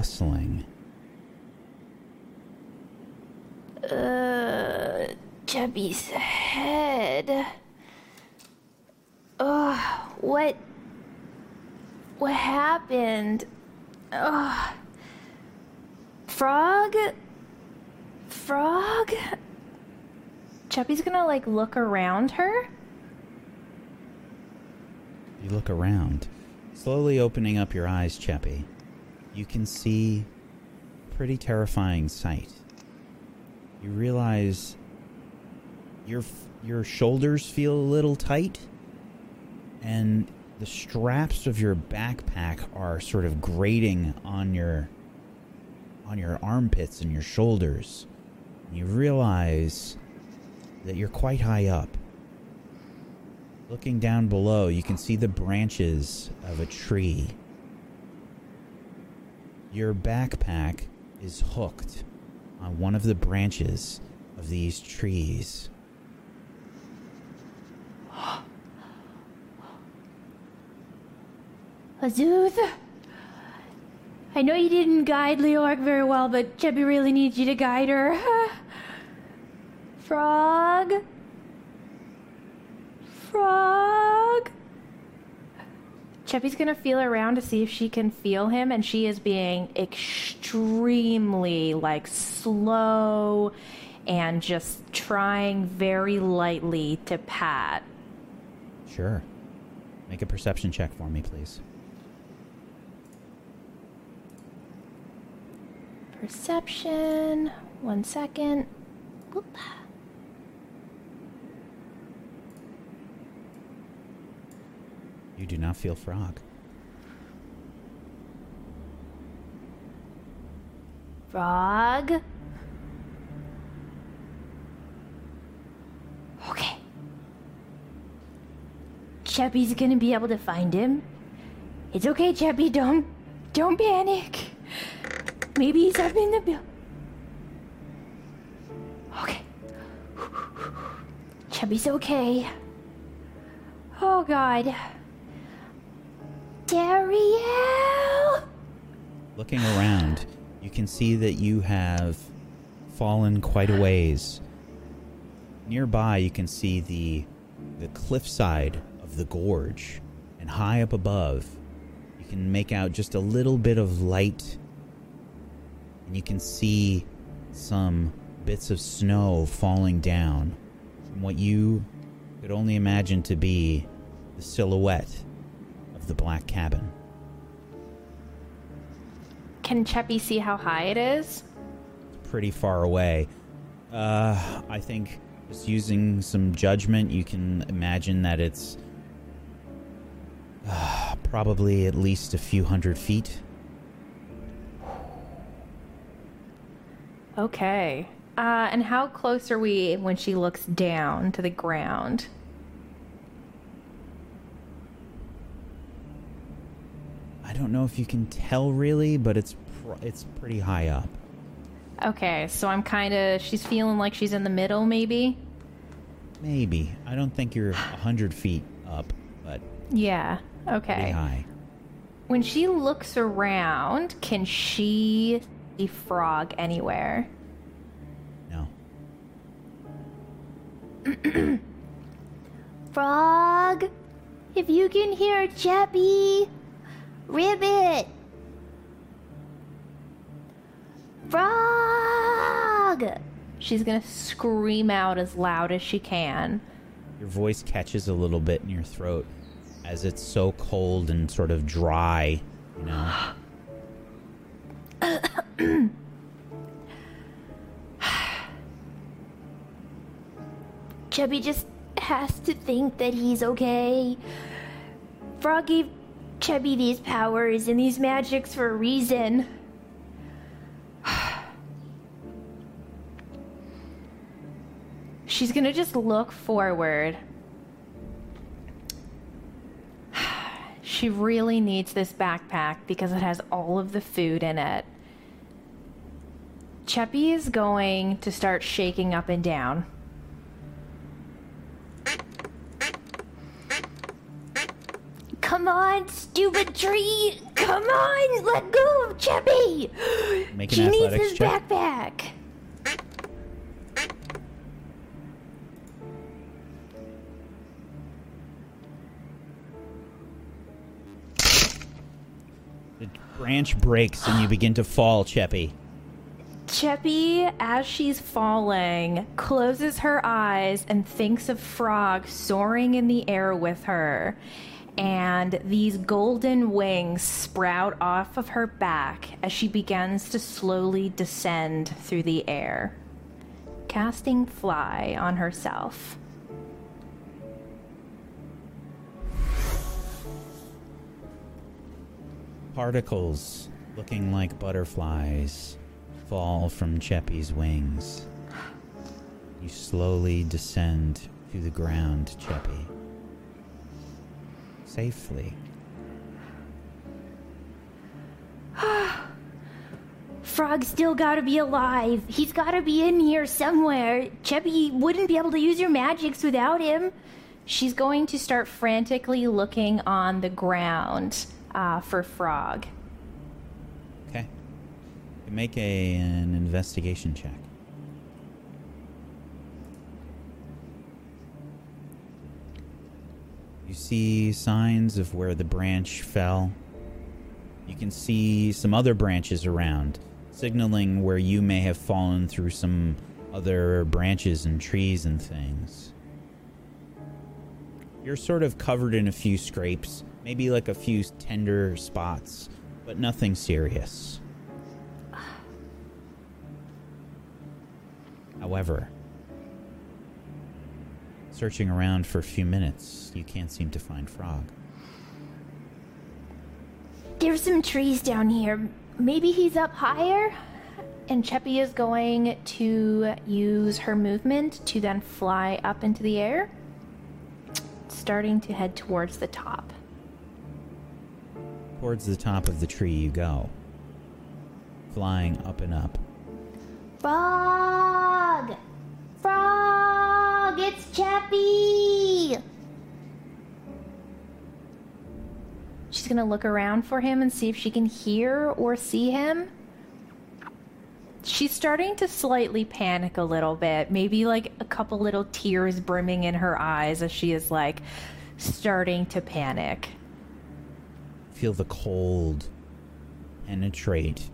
rustling. uh, Chubby's head. Ugh, what? What happened? Ugh. Frog? Frog? Chubby's gonna like look around her. You look around, slowly opening up your eyes, Cheppy. You can see a pretty terrifying sight. You realize your your shoulders feel a little tight, and the straps of your backpack are sort of grating on your on your armpits and your shoulders. You realize that you're quite high up. Looking down below, you can see the branches of a tree. Your backpack is hooked on one of the branches of these trees. Azuth? I know you didn't guide Leoric very well, but Chubby really needs you to guide her. Frog? Frog? Chubby's gonna feel around to see if she can feel him, and she is being extremely, like, slow and just trying very lightly to pat. Sure. Make a perception check for me, please. Perception. One second. Whoop. You do not feel frog. Frog. Okay. Chubby's gonna be able to find him. It's okay, Chubby. Don't, don't panic. Maybe he's up in the bill. Okay. Chubby's okay. Oh God. Looking around, you can see that you have fallen quite a ways. Nearby, you can see the the cliffside of the gorge, and high up above, you can make out just a little bit of light, and you can see some bits of snow falling down from what you could only imagine to be the silhouette of the black cabin. Can Cheppy see how high it is? pretty far away. Uh, I think just using some judgment, you can imagine that it's uh, probably at least a few hundred feet. Okay. Uh, and how close are we when she looks down to the ground? I don't know if you can tell really, but it's pr- it's pretty high up. Okay, so I'm kind of. She's feeling like she's in the middle, maybe? Maybe I don't think you're a hundred feet up, but Yeah. Okay. high. When she looks around, can she see Frog anywhere? No, Frog, if you can hear Chappy, Ribbit. Frog! She's gonna scream out as loud as she can. your voice catches a little bit in your throat as it's so cold and sort of dry. You know. Chubby just has to think that he's okay. Frog gave Chubby these powers and these magics for a reason. She's gonna just look forward. She really needs this backpack because it has all of the food in it. Cheppy is going to start shaking up and down. On, stupid tree! Come on, let go of Cheppy! Make She needs his check. backpack. The branch breaks and you begin to fall, Cheppy. Cheppy, as she's falling, closes her eyes and thinks of Frog soaring in the air with her. And these golden wings sprout off of her back as she begins to slowly descend through the air, casting fly on herself. Particles looking like butterflies fall from Cheppy's wings. You slowly descend to the ground, Cheppy. Safely. Frog's still gotta be alive. He's gotta be in here somewhere. Cheppy wouldn't be able to use your magics without him. She's going to start frantically looking on the ground uh, for Frog. Okay. Make a, an investigation check. You see signs of where the branch fell. You can see some other branches around, signaling where you may have fallen through some other branches and trees and things. You're sort of covered in a few scrapes, maybe like a few tender spots, but nothing serious. However, searching around for a few minutes, you can't seem to find Frog. There's some trees down here. Maybe he's up higher? And Cheppy is going to use her movement to then fly up into the air, starting to head towards the top. Towards the top of the tree you go, flying up and up. Frog! Frog! It's Cheppy! She's to look around for him and see if she can hear or see him. She's starting to slightly panic a little bit, maybe like a couple little tears brimming in her eyes as she is like starting to panic. Feel the cold penetrate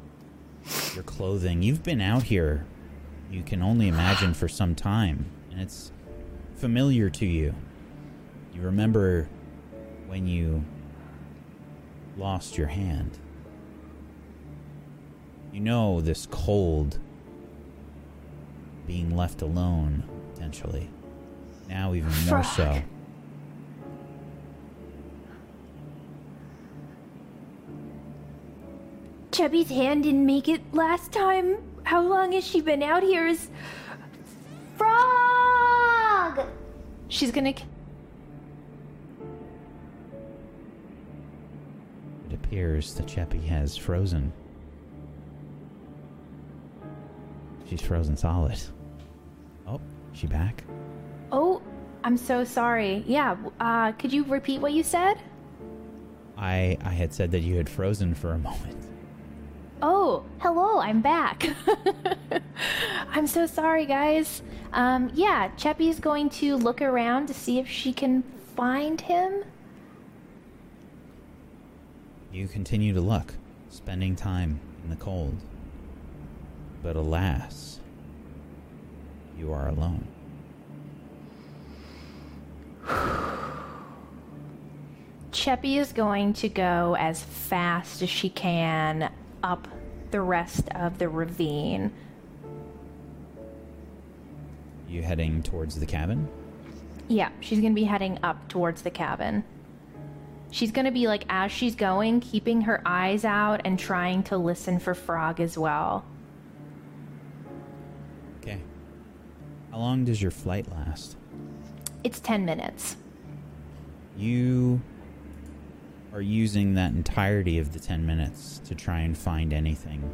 your clothing. You've been out here, you can only imagine, for some time, and it's familiar to you. You remember when you lost your hand. You know this cold, being left alone, potentially. Now, even more so. Frog. Cheppy's hand didn't make it last time. How long has she been out here? Is Frog! She's going It appears that Cheppy has frozen. She's frozen solid. Oh, she back? Oh, I'm so sorry. Yeah, uh could you repeat what you said? I I had said that you had frozen for a moment. Oh, hello, I'm back. I'm so sorry, guys. Um, yeah, Cheppy's going to look around to see if she can find him. You continue to look, spending time in the cold. But alas, you are alone. Cheppy is going to go as fast as she can up the rest of the ravine. You heading towards the cabin? Yeah, she's going to be heading up towards the cabin. She's going to be like, as she's going, keeping her eyes out and trying to listen for Frog as well. Okay. How long does your flight last? It's 10 minutes. You are using that entirety of the 10 minutes to try and find anything.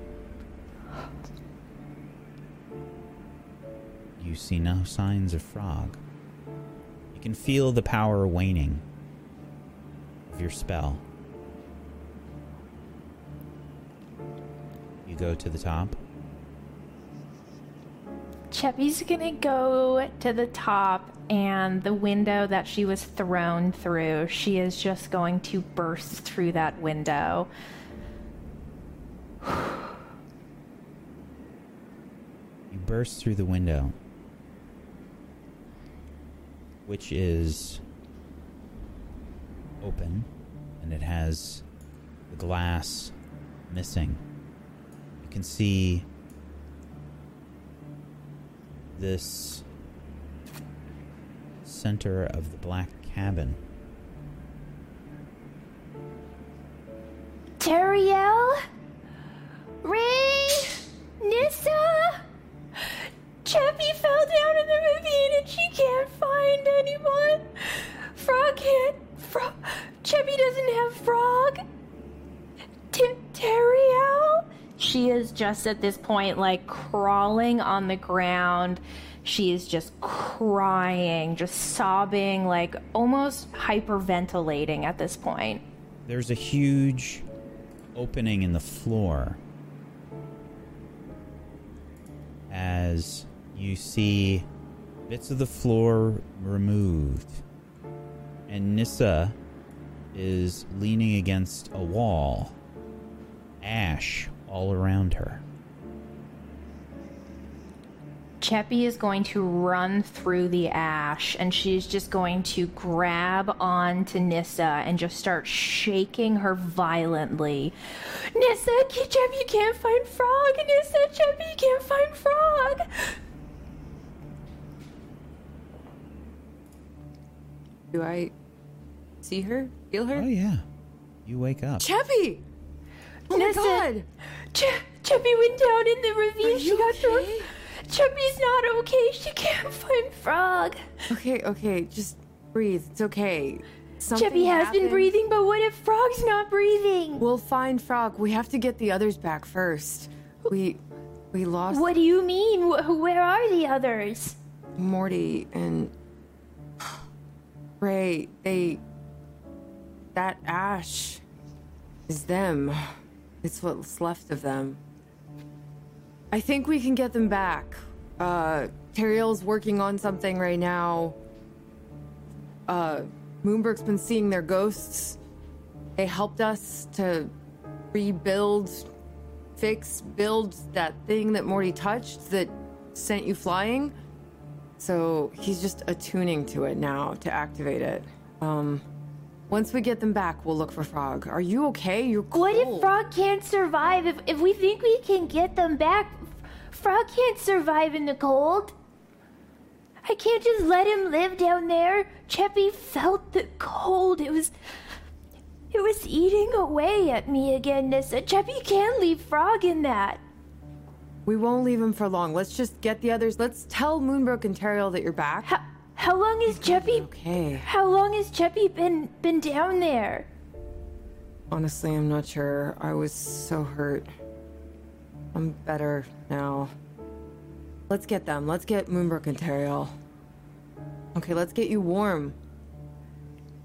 You see no signs of Frog. You can feel the power waning your spell. You go to the top. Cheppy's gonna go to the top, and the window that she was thrown through, she is just going to burst through that window. You burst through the window, which is open, and it has the glass missing. You can see this center of the black cabin. Teriel? Ray? Nissa? Chappie fell down in the ravine and she can't find anyone. Frog can't. Frog. Chappie doesn't have frog. T-? She is just at this point like crawling on the ground. She is just crying, just sobbing, like almost hyperventilating at this point. There's a huge opening in the floor as you see bits of the floor removed. And Nissa is leaning against a wall, ash all around her. Cheppy is going to run through the ash and she's just going to grab onto Nissa and just start shaking her violently. Nissa, Cheppy, you can't find Frog! Nissa, Cheppy, you can't find Frog! Do I see her? Feel her? Oh, yeah. You wake up. Chappie! Oh Nissa. my god! Ch- went down in the ravine. Are she got through. okay? Chappie's not okay. She can't find frog. Okay, okay, just breathe. It's okay. Something Chappie has been breathing, but what if Frog's not breathing? We'll find Frog. We have to get the others back first. We we lost What do you mean? Where are the others? Morty and Ray. They that ash is them. It's what's left of them. I think we can get them back. Uh Teriel's working on something right now. Uh Moonbrook's been seeing their ghosts. They helped us to rebuild, fix, build that thing that Morty touched that sent you flying. So he's just attuning to it now to activate it. Um, once we get them back, we'll look for Frog. Are you okay? You're cold. What if Frog can't survive? If, if we think we can get them back, Frog can't survive in the cold. I can't just let him live down there. Cheppy felt the cold. It was. It was eating away at me again, Nissa. Cheppy can't leave Frog in that. We won't leave him for long. Let's just get the others. Let's tell Moonbrook and Teriel that you're back. How, how long has Cheppy. Okay. How long has Cheppy been been down there? Honestly, I'm not sure. I was so hurt. I'm better now. Let's get them. Let's get Moonbrook and Teriel. Okay, let's get you warm.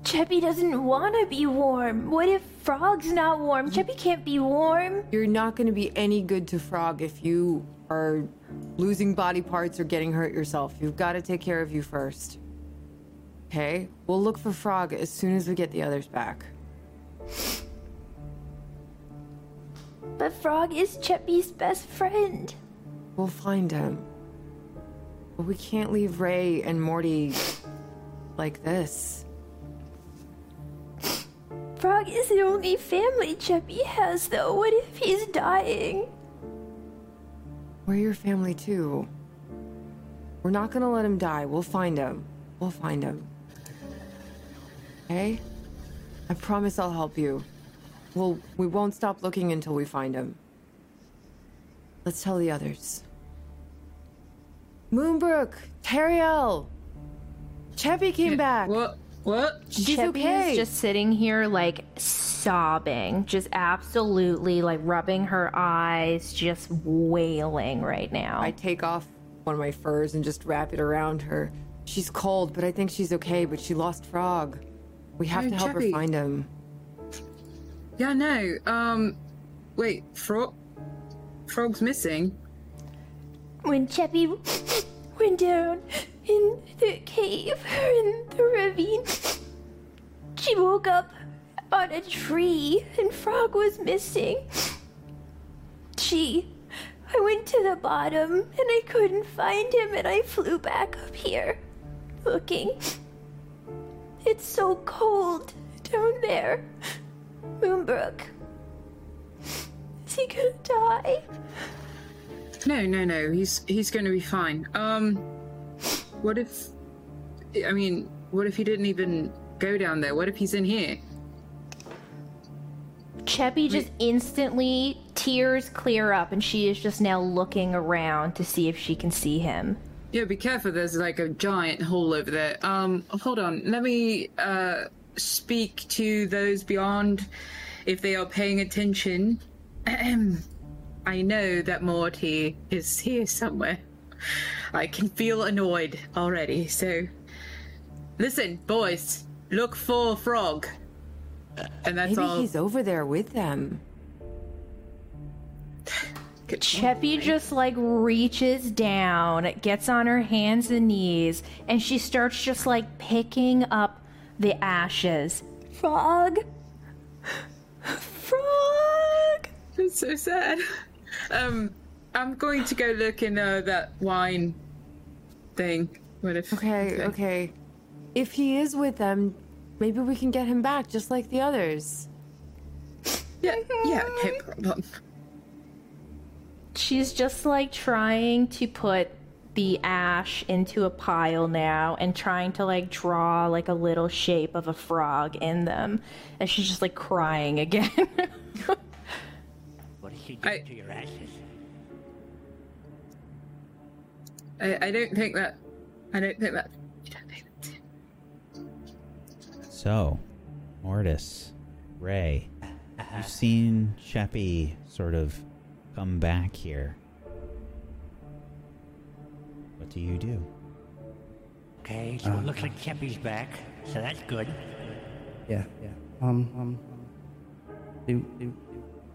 Cheppy doesn't want to be warm. What if Frog's not warm? Cheppy can't be warm. You're not going to be any good to Frog if you are losing body parts or getting hurt yourself. You've got to take care of you first. Okay? We'll look for Frog as soon as we get the others back. But Frog is Cheppy's best friend. We'll find him. But we can't leave Ray and Morty like this. Frog is the only family Cheppy has, though. What if he's dying? We're your family too. We're not gonna let him die. We'll find him. We'll find him. Okay? I promise I'll help you. We'll we won't stop looking until we find him. Let's tell the others. Moonbrook, Teriel, Cheppy came back. What? What? She's Cheppy okay. is just sitting here like sobbing, just absolutely like rubbing her eyes, just wailing right now. I take off one of my furs and just wrap it around her. She's cold, but I think she's okay. But she lost Frog. We have Hey, to help her find him. Yeah, no. Um, wait, frog. Frog's missing. When Cheppy went down in the cave or in the ravine, she woke up on a tree and Frog was missing. She. I went to the bottom and I couldn't find him and I flew back up here looking. It's so cold down there. Moonbrook. Is he gonna die? No, no, no. He's he's going to be fine. Um, what if? I mean, what if he didn't even go down there? What if he's in here? Cheppy just instantly tears clear up and she is just now looking around to see if she can see him. Yeah, be careful. There's like a giant hole over there. Um, hold on. Let me uh speak to those beyond if they are paying attention. I know that Morty is here somewhere. I can feel annoyed already. So, listen, boys, look for Frog. And that's Maybe all. he's over there with them. Good- Cheppy just like reaches down, gets on her hands and knees, and she starts just like picking up the ashes. Frog? Frog? It's so sad. Um, I'm going to go look in uh, that wine thing. What if? Okay, okay. If he is with them, maybe we can get him back just like the others. Yeah, yeah, no problem. She's just like trying to put the ash into a pile now and trying to like draw like a little shape of a frog in them. And she's just like crying again. What did she do I- to your ashes? I, I don't think that. I don't think that. I don't think that's- So, Mortis, Ray, you've seen Sheppy sort of come back here. What do you do? Okay, so it looks like Cheppy's back, so that's good. Yeah, yeah. Um, um, do, do, do,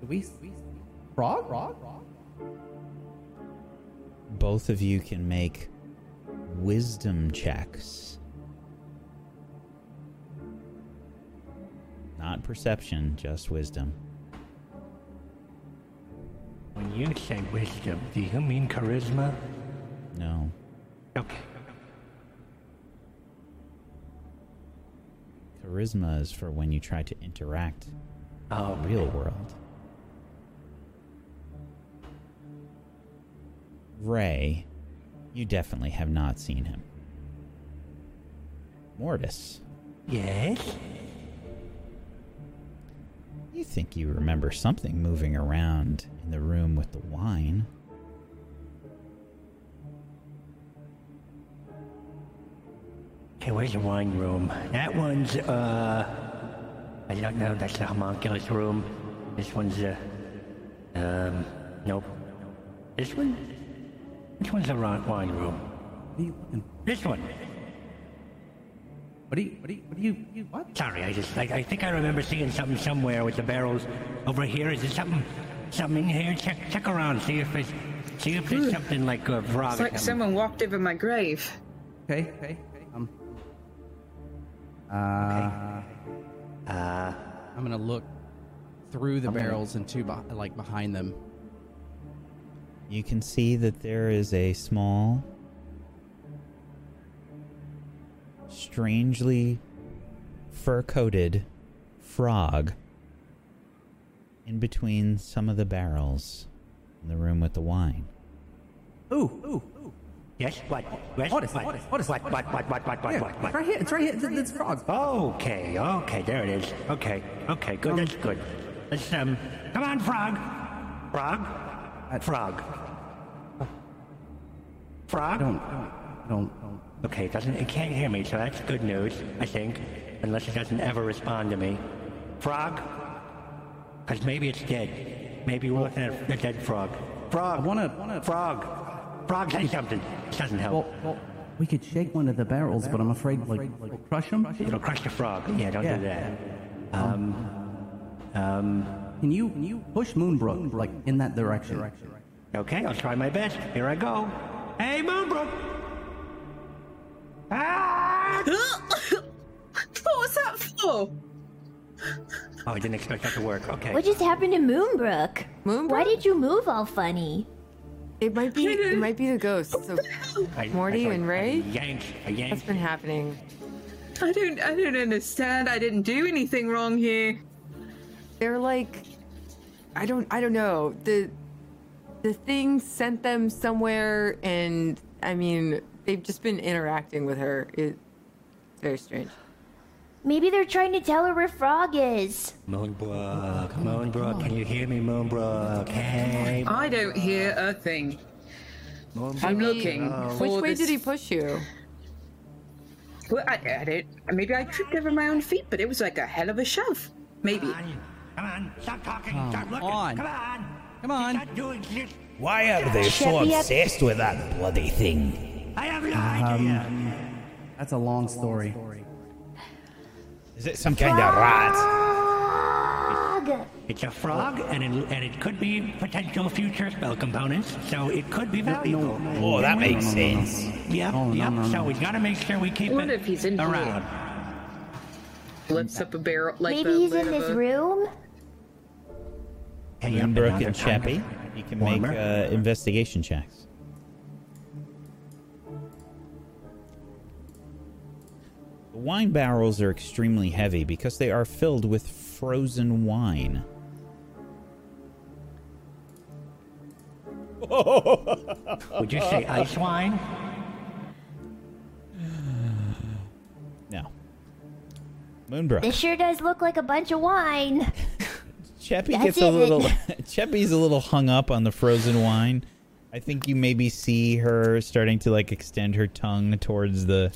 do we, we frog, frog, frog? Both of you can make wisdom checks. Not perception, just wisdom. When you say wisdom, do you mean charisma? No. Okay. Charisma is for when you try to interact Oh, in the real world. Ray, you definitely have not seen him. Mortis, Yes? you think you remember something moving around in the room with the wine. Okay, where's the wine room? That one's, uh... I don't know, that's the homunculus room. This one's, uh... Um, nope. This one? Which one's the ri- wine room? What are you? This one. What do you, what do you, what do you, you what? Sorry, I just, I, I think I remember seeing something somewhere with the barrels over here. Is there something, something in here? Check, check around, see if it's, see if there's something like a frog It's like something. someone walked over my grave. Okay, okay, okay. Um, uh, Uh, I'm gonna look through the barrels and two, like behind them. You can see that there is a small, strangely fur coated frog in between some of the barrels in the room with the wine. Ooh, ooh, ooh. yes, what? What? What is- what? what is- what is- What, what, what, what, what, what, what, what? right here. It's right here. It's, it's frog. Okay, okay, there it is. Okay, okay, good, that's good. Let's, um, come on, frog. Frog? Frog. Frog? Don't, don't, don't, don't. Okay, it doesn't, it can't hear me, so that's good news, I think. Unless it doesn't ever respond to me. Frog? Because maybe it's dead. Maybe we're looking at a dead frog. Frog! I wanna- wanna- Frog! Frog, say something. It doesn't help. Well, well, we could shake one of the barrels, but I'm afraid, like, like crush them. It'll crush the frog. Yeah, don't Yeah. do that. Um, Um, Can you can you push Moonbrook like in that direction? okay, I'll try my best. Here I go. Hey, Moonbrook! Ah! What was that for? Oh, I didn't expect that to work. Okay. What just happened to Moonbrook? Moonbrook? Why did you move all funny? It might be. It might be the ghosts of I- Morty I thought- and Ray? I yanked. I what's yanked. been happening. I don't I don't understand. I didn't do anything wrong here. They're like, I don't. I don't know. The the thing sent them somewhere, and I mean, they've just been interacting with her. It's very strange. Maybe they're trying to tell her where Frog is. Moonbrook, Moonbrook, can you hear me, Moonbrook? Hey, I don't hear a thing. Moonbrook. I'm looking uh, for Which way this- did he push you? Well, I, I don't. Maybe I tripped over my own feet, but it was like a hell of a shove. Maybe. Come on, come on, stop talking, Come stop looking. on. Come on. Come on. Stop doing shit. Why are they so obsessed with that bloody thing? I have no idea. Um, that's a long story. Is it some kind of rat? It's a frog, and it, and it could be potential future spell components, so it could be valuable. Oh, that makes sense. Oh, yep, No, no, yep. no, So no. we gotta make sure we keep I wonder it if he's in here. around. Lifts up a barrel like Maybe the he's in of this a- room? Hey, yep, Moonbrook and time. Chappie, you can make uh, investigation checks. The wine barrels are extremely heavy because they are filled with frozen wine. Would you say ice wine? No. Moonbrook. This sure does look like a bunch of wine. Chappie That's gets a it. little. Chappie's a little hung up on the frozen wine. I think you maybe see her starting to like extend her tongue towards the.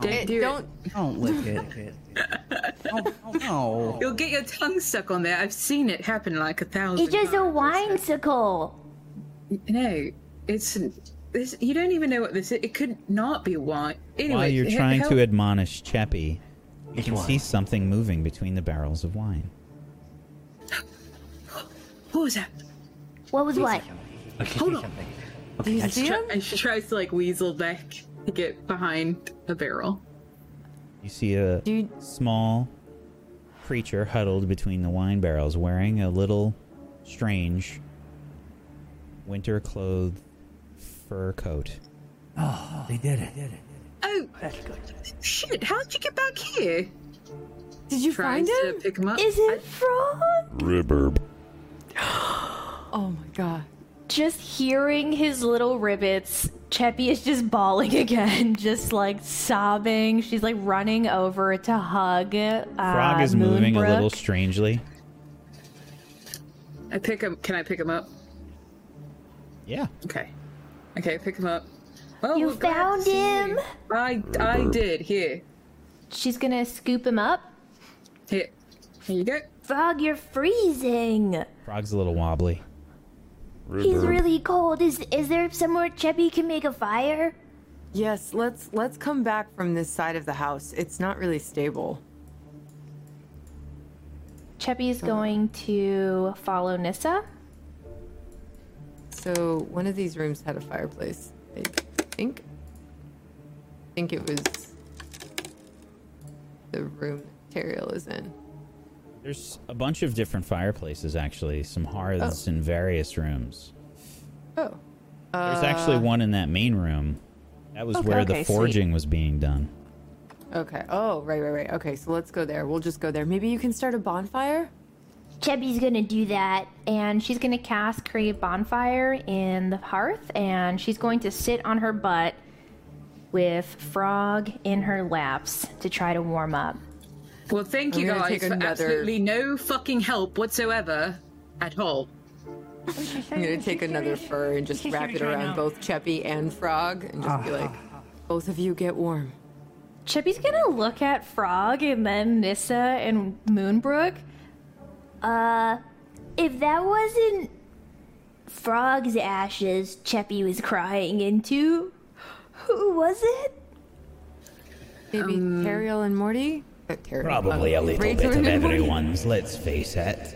Don't do don't. it. Don't lick it. oh, oh, no. You'll get your tongue stuck on there. I've seen it happen like a thousand. It's just a times. winesicle. No, it's this. You don't even know what this is. It could not be wine. Anyway, While you're trying help- to admonish Chappie, you can see something moving between the barrels of wine. What was that? What was what? She Hold on. something. Do you I see him? and she tries to like weasel back to get behind a barrel. You see a Do small creature huddled between the wine barrels, wearing a little strange winter clothed fur coat. Oh, they did it. Oh, shit! How did you get back here? Did you Tries find to him? pick him up. Is it Frog? Oh my god. Just hearing his little ribbits, Cheppy is just bawling again, just like sobbing. She's like running over to hug. Uh, Frog is moving a little strangely. I pick him. Can I pick him up? Yeah. Okay. Okay, pick him up. Oh, You we're glad to found him? you. I I did. Here, She's gonna scoop him up. here, here you go. Frog, you're freezing. Frog's a little wobbly. He's really cold. Is is there somewhere Cheppy can make a fire? Yes, let's let's come back from this side of the house. It's not really stable. Cheppy is going to follow Nissa. So one of these rooms had a fireplace. I think. I think it was the room that Teriel is in. There's a bunch of different fireplaces, actually. Some hearths oh. in various rooms. Oh. There's actually uh, one in that main room. That was where the okay, sweet. forging was being done. Okay. Oh, right, right, right. Okay, so let's go there. We'll just go there. Maybe you can start a bonfire? Cheppy's gonna do that. and she's going to cast create bonfire in the hearth and she's going to sit on her butt with frog in her laps to try to warm up Well, thank you guys take for another- absolutely no fucking help whatsoever at all. I'm gonna take another fur and just wrap it around both Cheppy and Frog and just be like, both of you get warm. chippy's going to look at frog and then nissa and moonbrook Uh, if that wasn't Frog's ashes Cheppy was crying into, who was it? Maybe Teriel and Morty? Terry, Probably a little Rachel- bit of everyone's, let's face it.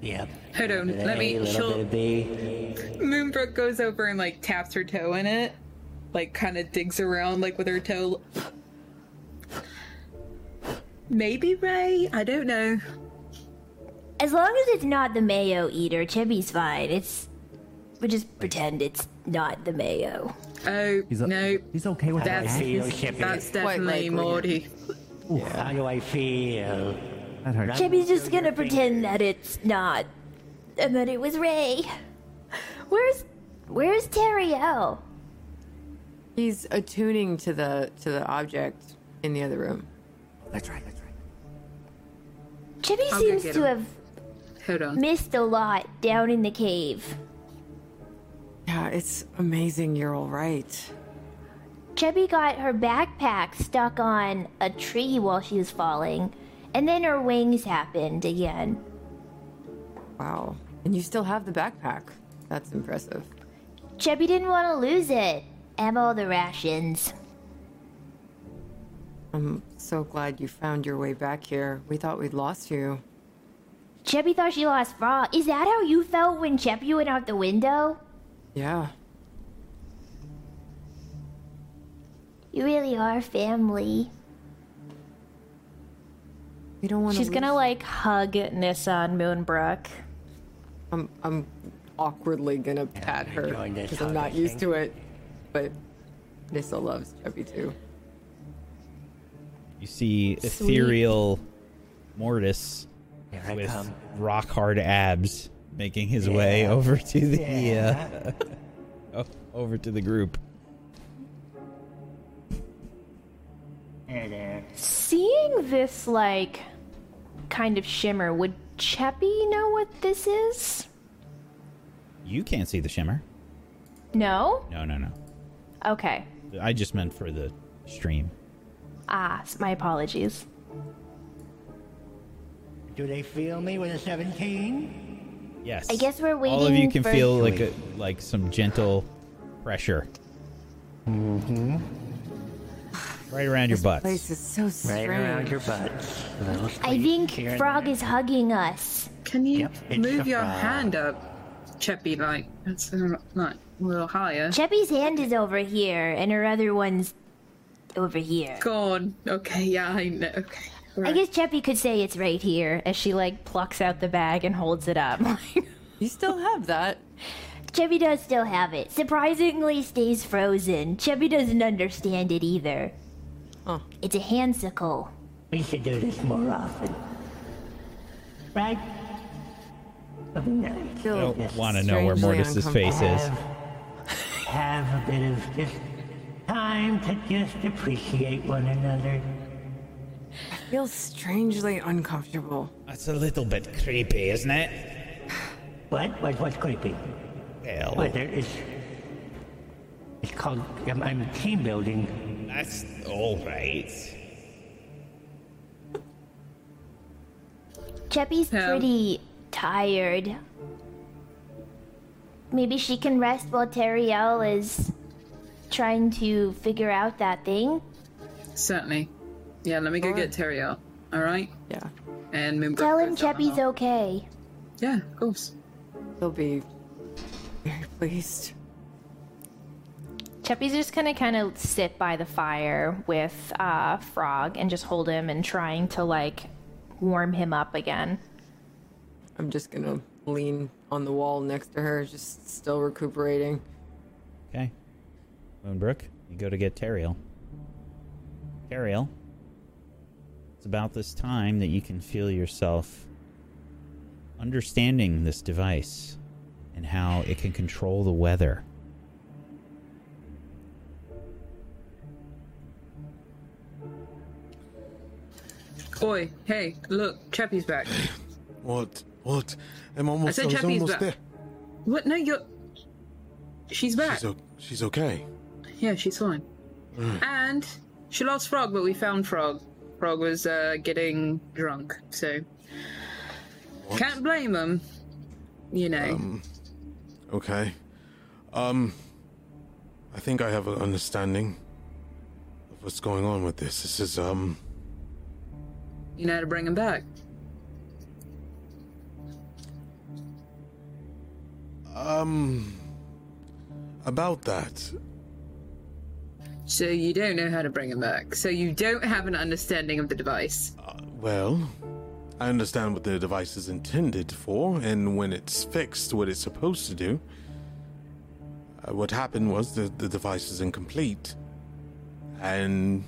Yep. Hold on, let me. little She'll, bit of B. Moonbrook goes over and like taps her toe in it, like kind of digs around like with her toe. Maybe Ray, I don't know. As long as it's not the mayo eater, Chibi's fine. It's. We just pretend it's not the mayo. Oh He's, a, no, he's okay with That's- that. Feel Chippy. that's Quite definitely likely. Morty. How do I feel? That hurts. Chibi's just gonna pretend that it's not. And that it was Ray. Where's. Where's Teriel? He's attuning to the to the object in the other room. That's right. That's right. Chibi I'll seems to him. have Hold on. missed a lot down in the cave. Yeah, it's amazing. You're all right. Chubby got her backpack stuck on a tree while she was falling, and then her wings happened again. Wow. And you still have the backpack. That's impressive. Chubby didn't want to lose it. and all the rations. I'm so glad you found your way back here. We thought we'd lost you. Chubby thought she lost Frog. Is that how you felt when Chubby went out the window? Yeah. You really are family. We don't want to. She's gonna like hug Nissa and Moonbrook. I'm, I'm awkwardly gonna pat her because I'm not holiday used to it. But Nissa loves Chubby too. You see ethereal Mortis Here with rock hard abs making his way over to the uh, over to the group. Seeing this like kind of shimmer, would Cheppy know what this is? You can't see the shimmer. No? No, no, no. Okay. I just meant for the stream. Ah, my apologies. Do they feel me with a 17? Yes. I guess we're waiting. All of you can for- feel like a, like some gentle pressure. Mm-hmm. Right around your This butts. place is so Right around your butts. A little I think Frog is hugging us. Can you Yep, move your frog. hand up, Cheppy? Like that's like a little higher. Chubby's hand is over here, and her other one's over here. Go on. Okay, yeah, I know. Okay. I guess Chubby could say it's right here. As she like plucks out the bag and holds it up. You still have that. Chubby does still have it. Surprisingly, stays frozen. Chubby doesn't understand it either. Huh. It's a handsicle. We should do this more often. Right? That'd nice. I don't want to know where strangely Mortis's face is. Have, have a bit of just time to just appreciate one another. I feel strangely uncomfortable. That's a little bit creepy, isn't it? What? What? What's creepy? Hell, What? There is. It's called. I'm, I'm team building. That's all right. Chubby's Yeah. pretty tired. Maybe she can rest while Teriel is trying to figure out that thing. Certainly. Yeah, let me go get Terry out. All right. Yeah. And Moonbrook Tell him goes down the Chubby's hall. okay. Yeah, of course. He'll be very pleased. Cheppy's just gonna kind of sit by the fire with uh, Frog and just hold him and trying to like warm him up again. I'm just gonna lean on the wall next to her, just still recuperating. Okay. Moonbrook, you go to get Teriel. Teriel, it's about this time that you can feel yourself understanding this device and how it can control the weather. Oi, hey, look, Chappie's back. What? What? I'm almost. said I Chappie's almost back. there. What? No, you're. She's back. She's, o- she's okay. Yeah, she's fine. And she lost Frog, but we found Frog. Frog was uh, getting drunk, so can't blame him. You know. Okay. Um. I think I have an understanding of what's going on with this. This is um. You know how to bring him back. Um, about that, So you don't know how to bring him back. So you don't have an understanding of the device. well, I understand what the device is intended for, and when it's fixed, what it's supposed to do. Uh, what happened was the, the device is incomplete, and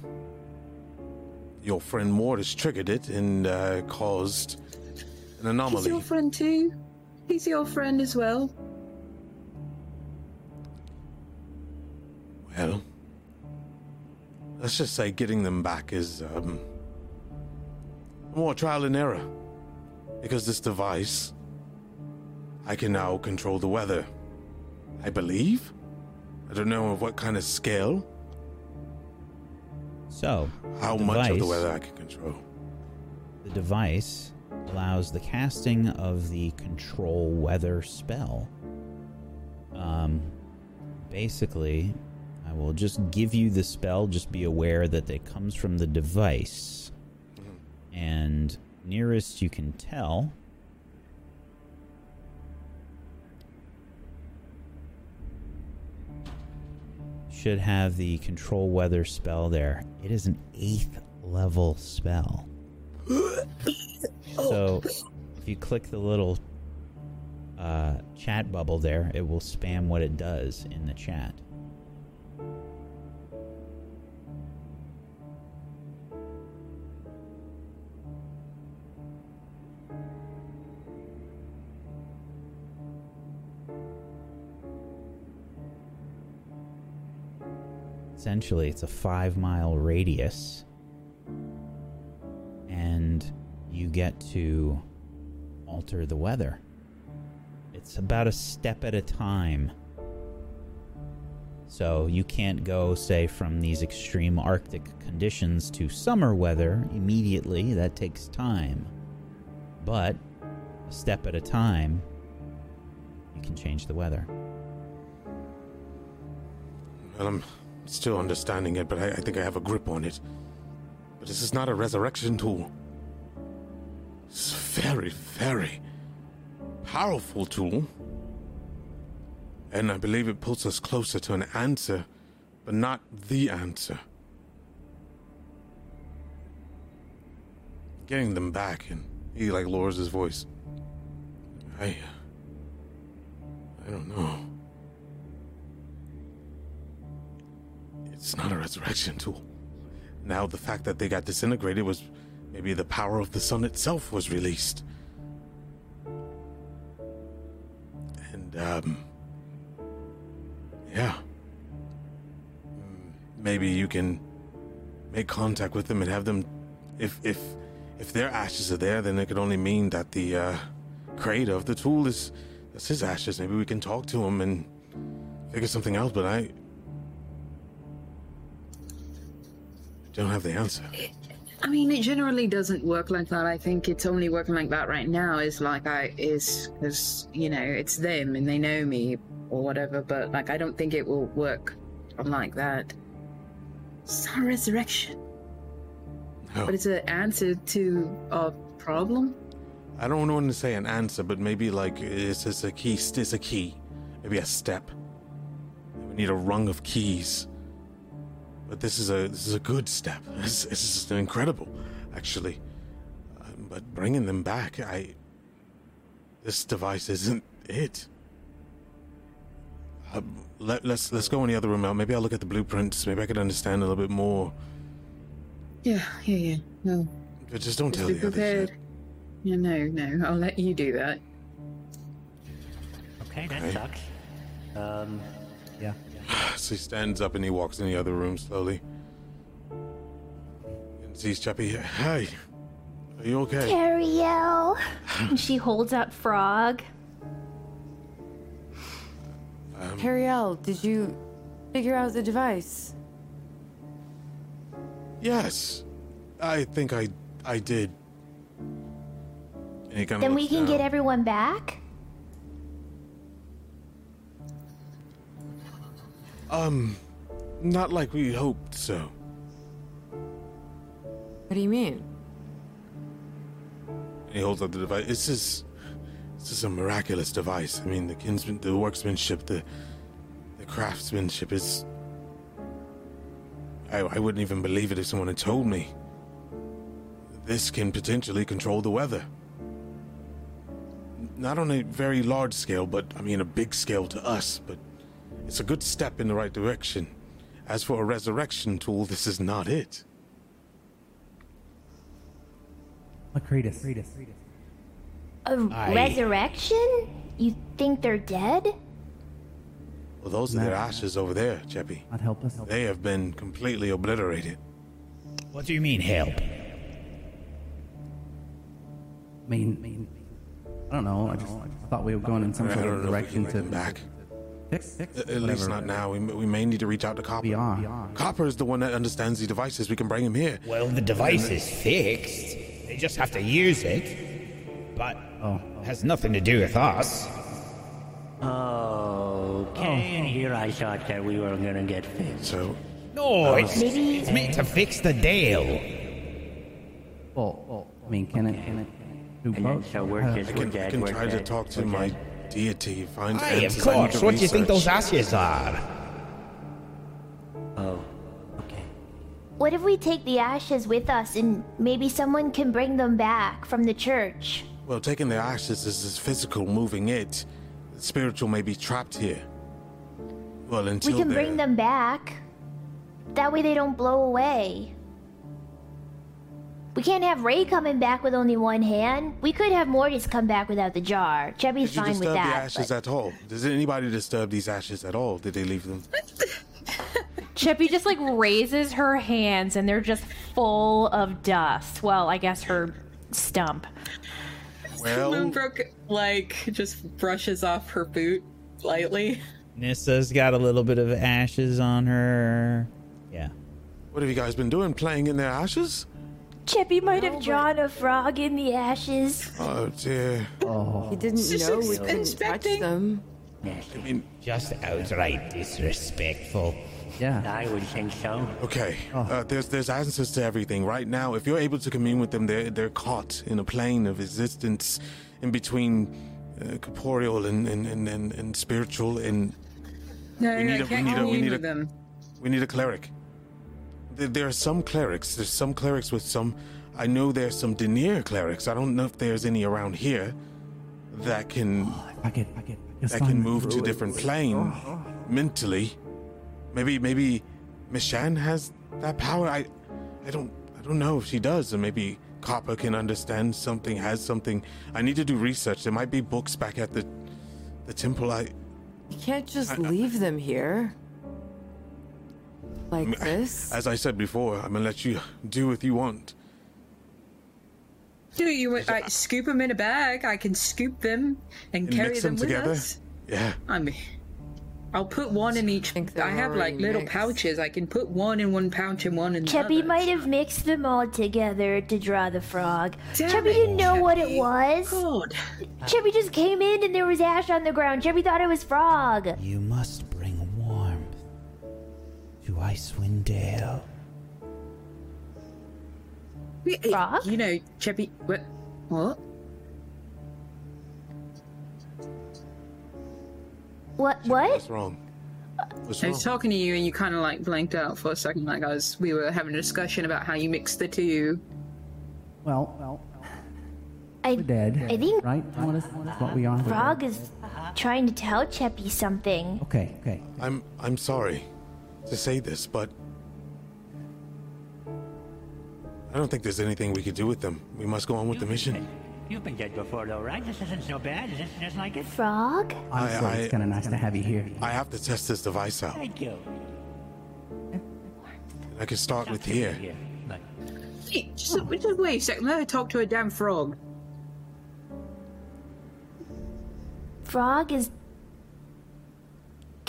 your friend Mortis triggered it and uh, caused an anomaly. He's your friend too. He's your friend as well. Well, let's just say getting them back is um, more trial and error. Because this device, I can now control the weather. I believe? I don't know of what kind of scale, So, how the much of the weather I can control. The device allows the casting of the control weather spell. Um, basically, I will just give you the spell. Just be aware that it comes from the device, and nearest you can tell. Should have the control weather spell there. It is an eighth level spell. So, if you click the little uh, chat bubble there, it will spam what it does in the chat. Essentially, it's a five mile radius and you get to alter the weather. It's about a step at a time. So you can't go, say, from these extreme Arctic conditions to summer weather immediately. That takes time. But a step at a time, you can change the weather. Well, I'm still understanding it, but I, I think I have a grip on it. But this is not a resurrection tool. It's a very, very powerful tool. And I believe it pulls us closer to an answer, but not the answer. Getting them back, and he like lowers his voice. I. Uh, I don't know. It's not a resurrection tool. Now, the fact that they got disintegrated was maybe the power of the sun itself was released. And, um. Yeah. Mm, Maybe you can make contact with them and have them. If, if, if their ashes are there, then it could only mean that the, uh, creator of the tool is. That's his ashes. Maybe we can talk to him and figure something out, but I. don't have the answer. I mean, it generally doesn't work like that. I think it's only working like that right now. Is like I is because you know it's them and they know me or whatever. But like I don't think it will work like that. It's not a resurrection, but it's an answer to a problem. I don't want to say an answer, but maybe like it's just a key. It's a key, maybe a step. We need a rung of keys. But this is a this is a good step. This, this is incredible, actually. Uh, but bringing them back, I. This device isn't it. Uh, let, let's let's go in the other room out. Maybe I'll look at the blueprints. Maybe I could understand a little bit more. Yeah, yeah, yeah. No, But just don't just tell be the others. prepared. yet. Yeah, no, no. I'll let you do that. Okay, that Okay. sucks. Um, Yeah. So he stands up and he walks in the other room slowly. And sees Cheppy. Hey, are you okay? Ariel. And she holds up Frog. Um, Teriel, did you figure out the device? Yes, I think I I did. And he Then we looks can get everyone back? Um, not like we hoped so. What do you mean? And he holds up the device. This is this is a miraculous device. I mean, the kinsman, the workmanship, the the craftsmanship is. I, I wouldn't even believe it if someone had told me. This can potentially control the weather. Not on a very large scale, but I mean a big scale to us. But it's a good step in the right direction. As for a resurrection tool, this is not it. Macretus. Macretus. A I- resurrection? You think they're dead? Well, those are their ashes over there, Cheppy. Not help us. They have been completely obliterated. What do you mean, help? I mean, mean, I don't know. I just I thought we were going in some sort of know if we direction to bring back. Fix, fix At at least not now. We, we may need to reach out to Copper. We are. Copper is the one that understands the devices. We can bring him here. Well, the device is fixed. They just have to use it. But Oh. has nothing to do with us. Oh, okay, and here I thought that we were gonna get fixed. So, No, it's, Maybe- it's meant to fix the Dale. Well, well, I mean, can it, can it do And then both? so we're Uh, just I we're can, I dead. can we're try to dead, talk to we're my dead. Deity, find Aye, answers. of I need course. to What do you think those ashes are? Oh, okay. What if we take the ashes with us and maybe someone can bring them back from the church? Well, taking the ashes is, is physical. Moving it, spiritual may be trapped here. Well, until We can they're- bring them back. That way they don't blow away. We can't have Ray coming back with only one hand. We could have Mortis come back without the jar. Chubby's Did you fine with that. disturb the ashes but- at all? Does anybody disturb these ashes at all? Did they leave them? Chippy just like raises her hands and they're just full of dust. Well, I guess her stump. Well, Moonbrook like just brushes off her boot lightly. Nissa's got a little bit of ashes on her. Yeah. what have you guys been doing? Playing in their ashes? Chippy might have drawn a frog in the ashes. Oh dear. He didn't Just know we ins- couldn't touch inspecting. them. I mean, Just outright disrespectful. Yeah. I would think so. okay. Uh, there's there's answers to everything right now. If you're able to commune with them, they're they're caught in a plane of existence, in between uh, corporeal and and, and, and and spiritual. And No, We need I a- we can't need a- we need a- them. we need a cleric. There, there are some clerics. There's some clerics with some. I know there's some Denier clerics. I don't know if there's any around here that can oh, I get, I get. that can move to different plane mentally. Maybe maybe Mishan has that power. I I don't I don't know if she does, or maybe Copper can understand something, has something. I need to do research. There might be books back at the the temple. I You can't just leave them here. Like this. as I said before, I'm gonna let you do what you want. Do you want like scoop them in a bag? I can scoop them and, And carry mix them, them with together? us. Yeah. I mean, I'll put one in each. think they're I have like already little mixed. pouches. I can put one in one pouch and one in the Chubby other. might have mixed them all together to draw the frog. Damn Chubby it, didn't know what it was. God. Chubby just came in and there was ash on the ground. Chubby thought it was frog. You must bring warmth to Icewind Dale. Wait, hey, eh, Frog? You know, Chubby. What? What? What? What? What's wrong? What's I wrong? was talking to you and you kind of like blanked out for a second, like I was. We were having a discussion about how you mix the two. Well, well, I, we're dead. I think Right? What is, that's what we are. We're Frog is trying to tell Cheppy something. Okay, okay. I'm I'm sorry to say this, but I don't think there's anything we could do with them. We must go on with the mission. You've been dead before, though, right? This isn't so bad. Is this just like it? Frog? Honestly, I- it's kind of nice to have you here. I have to test this device out. Thank you. I can start with here. Here, look. Hey, just, just wait a second. Let her talk to a damn frog. Frog is.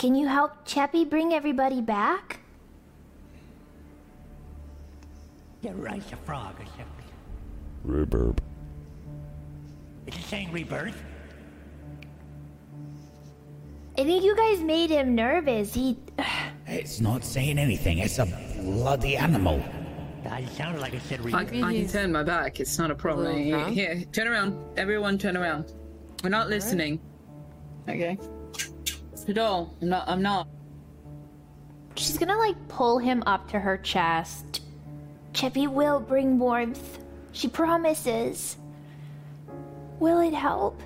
Can you help Cheppy bring everybody back? Yeah, right. It's a frog. It's a... Reverb. Is it saying rebirth? I think you guys made him nervous. He. It's not saying anything. It's a bloody animal. I sounded like I said I, I can turn my back. It's not a problem. little Here, here, turn around. Everyone, turn around. We're not listening. Okay. Fidel, I'm not. I'm not. She's gonna like pull him up to her chest. Cheppy will bring warmth. She promises. Will it help?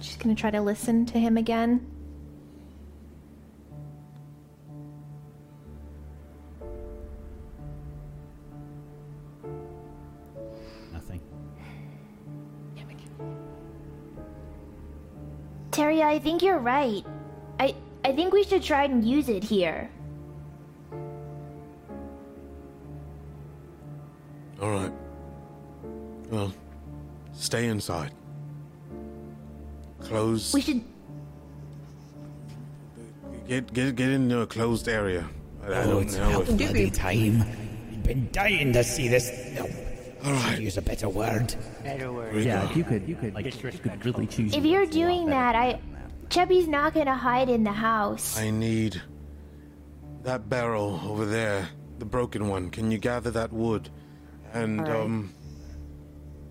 She's gonna try to listen to him again. Terry, I think you're right. I I think we should try and use it here. All right. Well, stay inside. Close. We should Get get get into a closed area. I, I Oh, don't it's know. about If, bloody time. I've been dying to see this. No. all Should use a better word. Better word. Yeah, if you could, you could, Like you could really choose. if you're words a lot doing that, I than that. Cheppy's not gonna hide in the house. I need that barrel over there, the broken one. Can you gather that wood? And All right. um,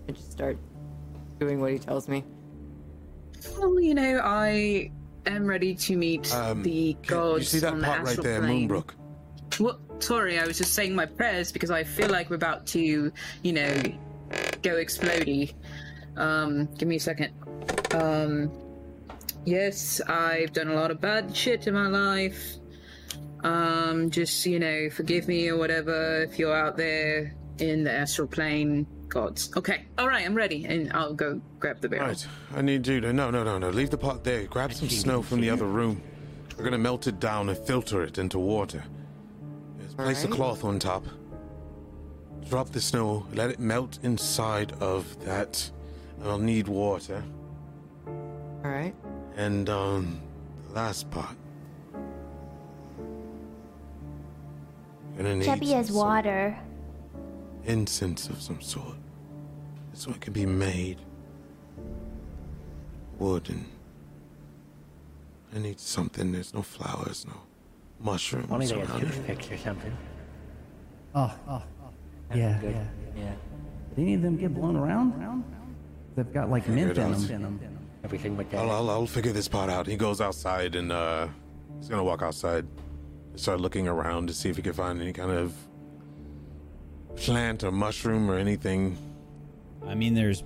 I just start doing what he tells me. Well, you know, I am ready to meet um the can- gods you see that on the pot right astral there, plane. Moonbrook? Well, sorry, I was just saying my prayers because I feel like we're about to, you know, go explodey. Um, give me a second. Um, yes, I've done a lot of bad shit in my life. Um, just, you know, forgive me or whatever if you're out there in the astral plane. Gods. Okay, alright, I'm ready, and I'll go grab the barrel. Right. I need you to no no no no leave the pot there. Grab some snow from the other room. We're gonna melt it down and filter it into water. Just place a cloth on top. Drop the snow. Let it melt inside of that. I'll need water. All right. And um, the last pot. Gonna need Cheppy has some sort of water. Incense of some sort. This one can be made. Wood and. I need something. There's no flowers, no mushrooms Only they had around. toothpicks or something. Oh, oh, yeah, Good. yeah. Yeah. Do any of them get blown around? They've got like mint in does. them. Everything with that. I'll, I'll, I'll figure this part out. He goes outside and uh, he's gonna walk outside start looking around to see if he can find any kind of plant or mushroom or anything. I mean, there's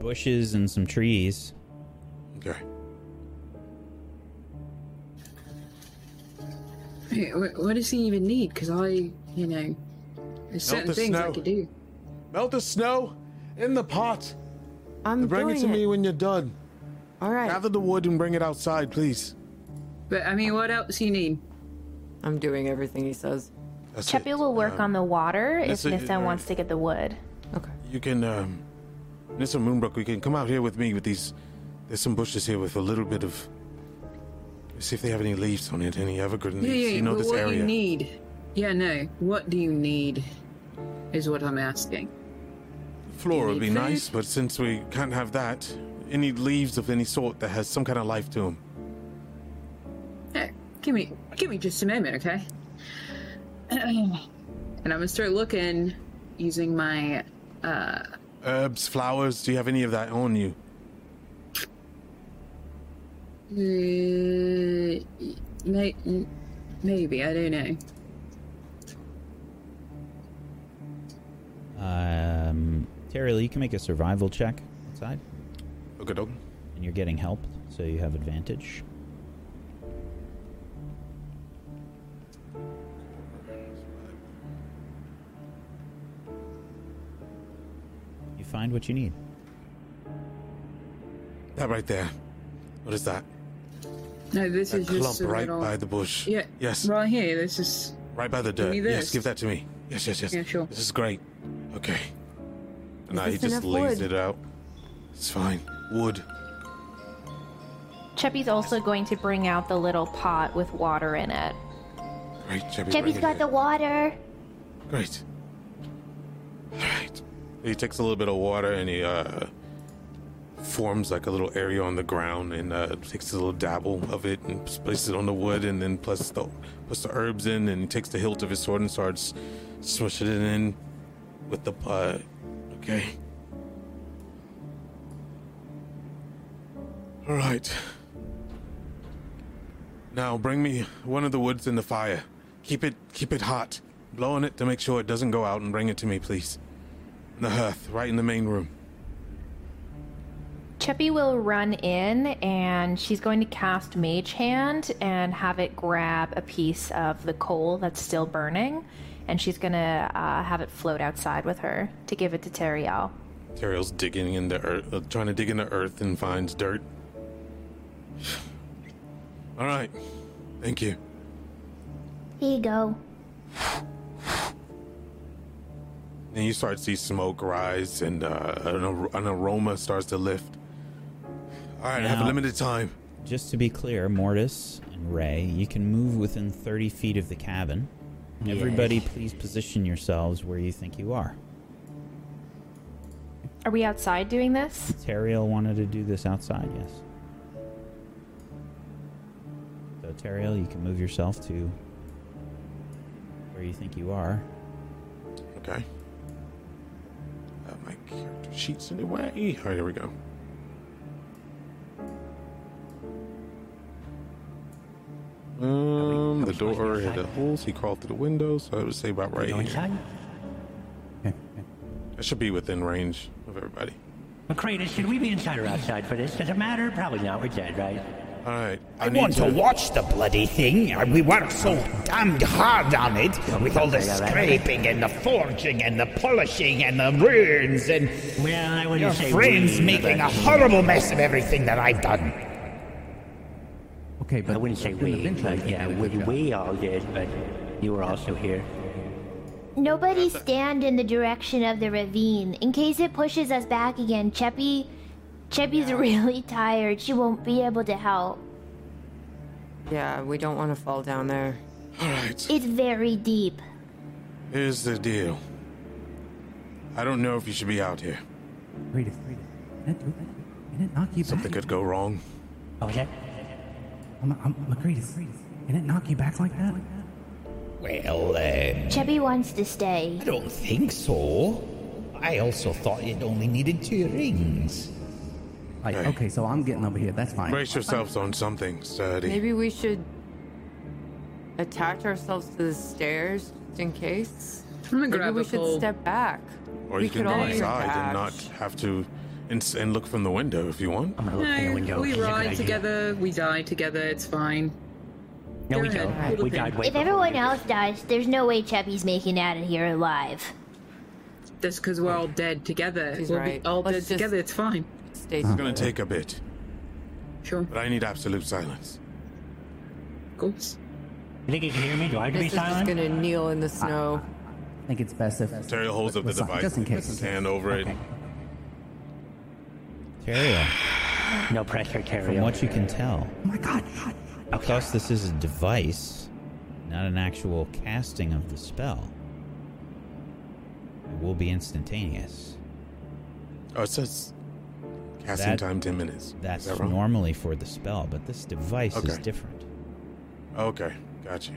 bushes and some trees. Okay. What does he even need? Because I, you know, there's certain the things I could do. Melt the snow in the pot. I'm Bring it doing to me when you're done. All right. Gather the wood and bring it outside, please. But I mean, what else you need? I'm doing everything he says. That's Cheppy it. will work Um, on the water if that's Nissa alright. wants to get the wood. Okay. You can, um, Nissa Moonbrook, we can come out here with me with these. There's some bushes here with a little bit of. See if they have any leaves on it, any evergreen Yeah, leaves. yeah, you know this what area. you need? Yeah, no. What do you need? Is what I'm asking. Floor You would be food? nice, but since we can't have that, any leaves of any sort that has some kind of life to them. Hey, give me, give me just a moment, okay? and I'm gonna start looking using my. uh Herbs, flowers, do you have any of that on you? Uh, may, maybe I don't know. Um, Terry Lee, you can make a survival check outside, Okay, dog. and you're getting help, so you have advantage. You find what you need. That right there. What is that? No, this That is just clump a right little. by the bush. Yeah. Yes. Right here. This is. Right by the Give dirt. me Yes, give that to me. Yes, yes, yes. Yeah, sure. This is great. Okay. And now he just lays wood? it out. It's fine. Wood. Cheppy's also going to bring out the little pot with water in it. Great, Chevy. Cheppy's got the water. Great. All right. He takes a little bit of water and he uh forms like a little area on the ground and uh, takes a little dabble of it and places it on the wood and then plus the puts the herbs in and takes the hilt of his sword and starts swishing it in with the uh, okay. All right. Now bring me one of the woods in the fire. Keep it keep it hot. Blow on it to make sure it doesn't go out and bring it to me, please. The hearth, right in the main room. Cheppy will run in and she's going to cast Mage Hand and have it grab a piece of the coal that's still burning. And she's going to uh, have it float outside with her to give it to Teriel. Teriel's digging in the earth, uh, trying to dig in the earth and finds dirt. All right. Thank you. Here you go. Then you start to see smoke rise and uh, an, ar- an aroma starts to lift. All right, I have a limited time. Just to be clear, Mortis and Ray, you can move within 30 feet of the cabin. Everybody, please position yourselves where you think you are. Are we outside doing this? Teriel wanted to do this outside, yes. So, Teriel, you can move yourself to where you think you are. Okay. Uh, my character sheet's in the way. All right, here we go. Um, the door had a hole, he crawled through the window, so I would say about right here. inside. Okay, okay. I should be within range of everybody. Macretus, should we be inside or outside for this? Does it matter? Probably not. We're dead, right? All right. I need want to watch the bloody thing. We worked so damned hard on it with all the scraping and the forging and the polishing and the runes and Well, I wouldn't your say friends making a horrible mess of everything that I've done. Okay, but I wouldn't say then we, eventually but yeah, we, we all did, but you were also here. Nobody stand in the direction of the ravine in case it pushes us back again. Cheppy, Cheppy's really tired. She won't be able to help. Yeah, we don't want to fall down there. All right. It's very deep. Here's the deal. I don't know if you should be out here. Read it, read it. Can it. Can it knock you Something back? could go wrong. Oh, yeah? I'm, I'm, Macretus, can it knock you back like that? Well, um, Cheppy wants to stay. I don't think so. I also thought you'd only needed two rings. Like, Okay. okay, so I'm getting over here. That's fine. Brace yourselves on something sturdy. Maybe we should attach ourselves to the stairs just in case. Maybe we should step back. Or we you can could go all inside and not have to and, and look from the window if you want. I'm gonna look through the No, window. we It's a ride idea. together, we die together, it's fine. No, we Go ahead, don't. pull the We pin. died way If everyone you. else dies, there's no way Cheppy's making it out of here alive. That's because we're all dead together. She's we'll right. be all Let's dead together, it's fine. Stay It's gonna take a bit, Sure, but I need absolute silence. of course. You think you can hear me? Do I have to This be is just silent? gonna kneel in the snow. I think it's best if. Terry holds up the Just- device, Just in case. his hand over it. Okay. No pressure, Carrier. from what you can tell, Oh my god. because this is a device, not an actual casting of the spell, it will be instantaneous. Oh, it says casting That- time ten minutes. That's that normally for the spell, but this device is different. Okay, got you.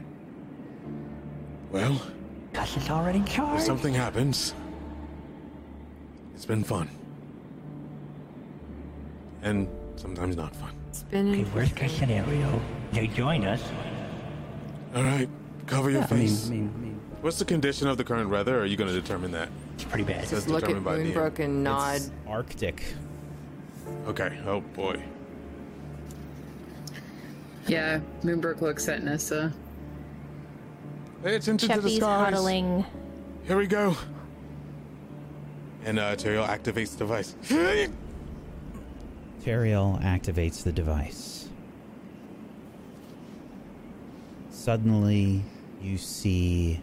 Well, Gus is already if something happens, it's been fun, and sometimes not fun. It's been Okay, worst case scenario, they join us. All right, cover your Yeah, I mean, face. I mean, I mean, What's the condition of the current weather? Are you going to determine that? It's pretty bad. Says look at determined by DM. Moonbrook and nod. It's Arctic. Okay. Oh boy. Yeah, Moonbrook looks at Nissa. Pay attention to the Cheppy's skies. huddling. Here we go. And uh, Teriel activates the device. Teriel activates the device. Suddenly, you see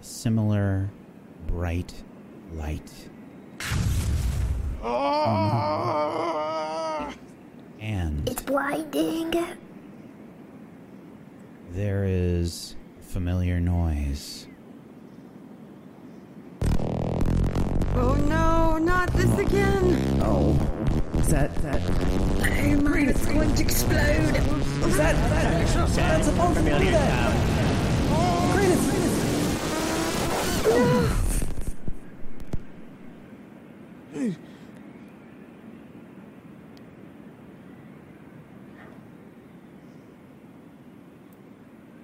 a similar bright light. Ah! And It's blinding. there is a familiar noise. Oh no, not this again. Oh, is that that? Oh my, it's going to explode. Is that that? That's supposed to be that.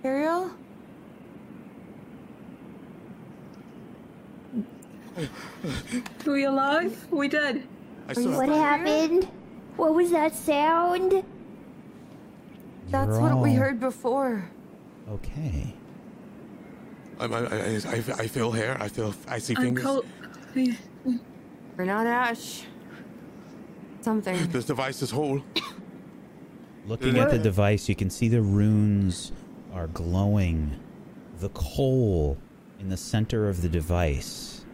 Ariel? Are we alive? We dead? I still What happened? What was that sound? That's You're what we heard before. Okay. I'm, I, I, I, I feel hair. I feel. I see I'm fingers. cold. Yeah. We're not Ash. Something. This device is whole. Looking at the device, you can see the runes are glowing. The coal in the center of the device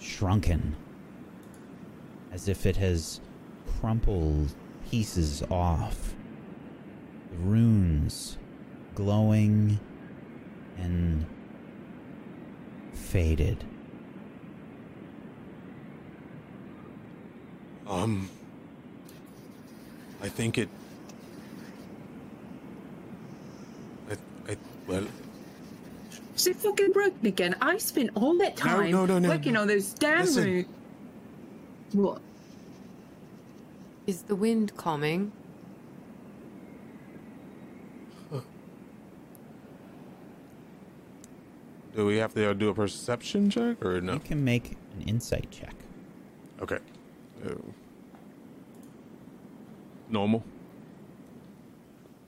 shrunken as if it has crumpled pieces off. The runes glowing and faded. Um. I think it. I, I, well, Is it fucking broken again? I spent all that No, time no, no, no, working no. on those damn Listen. roots. What? Is the wind calming? do we have to do a perception check or no? You can make an insight check. Okay. Uh, normal.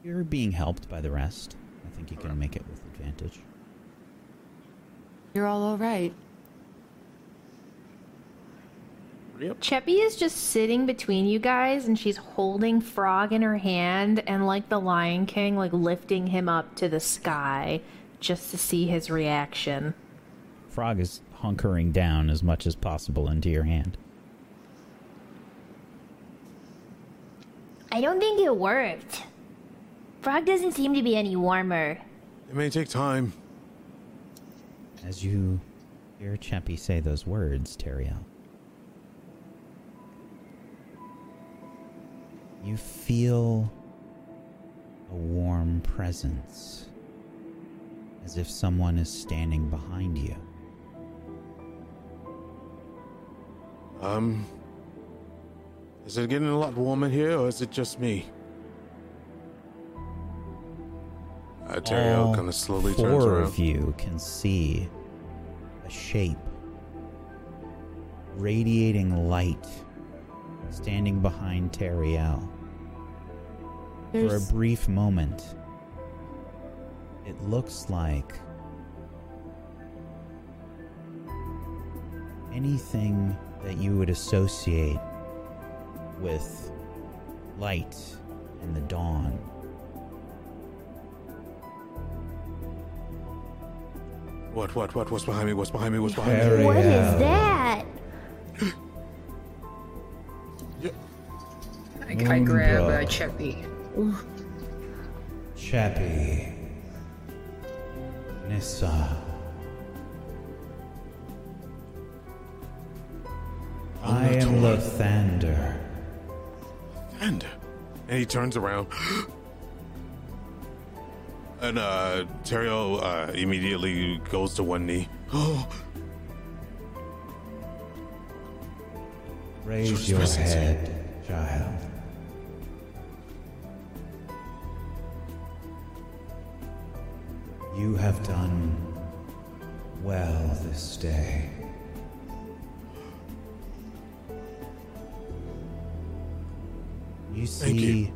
You're being helped by the rest. I think you can make it with advantage. You're all alright. Yep. Cheppy is just sitting between you guys and she's holding Frog in her hand and like the Lion King, like lifting him up to the sky just to see his reaction. Frog is hunkering down as much as possible into your hand. I don't think it worked. Frog doesn't seem to be any warmer. It may take time. As you hear Cheppy say those words, Teriel, you feel a warm presence, as if someone is standing behind you. Um. Is it getting a lot warmer here, or is it just me? Uh, Teriel All kind of slowly turns four around. of you can see a shape radiating light standing behind Teriel. For a brief moment, it looks like anything that you would associate with light and the dawn. What? What? What? What's behind me? What's behind me? What's behind me? What is that? I, I grab uh, Umbra. Cheppy. Nissa. I am Lathander. And and he turns around. and uh Teriel uh immediately goes to one knee. Oh, Raise your listen to me. head, child. You have done well this day. You see you.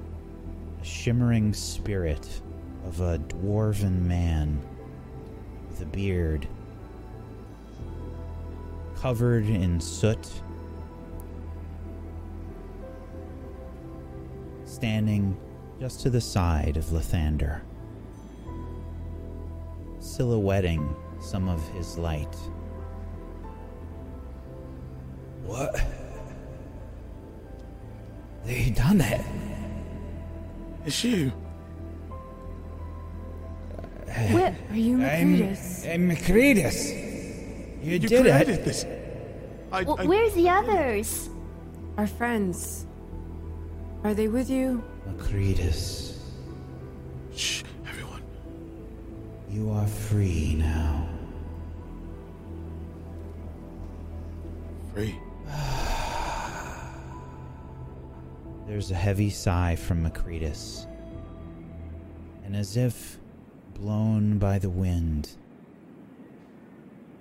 a shimmering spirit of a dwarven man with a beard covered in soot standing just to the side of Lathander, silhouetting some of his light. What? They done that? it's you. Uh, are you I'm, I'm Macretus. You, You did created it. this. I, W- I where's the others? Our friends. Are they with you? Macretus, shh, everyone. You are free now. Free. There's a heavy sigh from Macretus. And as if blown by the wind,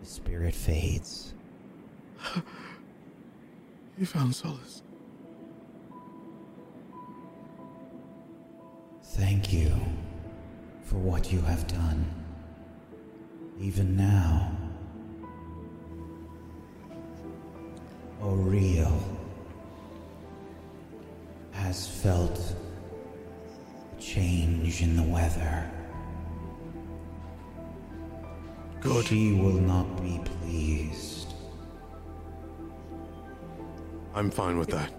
the spirit fades. You found solace. Thank you for what you have done. Even now, Auril has felt a change in the weather. Good. She will not be pleased. I'm fine with that.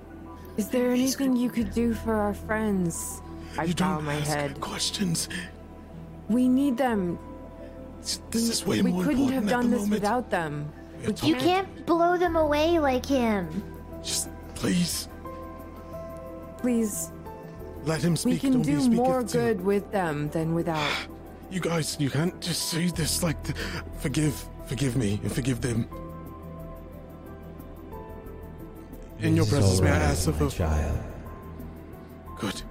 Is there anything you could do for our friends? I you bow don't my ask head. questions. We need them. This, this is way we more couldn't important have at done this moment. without them. We You can't blow them away like him. Just please Please, let him speak. we can Don't be do speaking more to- good with them than without. You guys, you can't just say this like, th- forgive, forgive me, and forgive them. In your This is presence, may I ask of a child? good?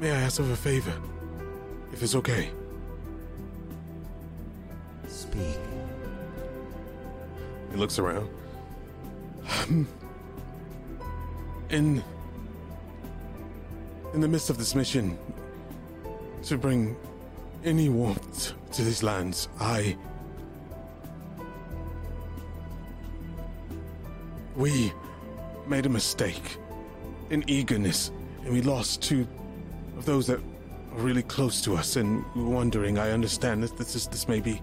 May I ask of a favor, if it's okay? He looks around. Um, in in the midst of this mission to bring any warmth to these lands, I we made a mistake in eagerness, and we lost two of those that are really close to us. And were wondering. I understand that this is this may be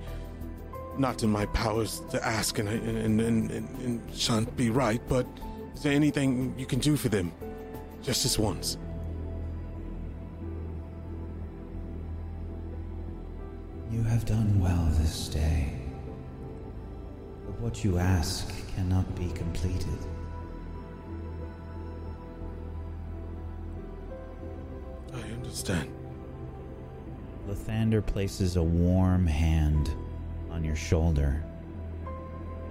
not in my powers to ask, and and, and, and, and shan't be right, but is there anything you can do for them? Just this once. You have done well this day. But what you ask cannot be completed. I understand. Lathander places a warm hand on your shoulder.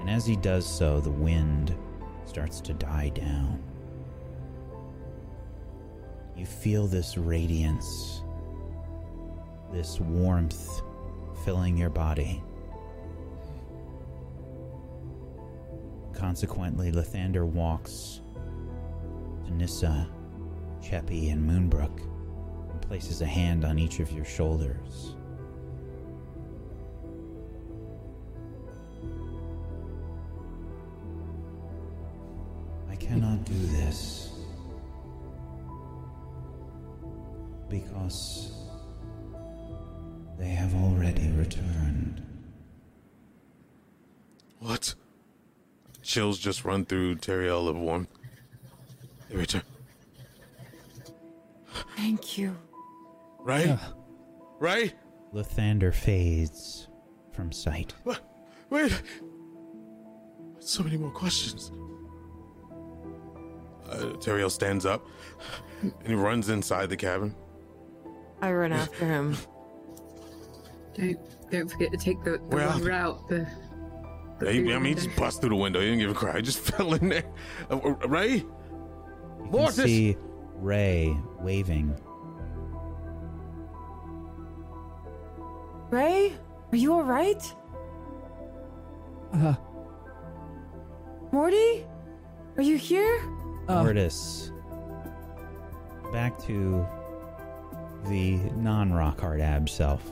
And as he does so, the wind starts to die down. You feel this radiance, this warmth filling your body. Consequently, Lathander walks to Nissa, Cheppy, and Moonbrook and places a hand on each of your shoulders. Cannot do this because they have already returned. What? Chills just run through Teriel of warmth. They return. Thank you. Right? Right? Lathander fades from sight. What? Wait. So many more questions. Uh, Teriel stands up and he runs inside the cabin. I run after him. Don't don't forget to take the, the Where wrong are they? route. The, the Yeah, he, I mean, he just bust through the window. He didn't give a cry. He just fell in there. Uh, uh, Ray? You can Mortis! see Ray waving. Ray, are you all right? Uh, Morty, are you here? Uh, Mortis. Back to the non rock hard ab self.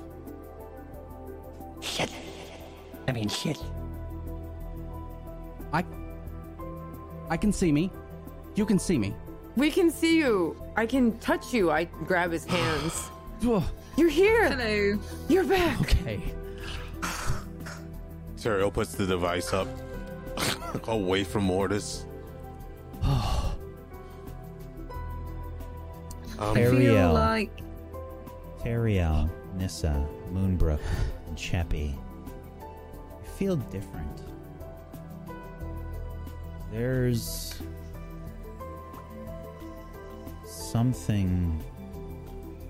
Shit. I mean, shit. I. I can see me. You can see me. We can see you. I can touch you. I grab his hands. You're here. Hello. You're back. Okay. Teriel puts the device up away from Mortis. Um, Feel like Teriel, Nissa, Moonbrook, and Cheppy. You feel different. There's something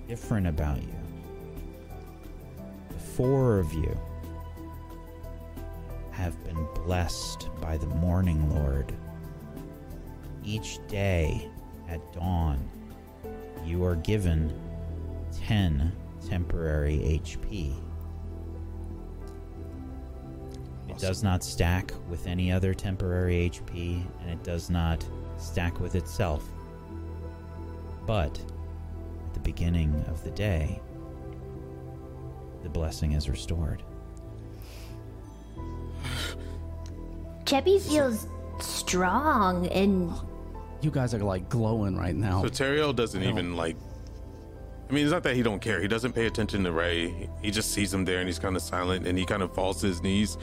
different about you. The four of you have been blessed by the Morning Lord. Each day at dawn, you are given 10 temporary HP. It does not stack with any other temporary HP, and it does not stack with itself. But at the beginning of the day, the blessing is restored. Cheppy feels strong and You guys are like glowing right now. So Teriel doesn't even like. I mean, it's not that he don't care. He doesn't pay attention to Ray. He just sees him there, and he's kind of silent, and he kind of falls to his knees.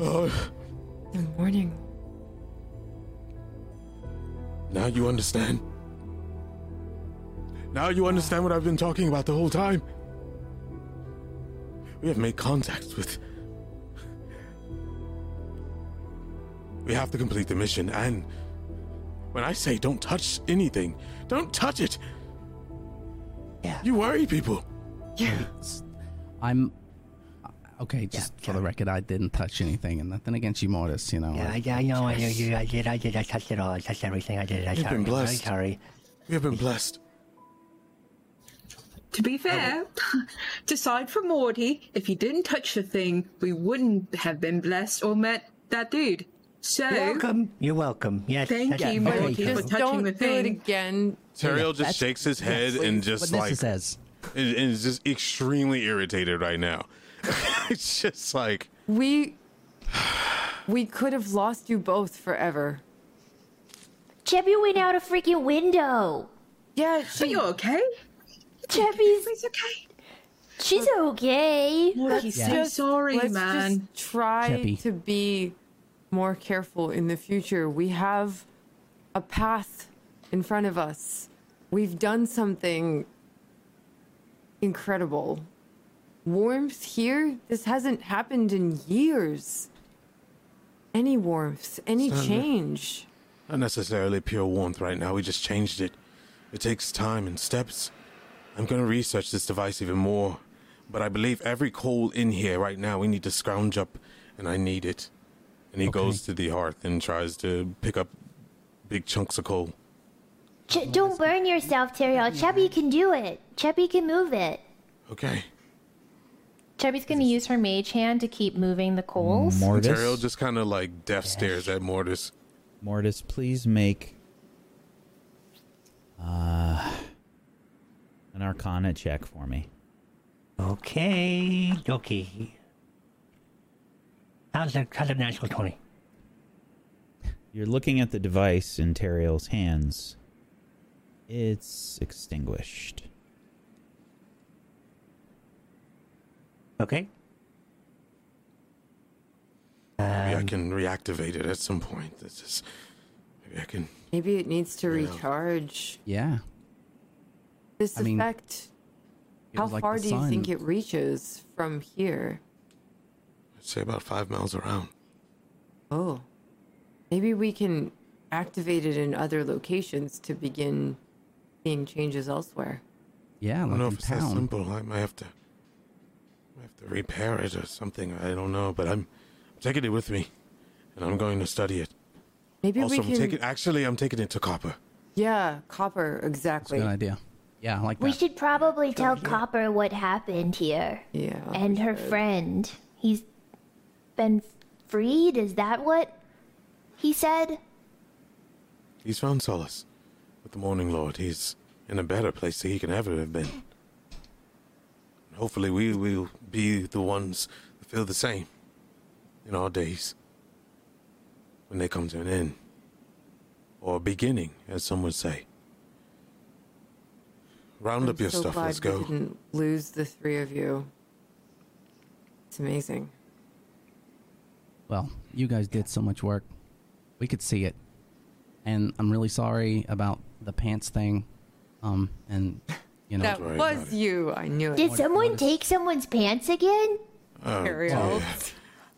Oh, Good morning. now you understand. Now you understand what I've been talking about the whole time. We have made contacts with. We have to complete the mission, and when I say don't touch anything, don't touch it. Yeah. You worry people. I'm okay. Just for the record, I didn't touch anything, and nothing against you, Mortis. You know. Yeah, I, I know, I know, you, I did, I did, I touched it all, I touched everything, I did, I You've sorry, been I'm blessed. sorry. We have been blessed. To be fair, aside from Morty, if you didn't touch the thing, we wouldn't have been blessed or met that dude. So, You're welcome. You're welcome. Yes. Thank that's- you, very Morty, good. for Just touching don't the do it thing. again. Teriel just that's- shakes his head and just what like says. and, and is just extremely irritated right now. it's just like We we could have lost you both forever. Cheppy went out a freaking window. Yeah, Are she you okay? Cheppy's It's okay. she's okay. Morty, so sorry, let's man. just try Cheppy. to be more careful in the future. We have a path in front of us. We've done something incredible. Warmth here, this hasn't happened in years. Any warmth, any Thunder. change. not necessarily pure warmth right now. We just changed it. It takes time and steps. I'm gonna research this device even more, but I believe every coal in here right now we need to scrounge up, and I need it. And he Okay. goes to the hearth and tries to pick up big chunks of coal. Ch- don't burn yourself, Teriel. Cheppy can do it. Cheppy can move it. Okay. Cheppy's gonna use her mage hand to keep moving the coals. And Mortis, Teriel just kind of like death stares at Mortis. Mortis, please make uh, an Arcana check for me. Okay, okay. How's the, how's the natural 20? You're looking at the device in Teriel's hands. It's extinguished. Okay. Maybe I Um, can reactivate it at some point. This is maybe I can. Maybe it needs to Yeah. recharge. Yeah. This I effect, It how like far the do you think it reaches from here? I'd say about five miles around. Oh. Maybe we can activate it in other locations to begin seeing changes elsewhere. Yeah. I don't know in if it's that simple. I might have to, might have to repair it or something. I don't know, but I'm, I'm taking it with me, and I'm going to study it. Maybe also, we I'm can. taking. Actually, I'm taking it to Copper. Yeah, copper, That's a exactly. good idea. Yeah, I like We should probably tell Copper what happened here. Yeah. and her should. friend. He's been freed? Is that what he said? He's found solace with the Morning Lord. He's in a better place than he can ever have been. Hopefully, we will be the ones that feel the same in our days when they come to an end, or beginning, as some would say. Round I'm up your so stuff. glad Let's go. we go. didn't lose the three of you. It's amazing. Well, you guys did so much work. We could see it. And I'm really sorry about the pants thing. Um, and, you know, That worry was about you. I knew it. Did someone take someone's pants again? Oh, Ariel. dear.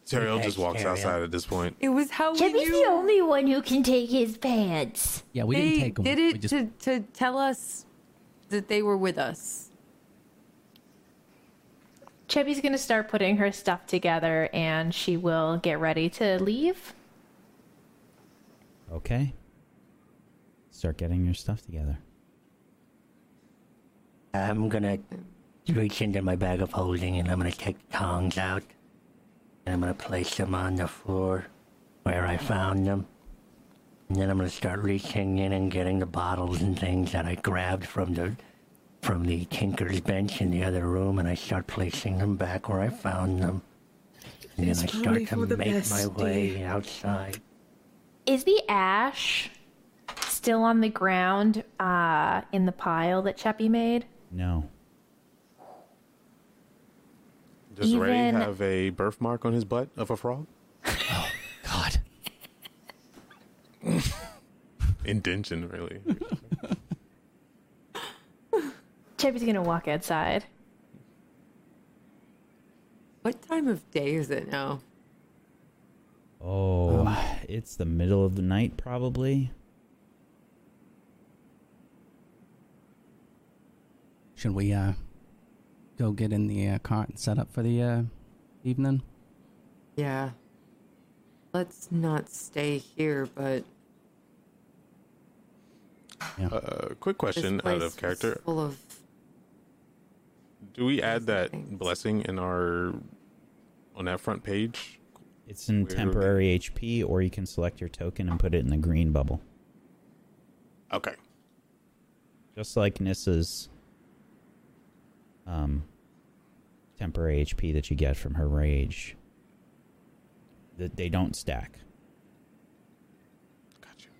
Teriel just Thanks, walks Teriel. outside at this point. It was how we Cheppy's knew. the only one who can take his pants. Yeah, we they didn't take them. did we it just, to, to tell us that they were with us. Cheppy's gonna start putting her stuff together and she will get ready to leave. Okay. Start getting your stuff together. I'm gonna reach into my bag of holding and I'm gonna take tongs out. And I'm gonna place them on the floor where I found them. And then I'm gonna start reaching in and getting the bottles and things that I grabbed from the from the tinker's bench in the other room and I start placing them back where I found them. And It's then I start to make best, my dear. way outside. Is the ash still on the ground uh, in the pile that Cheppy made? No. Does Ray have a birthmark on his butt of a frog? Oh, God. Indention, really. Cheppy's gonna walk outside. What time of day is it now? Oh, it's the middle of the night, probably. Should we uh go get in the uh, cart and set up for the uh, evening? Yeah. Let's not stay here, but Uh, quick question out of character. is full of Do we add that things. blessing in our on that front page? It's in Where- temporary HP, or you can select your token and put it in the green bubble. Okay. Just like Nissa's um, temporary HP that you get from her rage. That they don't stack. Got you.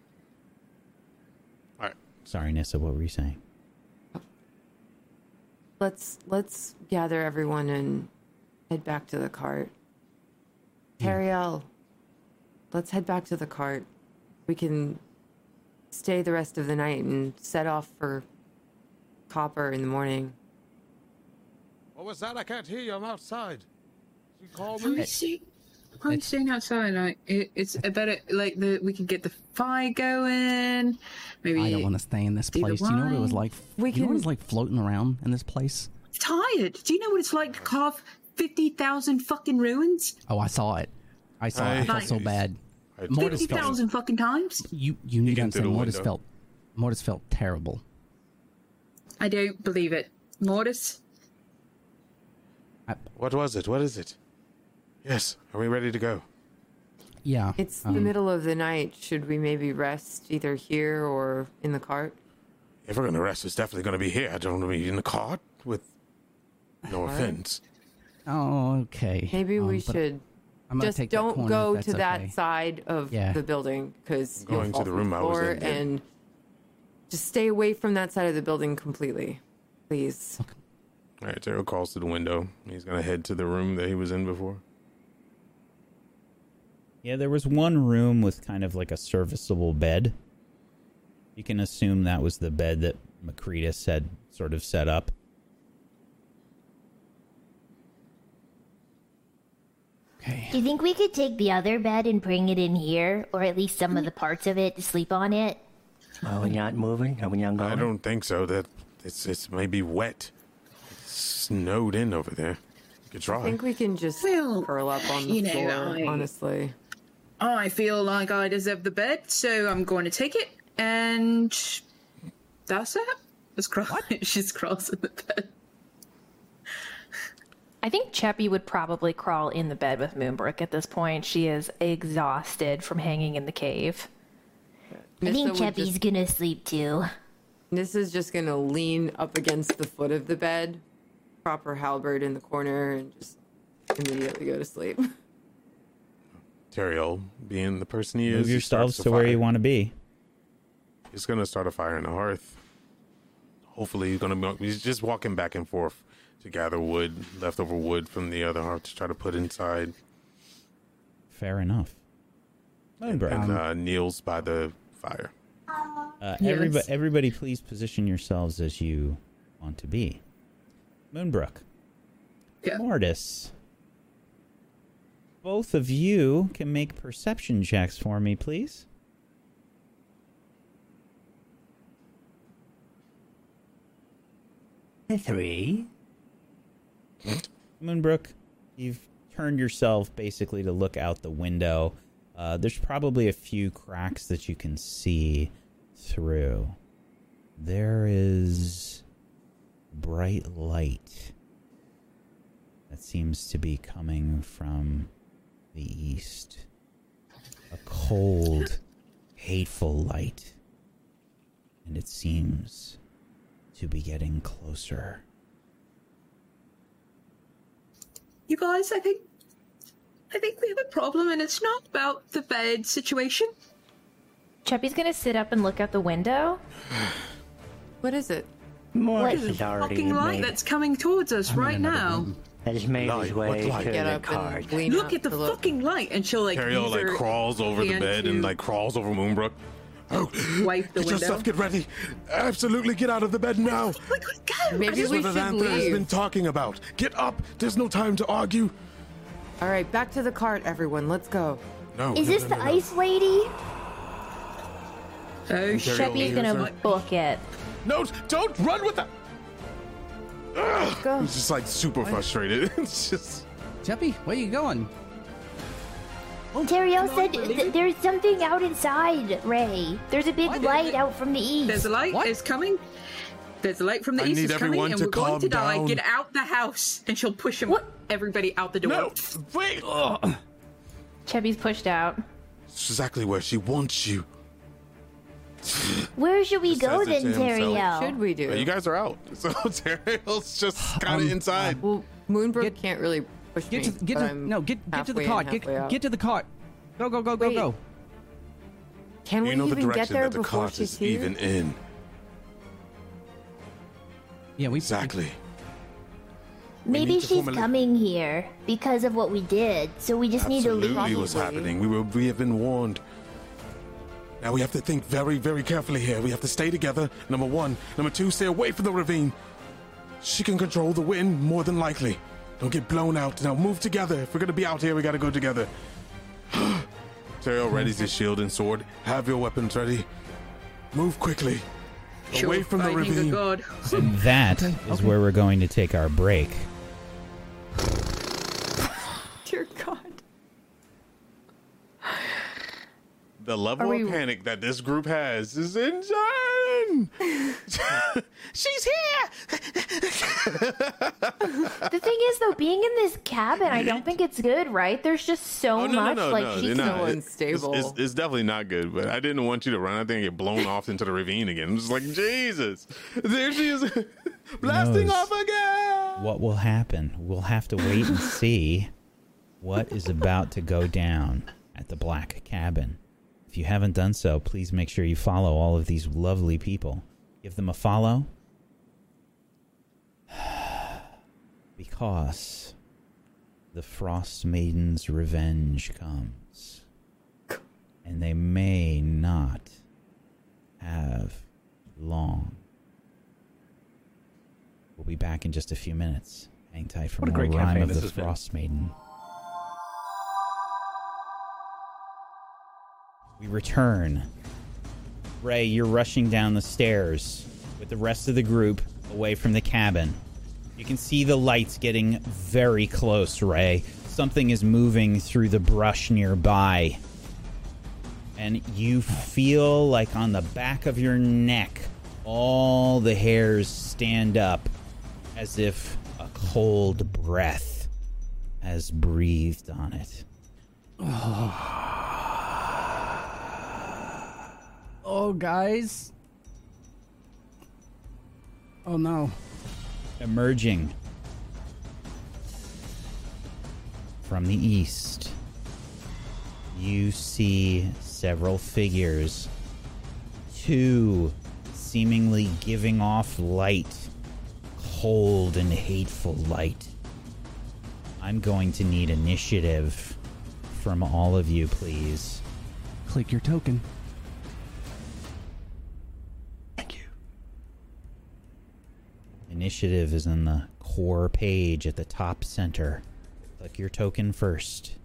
All right. Sorry, Nissa, what were you saying? Let's let's gather everyone and head back to the cart. Hmm. Teriel, let's head back to the cart. We can stay the rest of the night and set off for Copper in the morning. What was that? I can't hear you. I'm outside. You call I'm staying, I'm staying outside. Like it, it's a better like the we could get the fire going. Maybe I don't want to stay in this place. Do you know what it was like? We Do you know what can- it's like floating around in this place? tired. Do you know what it's like to carve fifty thousand fucking runes? Oh, I saw it. I saw it. I I- felt so bad. I- Mortis Fifty fucking times. you. You need to Peeking through understand. the Mortis window. felt. Mortis felt terrible. I don't believe it. Mortis, What was it? What is it? Yes. Are we ready to go? Yeah. It's um, the middle of the night. Should we maybe rest either here or in the cart? If we're going to rest, it's definitely going to be here. I don't want to be in the cart with. No Alright. offense. Oh, okay. Maybe we Um, but should I'm just take don't corner go to that's that side of Yeah. the building because you'll Going to the through room I was in, and just stay away from that side of the building completely, please. All right. Taro calls to the window. He's going to head to the room that he was in before. Yeah, there was one room with kind of like a serviceable bed. You can assume that was the bed that Macretus had sort of set up. Okay. Do you think we could take the other bed and bring it in here, or at least some of the parts of it to sleep on it? Are we not moving? Are we not going? I don't think so. That it's it's maybe wet. It's snowed in over there. You could try. I think we can just Well, curl up on the you know, floor, I- honestly. I feel like I deserve the bed, so I'm going to take it, and that's it. Just crawl. She's crossing the bed. I think Cheppy would probably crawl in the bed with Moonbrook at this point. She is exhausted from hanging in the cave. I think Nissa Cheppy's just- gonna sleep too. Nissa's just gonna lean up against the foot of the bed, prop her halberd in the corner, and just immediately go to sleep. Teriel, being the person he is, Move he yourselves to a where you want to be. He's gonna start a fire in the hearth. Hopefully, he's gonna. Be, he's just walking back and forth to gather wood, leftover wood from the other hearth to try to put inside. Fair enough. Moonbrook. And uh, kneels by the fire. Uh, Yes. everybody, everybody, please position yourselves as you want to be. Moonbrook. Yeah. Mortis. Both of you can make perception checks for me, please. Three. Moonbrook, you've turned yourself basically to look out the window. Uh, there's probably a few cracks that you can see through. There is bright light that seems to be coming from the east. A cold, hateful light. And it seems to be getting closer. You guys, I think I think we have a problem and it's not about the bed situation. Cheppy's gonna sit up and look out the window. What is it? Mortis There's is a already fucking light made, that's coming towards us I'm right now. room. Has made Light? his What way to Get the up cart. and lean Look up at the to look. fucking light and she'll like Ariel oh, use like her crawls over the hand bed and to like crawls over Moonbrook. Oh, wipe the get your window. stuff, get ready. Absolutely get out of the bed now. Like, go! Maybe This we is what should Avantha has been leave. talking about. Get up. There's no time to argue. All right, back to the cart, everyone. Let's go. No. Is no, this no, the no, no. ice lady? Oh shit. Cheppy's gonna are- book it. No, don't run with that. Ugh. Go. He's just like super frustrated. it's just. Cheppy, where are you going? Teriel said th- there's something out inside, Ray. There's a big What? light out from the east. There's a light. What? It's coming. There's a light from the I east. need It's coming, everyone and to we're going calm to die. down. Get out the house, and she'll push him. What? Everybody out the door. No, wait. Ugh. Cheppy's pushed out. It's exactly where she wants you. Where should we go then, to himself. Teriel? Should we do? But you guys are out, so Teriel's just kind of Um, inside. Well, Moonbrook Get- can't really push Get me. to get to no get get to the cart. Get get to the cart. Go go go go Wait. go. Can we you know the even get direction there that the before cart she's is here? even in. Yeah, we Exactly. Maybe she's formally- coming here because of what we did, so we just need to leave. Absolutely what's happening. We were we have been warned. Now we have to think very, very carefully here. We have to stay together. Number one. Number two, stay away from the ravine. She can control the wind more than likely. Don't get blown out. Now move together. If we're gonna be out here, we gotta go together. Teriel readies his shield and sword. Have your weapons ready. Move quickly. Sure, Away from the fighting a ravine. god. And that is where we're going to take our break. Dear God. The level Are of panic that this group has is insane. She's here. The thing is, though, being in this cabin, I don't think it's good, right? There's just so Oh, no, much. no, no, like no. she's you're not. so unstable. It's, it's, it's definitely not good, but I didn't want you to run out there and get blown off into the ravine again. I'm just like, Jesus. There she is. Blasting off again. What will happen? We'll have to wait and see what is about to go down at the Black Cabin. If you haven't done so, please make sure you follow all of these lovely people. Give them a follow. Because the Frost Maiden's revenge comes. And they may not have long. We'll be back in just a few minutes. Hang tight for What a more great Rime of the has been. Frost Maiden. We return. Ray, you're rushing down the stairs with the rest of the group away from the cabin. You can see the lights getting very close, Ray. Something is moving through the brush nearby. And you feel like on the back of your neck, all the hairs stand up as if a cold breath has breathed on it. Ah. Oh, guys. Oh no. emerging from the east. You see several figures, two seemingly giving off light, cold and hateful light. I'm going to need initiative from all of you, please. Click your token. Initiative is in the core page at the top center. Click your token first.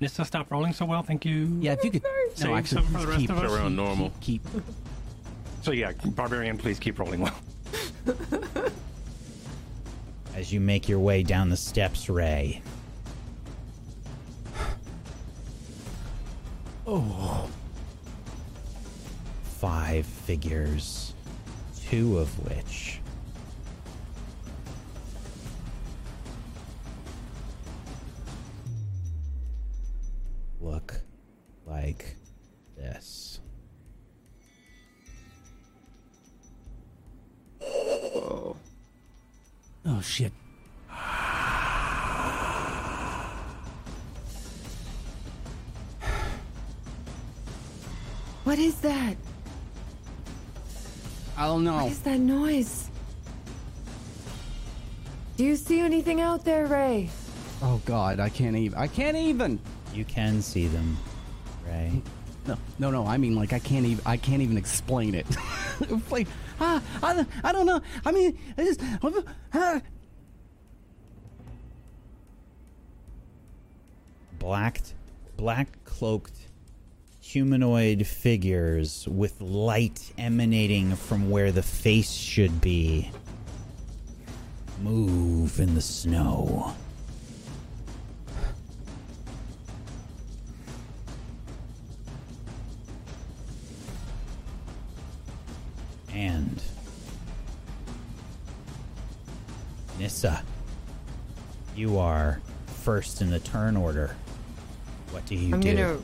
Nissa, stop rolling so well. Thank you. Yeah, if you could. Save No, actually, some for the rest keep, of us. Around normal. keep. So yeah, barbarian, please keep rolling well. As you make your way down the steps, Ray. Oh. Five figures, two of which look like this. Oh, oh shit. What is that? I don't know. What is that noise? Do you see anything out there, Ray? Oh god, I can't even. I can't even. You can see them, right? No, no, no. I mean, like, I can't even. I can't even explain it. like, ah, I, don't- I don't know. I mean, I just. ah. black black cloaked humanoid figures with light emanating from where the face should be move in the snow and Nissa you are first in the turn order what do you I'm do? gonna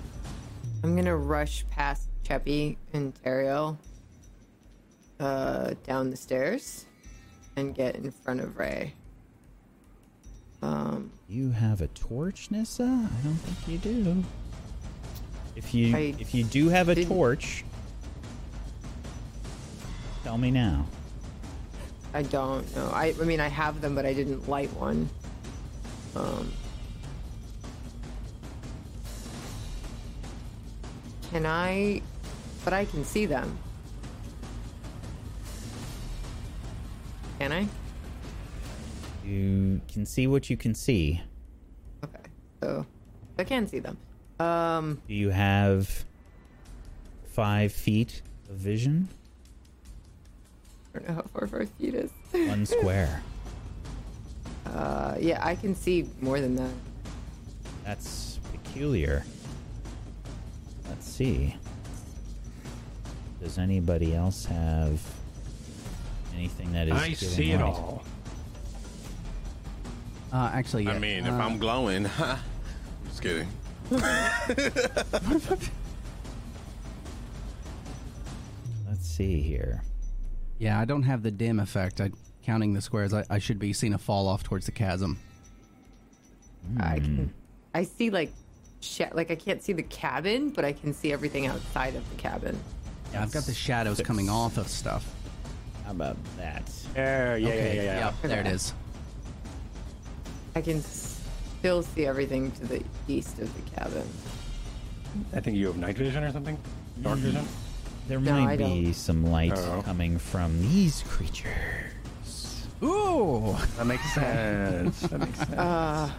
I'm gonna rush past Cheppy and Teriel uh down the stairs and get in front of Ray. Um You have a torch, Nissa? I don't think you do. If you I if you do have a torch, tell me now. I don't know. I I mean I have them but I didn't light one. Um Can I but I can see them. Can I? You can see what you can see. Okay. So I can see them. Um Do you have five feet of vision? I don't know how far five feet is. One square. Uh, yeah, I can see more than that. That's peculiar. Let's see. Does anybody else have anything that is I giving see it all. Uh, actually, I yeah, mean, if uh, I'm glowing, I'm just kidding. Let's see here. Yeah, I don't have the dim effect. I counting the squares. I, I should be seeing a fall off towards the chasm. I hmm. can, I see like, sh- like I can't see the cabin, but I can see everything outside of the cabin. Yeah, I've got the shadows coming off of stuff. How about that? Uh, yeah, yeah, okay, yeah, yeah, yeah. Yep, there it is. I can still see everything to the east of the cabin. I think you have night vision or something. Dark mm. vision. There No, might I be some light Oh. coming from these creatures. Ooh, That makes sense. that makes sense. Uh,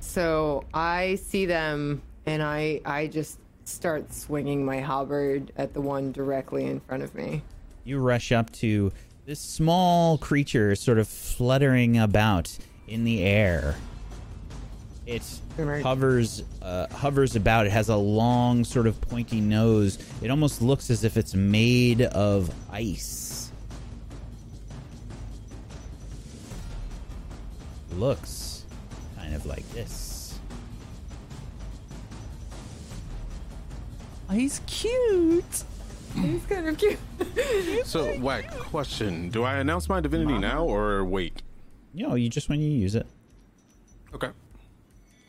so I see them, and I I just start swinging my halberd at the one directly in front of me. You rush up to this small creature sort of fluttering about in the air. It Right. hovers uh, hovers about. It has a long sort of pointy nose. It almost looks as if it's made of ice. Looks kind of like this. he's cute. He's kind of cute. So, whack question: Do I announce my divinity now or wait? You know, you just when you use it. Okay.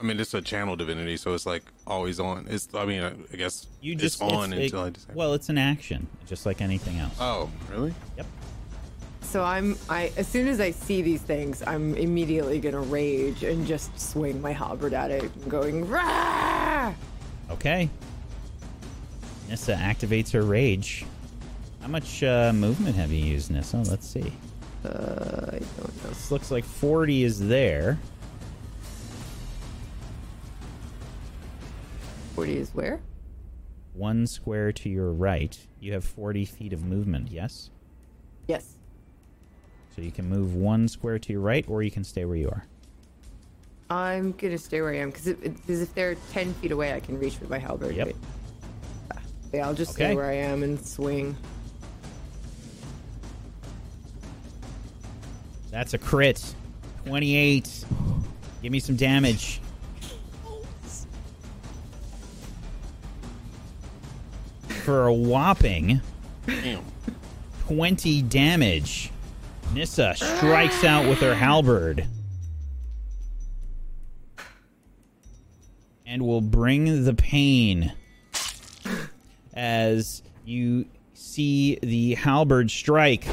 I mean, it's a channel divinity, so it's like always on. It's. I mean, I I guess You it's just on it's- it- until I decide. Well, it's an action, just like anything else. oh, really? Yep. So I'm I as soon as I see these things, I'm immediately gonna rage and just swing my halberd at it, and going rah. Okay. Nissa activates her rage. How much uh, movement have you used, Nissa? Let's see. Uh, I don't know. This looks like 40 is there. 40 is where? One square to your right. You have 40 feet of movement, yes? Yes. So you can move one square to your right, or you can stay where you are. I'm gonna stay where I am because if they're 10 feet away, I can reach with my halberd. Yep. right? Yeah, I'll just Okay. stay where I am and swing. That's a crit. 28. Give me some damage. For a whopping 20 damage, Nissa strikes out with her halberd. And will bring the pain as you see the halberd strike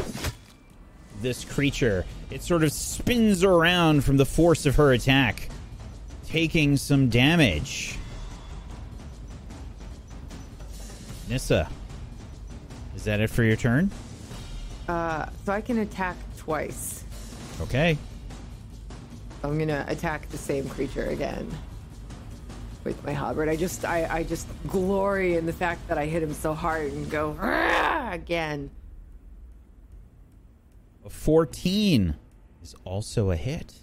this creature. It sort of spins around from the force of her attack, taking some damage. Nissa, is that it for your turn? Uh, so I can attack twice. Okay. I'm gonna attack the same creature again with my halberd. I just, I, I just glory in the fact that I hit him so hard and go again. A 14 is also a hit.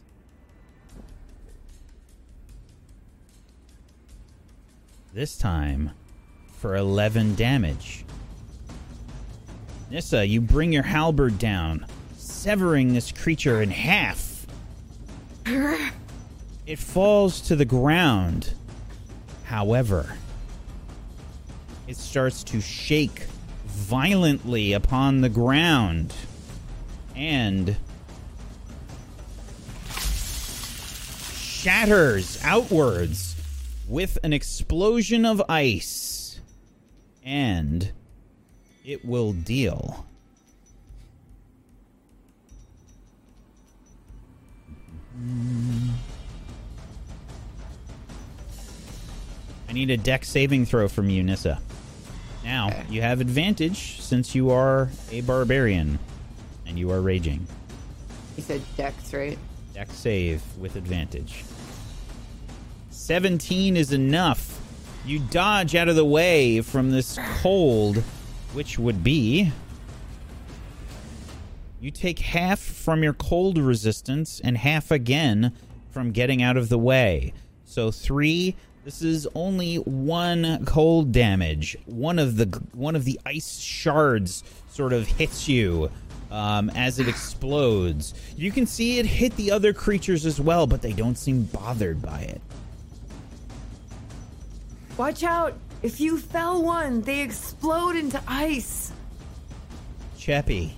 This time for 11 damage. Nissa, you bring your halberd down, severing this creature in half. It falls to the ground. However, it starts to shake violently upon the ground and shatters outwards with an explosion of ice. And it will deal. I need a Dex saving throw from you, Nissa. Now, you have advantage since you are a barbarian and you are raging. You said Dex, right? Dex save with advantage. 17 is enough. You dodge out of the way from this cold, which would be. You take half from your cold resistance and half again from getting out of the way. So three. This is only one cold damage. One of the one of the ice shards sort of hits you um, as it explodes. You can see it hit the other creatures as well, but they don't seem bothered by it. Watch out! If you fell one, they explode into ice. Cheppy.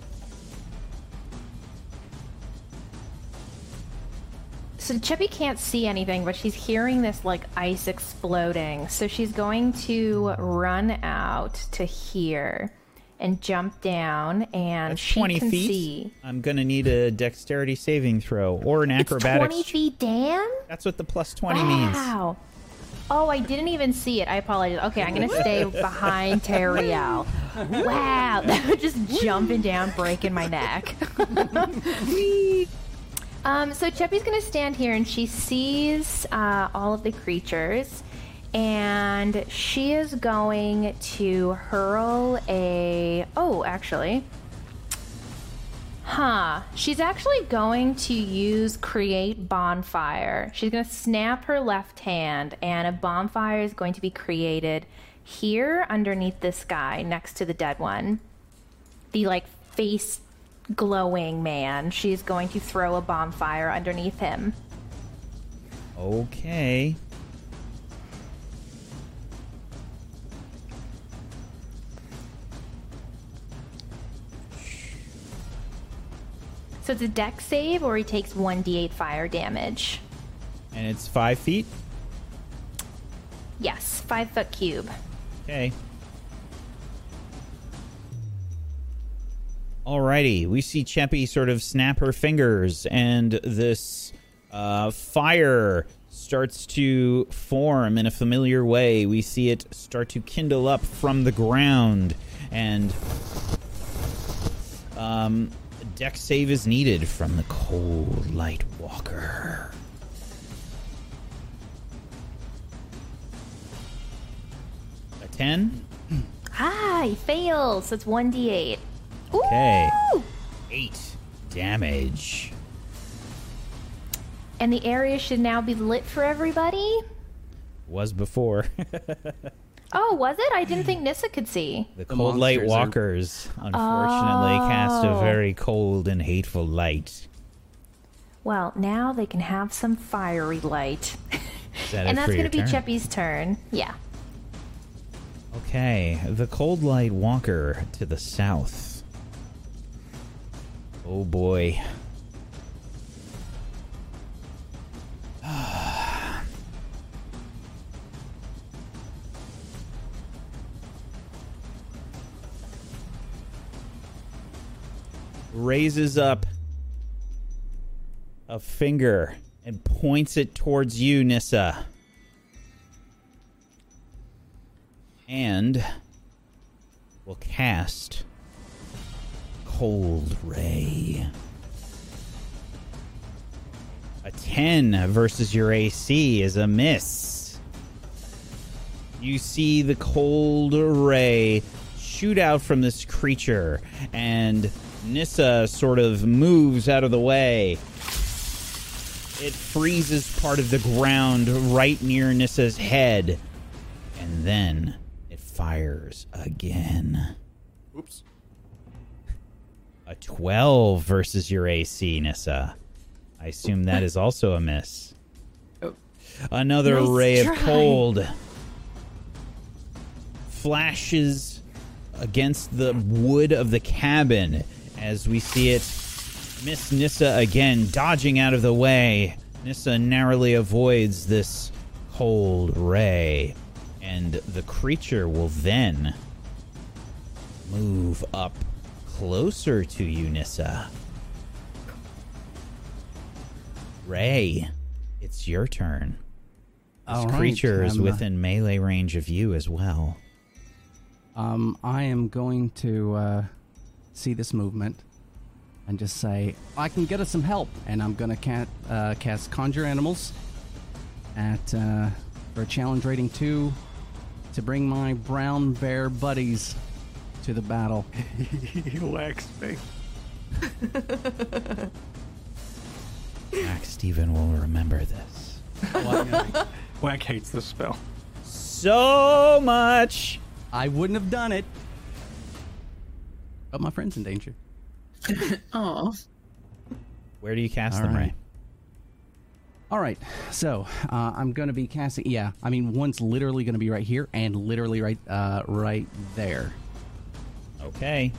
So Cheppy can't see anything, but she's hearing this like ice exploding. So she's going to run out to here and jump down, and That's she 20 can feet. see. I'm gonna need a dexterity saving throw or an acrobatics. It's 20 feet down? That's what the plus 20 means. Wow. Oh, I didn't even see it. I apologize. Okay, I'm gonna stay behind Teriel. Wow, that was just jumping down, breaking my neck. um, so Cheppy's gonna stand here, and she sees uh, all of the creatures, and she is going to hurl a. Oh, actually. Huh. She's actually going to use create bonfire. She's going to snap her left hand, and a bonfire is going to be created here underneath this guy next to the dead one. The like face glowing man. She's going to throw a bonfire underneath him. Okay. So it's a Dex save, or he takes 1d8 fire damage. And it's five feet. Yes, five foot cube. Okay. Alrighty, we see Cheppy sort of snap her fingers, and this uh, fire starts to form in a familiar way. We see it start to kindle up from the ground, and um, Dex save is needed from the cold light walker. A 10. Ah, he fails. That's 1d8. Okay. Ooh! 8 damage. And the area should now be lit for everybody? Was before. Oh, was it? I didn't think Nissa could see. The The cold light monsters are- walkers, unfortunately, cast a Oh. very cold and hateful light. Well, now they can have some fiery light. That and that's going to be turn? Cheppy's turn. Yeah. Okay, the cold light walker to the south. Oh boy. Raises up a finger and points it towards you, Nissa. and will cast Cold Ray. A 10 versus your AC is a miss. You see the Cold Ray shoot out from this creature, and Nissa sort of moves out of the way. It freezes part of the ground right near Nissa's head, and then it fires again. Oops. A 12 versus your AC, Nissa. I assume that is also a miss. Oh. Another Nice ray try. of cold flashes against the wood of the cabin as we see it miss Nissa again, dodging out of the way. Nissa narrowly avoids this cold ray, and the creature will then move up closer to you, Nissa. Ray, it's your turn. This right, creature is uh, within melee range of you as well. Um, I am going to uh, see this movement and just say, I can get us some help. And I'm going to ca- uh, cast Conjure Animals at uh, for a challenge rating 2 to bring my brown bear buddies to the battle. he likes me. Max Steven will remember this. Whack hates this spell. So much! I wouldn't have done it. But my friend's in danger. Oh, Where do you cast All them, right. Ray? All right, so uh, I'm going to be casting. Yeah, I mean, one's literally going to be right here and literally right, uh, right there. Okay.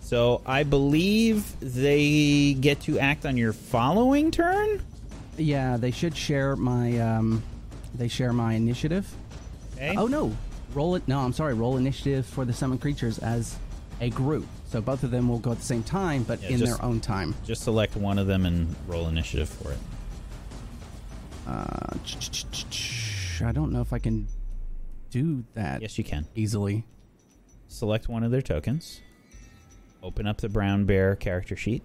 So I believe they get to act on your following turn? Yeah, they should share my. Um, they share my initiative. Okay. Oh no, roll it. No, I'm sorry. Roll initiative for the summon creatures as a group. So both of them will go at the same time, but Yeah, in just- their own time. Just select one of them and roll initiative for it. Uh, I don't know if I can do that Yes, you can. easily. Select one of their tokens. Open up the brown bear character sheet.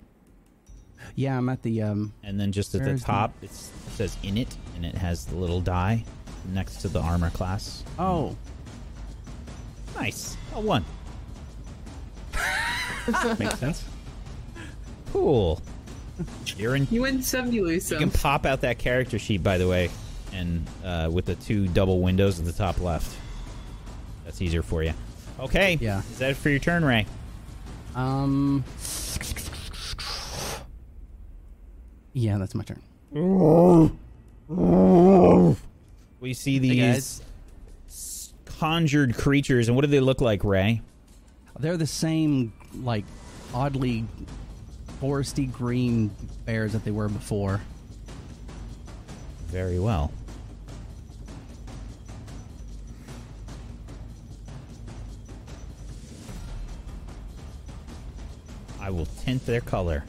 Yeah, I'm at the. Um, And then just at the top, it's, it says in it, and it has the little die next to the armor class. oh, Nice. A one. Makes sense. Cool. You're in. you win some, you lose You can pop out that character sheet, by the way, and uh, with the two double windows at the top left. That's easier for you. Okay. Yeah. Is that it for your turn, Ray? um. Yeah, that's my turn. We see these guys. s- conjured creatures, and what do they look like, Ray? They're the same, like, oddly foresty green bears that they were before. Very well. I will tint their color.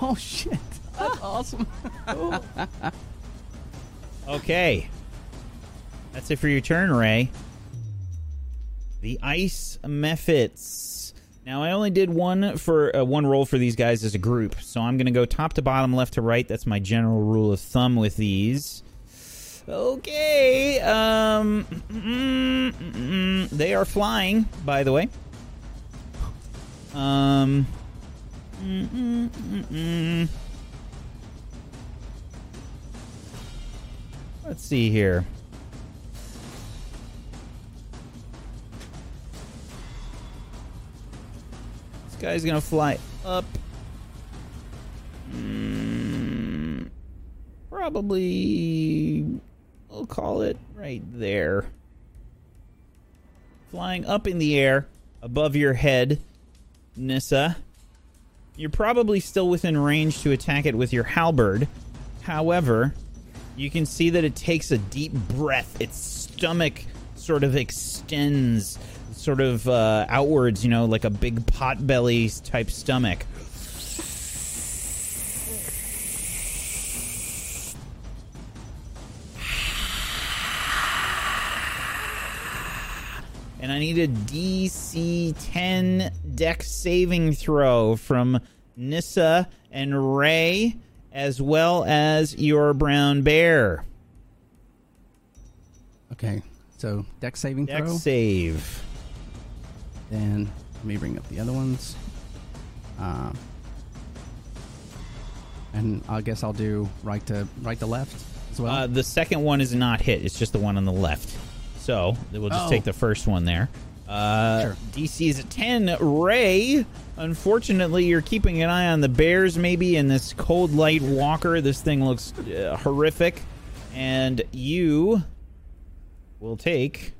Oh shit! That's awesome. Okay. That's it for your turn, Ray. The ice mephits. Now I only did one for uh, one roll for these guys as a group, so I'm going to go top to bottom, left to right. That's my general rule of thumb with these. Okay. Um. mm, mm, they are flying, by the way. Um. Let's see here. Guy's gonna fly up. Mm, probably, we'll call it right there. Flying up in the air above your head, Nissa. You're probably still within range to attack it with your halberd. However, you can see that it takes a deep breath. Its stomach sort of extends, sort of uh, outwards, you know, like a big pot belly type stomach. And I need a DC 10 Dex saving throw from Nissa and Ray, as well as your brown bear. Okay, so Dex saving Dex throw. save. Then let me bring up the other ones. Um, and I guess I'll do right to right to left as well. Uh, the second one is not hit. It's just the one on the left. So we'll just Oh. take the first one there. Uh, Sure. DC is a 10. Ray, unfortunately, you're keeping an eye on the bears, maybe, in this cold light walker. This thing looks uh, horrific. And you will take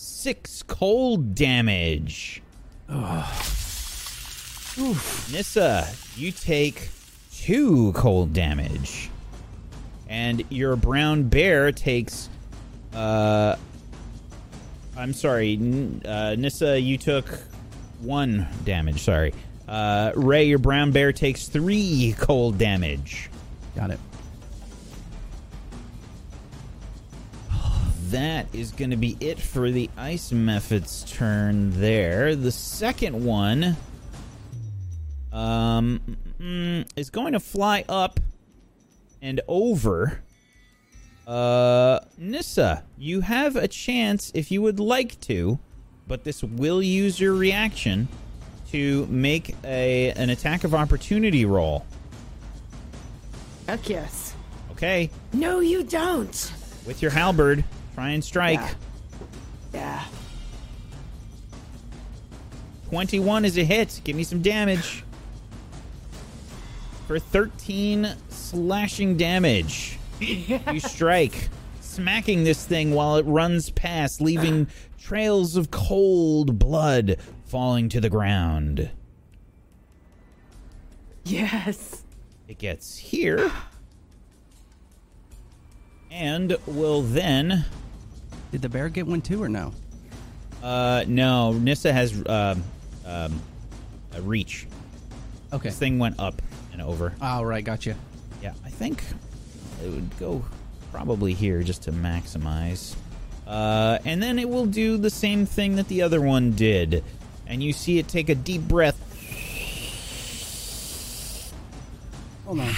six cold damage. Nissa, you take two cold damage. And your brown bear takes. Uh, I'm sorry, uh, Nissa, you took one damage. Sorry. Uh, Ray, your brown bear takes three cold damage. Got it. That is going to be it for the ice mephit's turn there. The second one um, is going to fly up and over. Uh, Nissa, you have a chance if you would like to, but this will use your reaction to make a an attack of opportunity roll. Heck yes. Okay, No, you don't. with your halberd, try and strike. Yeah. Yeah. 21 is a hit. Give me some damage. For 13 slashing damage. you strike, smacking this thing while it runs past, leaving trails of cold blood falling to the ground. Yes. It gets here. And will then. Did the bear get one too or no? Uh, no, Nissa has um, um, a reach. Okay. This thing went up and over. All right, gotcha. Yeah, I think it would go probably here just to maximize. Uh, and then it will do the same thing that the other one did. And you see it take a deep breath. Hold on.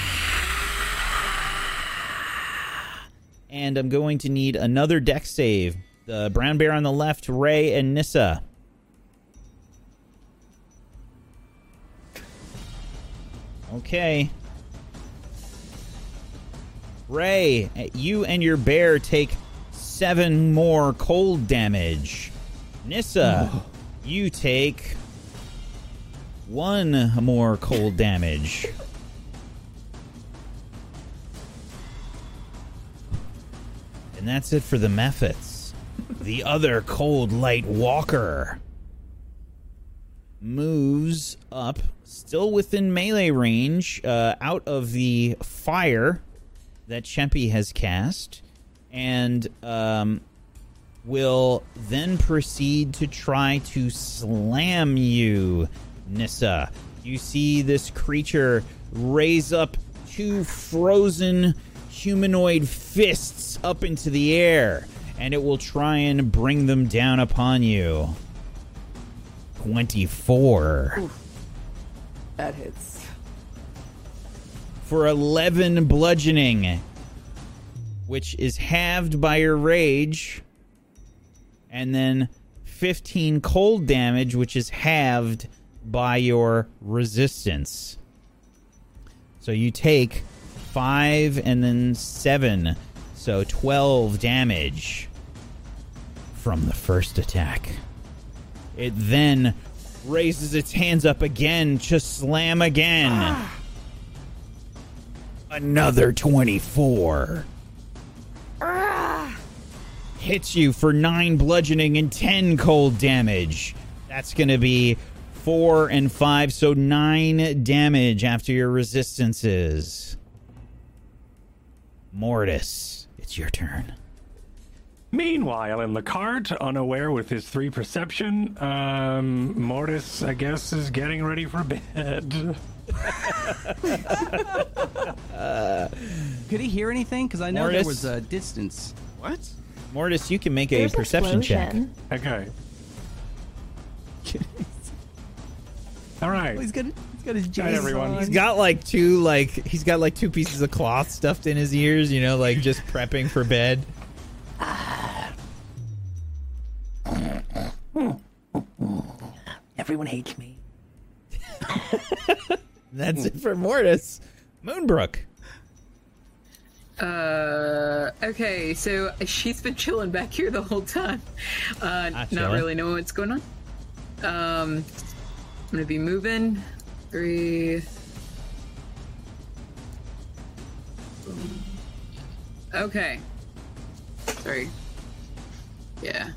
And I'm going to need another Dex save. The brown bear on the left, Ray and Nissa. Okay. Ray, you and your bear take seven more cold damage. Nissa, you take one more cold damage. And that's it for the Mephits. The other cold light walker moves up, still within melee range, uh, out of the fire that Cheppy has cast, and um, will then proceed to try to slam you, Nissa. You see this creature raise up two frozen humanoid fists up into the air, and it will try and bring them down upon you. 24 That hits. for 11 bludgeoning. which is halved by your rage, and then 15 cold damage, which is halved by your resistance. So you take 5 and then 7, so 12 damage from the first attack. It then raises its hands up again to slam again. Another 24. Hits you for 9 bludgeoning and 10 cold damage. That's going to be 4 and 5, so 9 damage after your resistances. Mortis, it's your turn. Meanwhile, in the cart, unaware with his three perception, um, Mortis, I guess, is getting ready for bed. Could he hear anything? Because I know there was a distance. What? Mortis, you can make a There's perception check. Okay. All right. Oh, he's got, he's got his Night, everyone. on. He's got like two like he's got like two pieces of cloth stuffed in his ears, you know, like just prepping for bed. Everyone hates me. That's it for Mortis. Moonbrook. Uh, okay, so she's been chilling back here the whole time. Uh, not chilling. really knowing what's going on. Um, I'm gonna be moving. Three. Okay. Sorry. Yeah.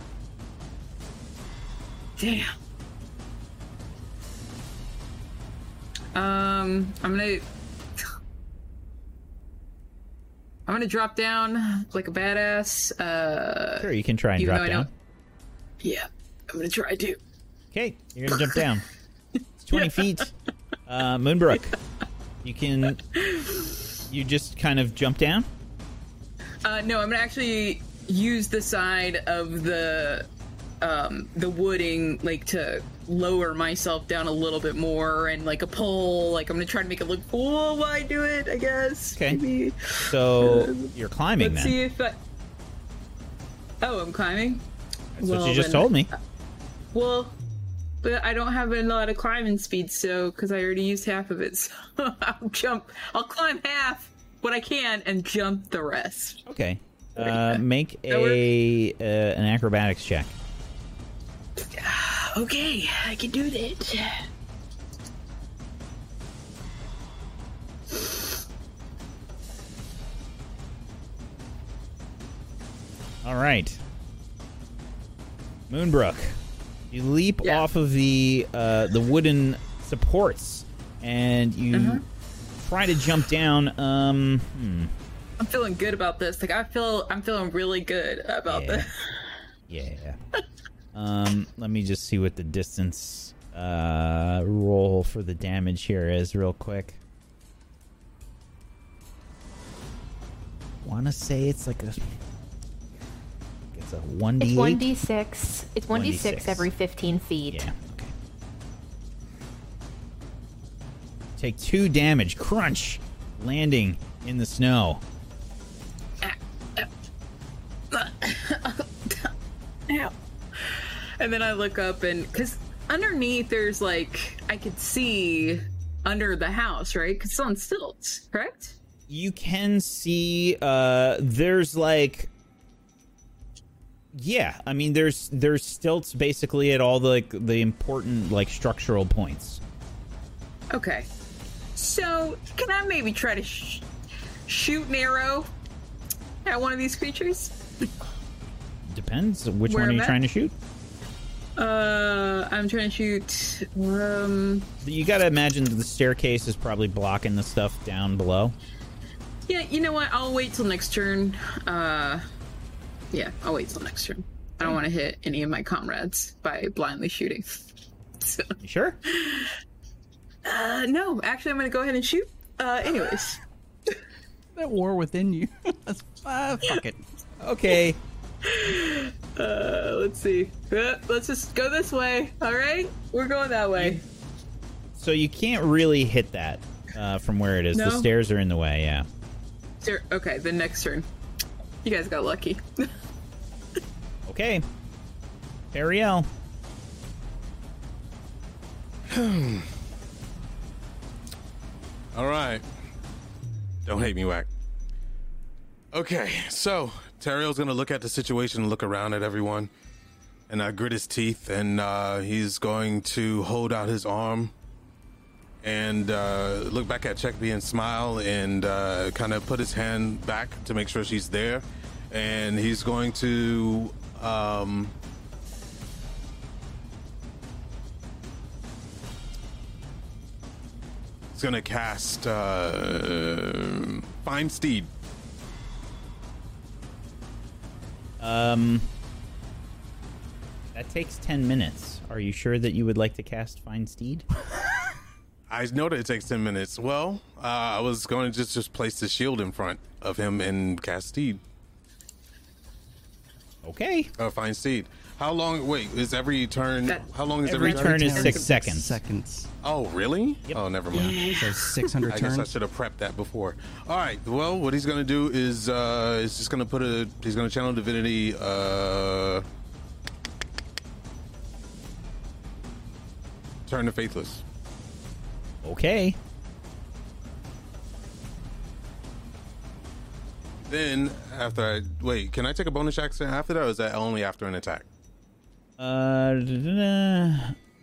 Damn. Um, I'm gonna. I'm gonna drop down like a badass. Uh, Sure, you can try and drop down. yeah, I'm gonna try to. Okay, you're gonna jump down. It's 20 feet. Uh, Moonbrook, you can. You just kind of jump down. Uh, no, I'm gonna actually use the side of the um, the wooding like to lower myself down a little bit more and like a pole. Like I'm gonna try to make it look cool while I do it. I guess. Okay. Maybe. So you're climbing Let's then. see if I. Oh, I'm climbing. That's well, what you just then- told me. Well, but I don't have a lot of climbing speed, so because I already used half of it, so I'll jump. I'll climb half what I can and jump the rest. Okay. Uh, make a uh, an acrobatics check. Okay, I can do that. All right. Moonbrook, you leap Yeah. off of the uh, the wooden supports and you Uh-huh. try to jump down. Um, hmm, I'm feeling good about this. Like I feel, I'm feeling really good about Yeah. this. yeah. um, let me just see what the distance uh, roll for the damage here is, real quick. Want to say it's like a it's a one d. It's one d six. It's one d 1d6. six every fifteen feet. Yeah. Okay. Take two damage. Crunch. Landing in the snow. Ow. And then I look up and because underneath there's like I could see under the house, right? Because it's on stilts, correct? You can see. Uh, there's like. Yeah, I mean, there's there's stilts basically at all the like the important like structural points. Okay. So can I maybe try to sh- shoot an arrow at one of these creatures? Depends which Where one are you trying to shoot. Uh, I'm trying to shoot. Um, You got to imagine that the staircase is probably blocking the stuff down below. yeah, you know what? I'll wait till next turn. Uh, yeah, I'll wait till next turn. I don't want to hit any of my comrades by blindly shooting. So, You sure? uh, no, actually, I'm gonna go ahead and shoot. Uh, anyways. That war within you. That's, uh, fuck it. Okay. Uh, let's see. Uh, let's just go this way. All right, we're going that way. So you can't really hit that uh, from where it is. The stairs are in the way. Yeah. Okay, the next turn. You guys got lucky. Okay. Ariel. All right. Don't hate me, Whack. Okay, so Teriel's gonna look at the situation, look around at everyone, and uh, grit his teeth, and uh, he's going to hold out his arm and uh, look back at Cheppy and smile and uh, kind of put his hand back to make sure she's there. And he's going to. Um, he's going to cast uh, Find Steed. Um, that takes 10 minutes. Are you sure that you would like to cast Find Steed? I know that it takes 10 minutes. Well, uh, I was going to just, just place the shield in front of him and cast Steed. Okay. Uh, find Steed. How long? Wait, is every turn? That- how long is Every every, turn is six seconds. Seconds. Oh, really? Yep. Oh, never mind. So 600 I guess I should have prepped that before. All right. Well, what he's gonna do is uh, is just gonna put a. He's gonna channel divinity. Uh, turn to faithless. Okay. Then after I wait, can I take a bonus action after that, or is that only after an attack? Uh,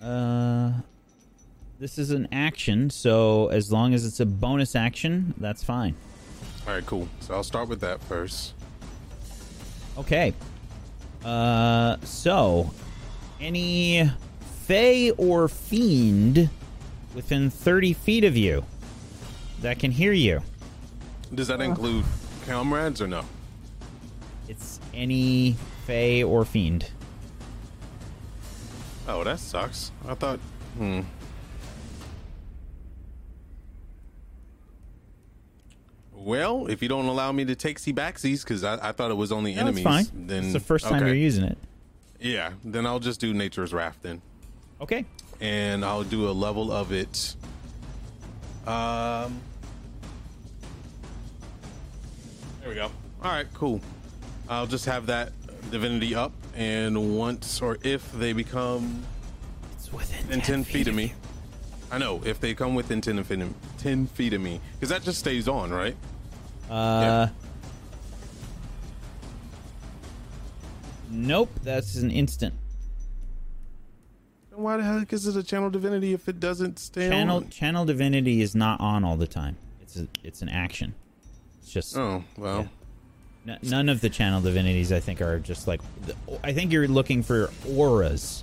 uh, this is an action, so as long as it's a bonus action, that's fine. All right, cool. So I'll start with that first. Okay. Uh, so any fey or fiend within 30 feet of you that can hear you. Does that include comrades or no? It's any fey or fiend. Oh, that sucks. I thought. Hmm. Well, if you don't allow me to take C backsies, because I, I thought it was only No, it's enemies, fine. then it's the first time okay. you're using it. Yeah, then I'll just do Nature's Wrath then, Okay. And I'll do a level of it. Um. There we go. All right, cool. I'll just have that divinity up, and once or if they become It's within within 10 feet of me. I know, if they come within 10 feet of, 10 feet of me. Because that just stays on, right? Uh. Nope, that's an instant. Then why the heck is it a channel divinity if it doesn't stay Channel on? channel divinity is not on all the time. It's a, it's an action. It's just Oh, well. n- none of the channel divinities I think are just like the, I think you're looking for auras.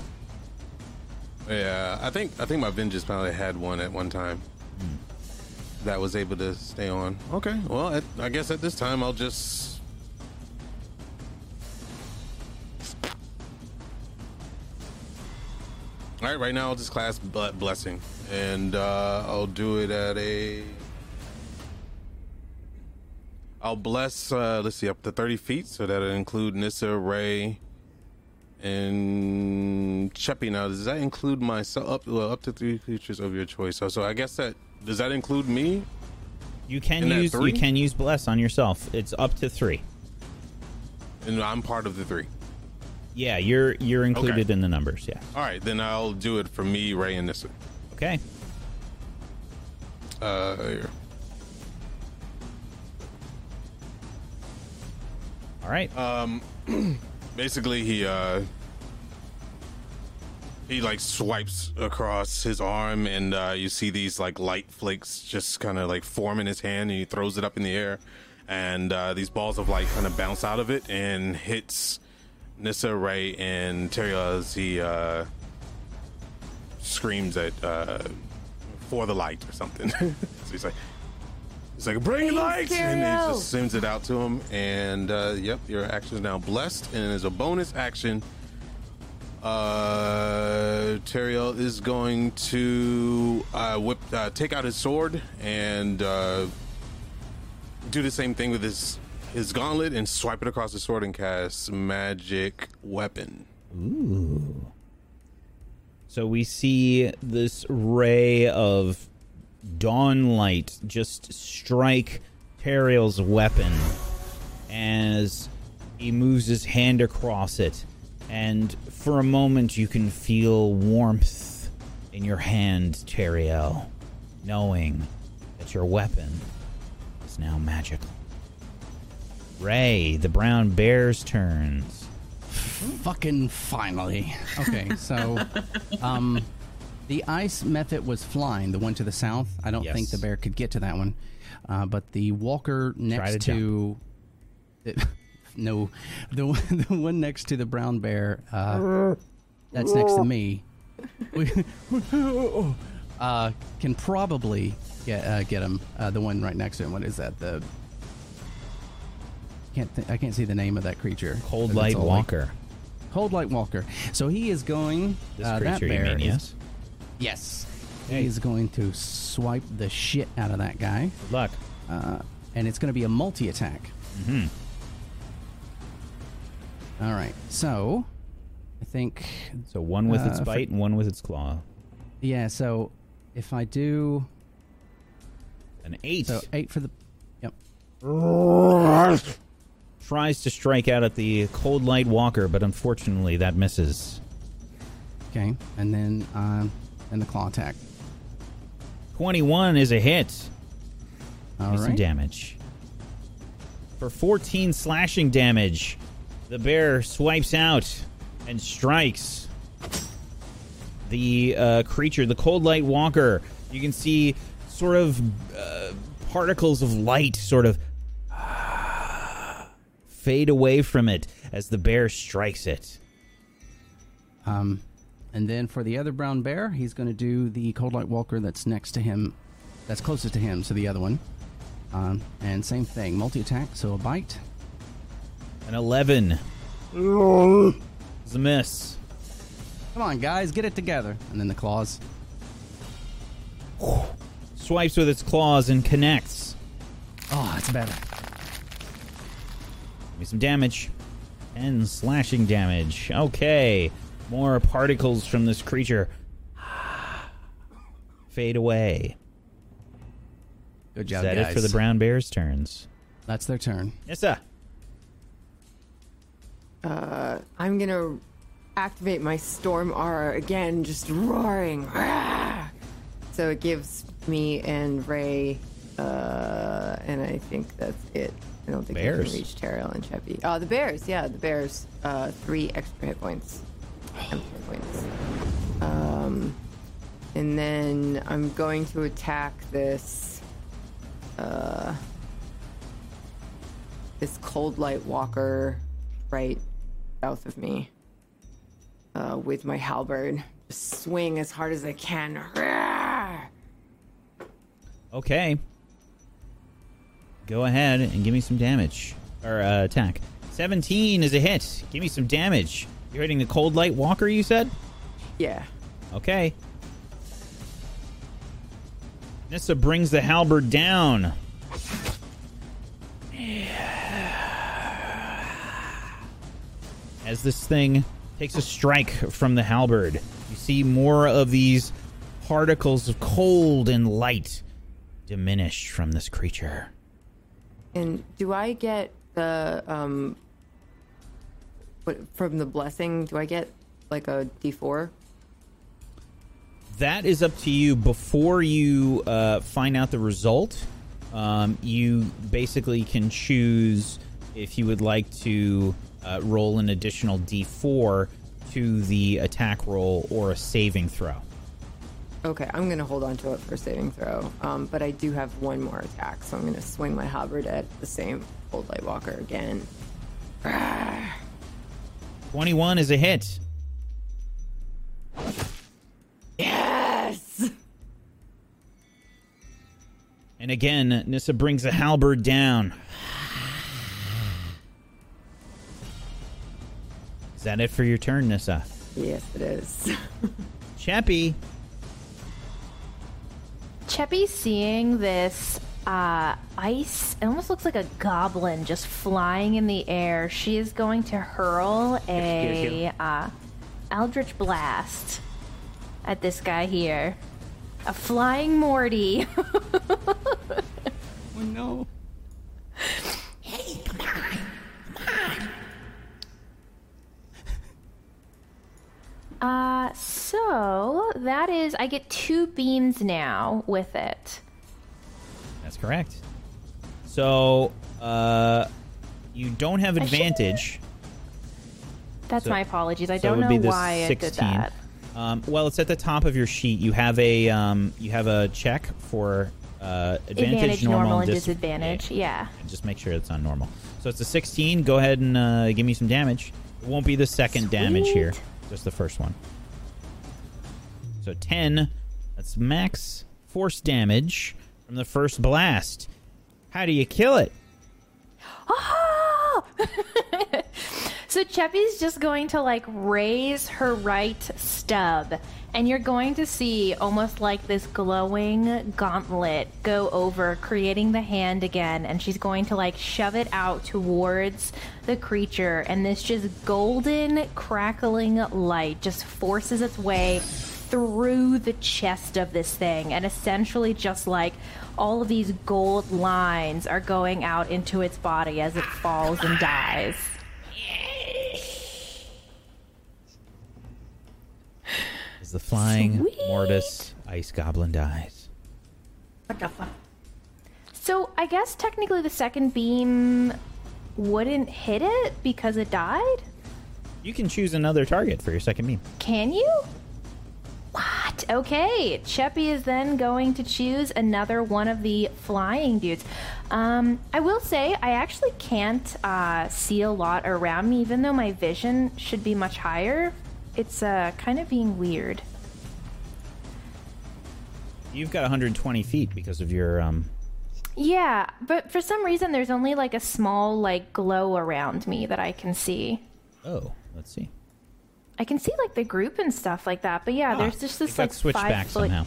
Yeah, I think I think my vengeance probably had one at one time hmm. that was able to stay on. Okay, well, at, I guess at this time I'll just. All right, right now I'll just class blessing, and uh, I'll do it at a. I'll bless. Uh, let's see, up to thirty feet, so that'll include Nissa, Ray, and Cheppy. Now, does that include myself? Up well, up to three creatures of your choice. So, so I guess that does that include me? You can use you can use bless on yourself. It's up to three. And I'm part of the three. Yeah, you're you're included Okay. in the numbers. Yeah. All right, then I'll do it for me, Ray, and Nissa. Okay. Uh, here. All right. Um, basically, he uh, he like swipes across his arm, and uh, you see these like light flakes just kind of like form in his hand, and he throws it up in the air, and uh, these balls of light kind of bounce out of it and hits Nissa, Ray, and Terry as he uh, screams at uh, for the light or something. so he's like. He's like, bring light! And he just sends it out to him. And, uh, yep, your action is now blessed. And as a bonus action, uh, Teriel is going to uh, whip, uh, take out his sword and uh, do the same thing with his his gauntlet and swipe it across the sword and cast magic weapon. Ooh. So we see this ray of dawn light just strike Teriel's weapon, as he moves his hand across it. And for a moment, you can feel warmth in your hand, Teriel, knowing that your weapon is now magical. Ray, the brown bear's turns. Fucking finally. Okay, so um the ice mephit was flying, the one to the south. I don't think the bear could get to that one. Uh, but the walker next to to no the one- the one next to the brown bear uh, that's next to me uh, can probably get uh, get him. Uh, the one right next to him. What is that? The can't th- I can't see the name of that creature. Cold Light all I- Walker. Cold Light Walker. So he is going. This uh, that creature, you bear mean, is- yes? Yes. He is going to swipe the shit out of that guy. Good luck. Uh, and it's going to be a multi attack. hmm All right. So I think. So one with its uh, for- bite and one with its claw. Yeah, so if I do. An eight. So eight for the. Yep. Tries to strike out at the Cold Light Walker, but unfortunately that misses. Okay. And then. Um, and the claw attack. 21 is a hit. All me some damage. For 14 slashing damage, the bear swipes out and strikes the uh, creature, the Cold Light Walker. You can see sort of uh, particles of light sort of fade away from it as the bear strikes it. Um, and then for the other brown bear, he's going to do the Cold Light Walker that's next to him, that's closest to him, so the other one. Um, and same thing, multi attack, so a bite. An 11. It's a miss. Come on, guys, get it together. And then the claws. Swipes with its claws and connects. Oh, that's better. Give me some damage. And slashing damage. Okay. More particles from this creature fade away. Good Is job, that guys. it for the brown bear's turns? That's their turn. Yes, sir. Uh, I'm gonna activate my storm aura again, just roaring. Rah! So it gives me and Ray, uh, and I think that's it. I don't think I Bears. can reach Teriel and Cheppy. Oh, the bears, yeah, the bears. Uh, three extra hit points. Extra hit points. Um, and then I'm going to attack this. Uh, this cold light walker right south of me uh, with my halberd. Just swing as hard as I can. Okay. Go ahead and give me some damage. Or uh, attack. 17 is a hit. Give me some damage. You're hitting the Cold Light Walker, you said? Yeah. Okay. Nissa brings the halberd down. As this thing takes a strike from the halberd, you see more of these particles of cold and light diminish from this creature. And do I get the um from the blessing? Do I get like a D four? That is up to you. Before you uh, find out the result, um, you basically can choose if you would like to uh, roll an additional d4 to the attack roll or a saving throw. Okay, I'm gonna hold on to it for saving throw. Um, but I do have one more attack, so I'm gonna swing my halberd at the same cold light walker again. 21 is a hit. Yes. And again, Nissa brings the halberd down. Is that it for your turn, Nissa? Yes, it is. Cheppy. Cheppy seeing this uh, ice, it almost looks like a goblin just flying in the air. She is going to hurl a you. uh, Eldritch Blast at this guy here. A flying Morty. Oh no. I get two beams now with it. That's correct. So, uh, you don't have advantage. That's So- my apologies. I so don't know why I did that. Um, well, it's at the top of your sheet. You have a um, you have a check for uh, advantage, Advantage, normal, normal, and dis- disadvantage. Yeah. And just make sure it's on normal. So it's a 16. Go ahead and uh, give me some damage. It won't be the second damage here, just the first one. So 10. That's max force damage from the first blast. How do you kill it? Ah! So Cheppy's just going to like raise her right stub, and you're going to see almost like this glowing gauntlet go over, creating the hand again, and she's going to like shove it out towards the creature, and this just golden crackling light just forces its way through the chest of this thing, and essentially just like all of these gold lines are going out into its body as it falls and dies. As the flying Sweet. mortis ice goblin dies. So I guess technically the second beam wouldn't hit it because it died? You can choose another target for your second beam. Can you? What? Okay. Cheppy is then going to choose another one of the flying dudes. Um, I will say, I actually can't uh, see a lot around me, even though my vision should be much higher. It's uh, kind of being weird. You've got 120 feet because of your um. Yeah, but for some reason, there's only like a small like glow around me that I can see. Oh, let's see. I can see like the group and stuff like that, but yeah, Ah, there's just this like switched five back foot. somehow.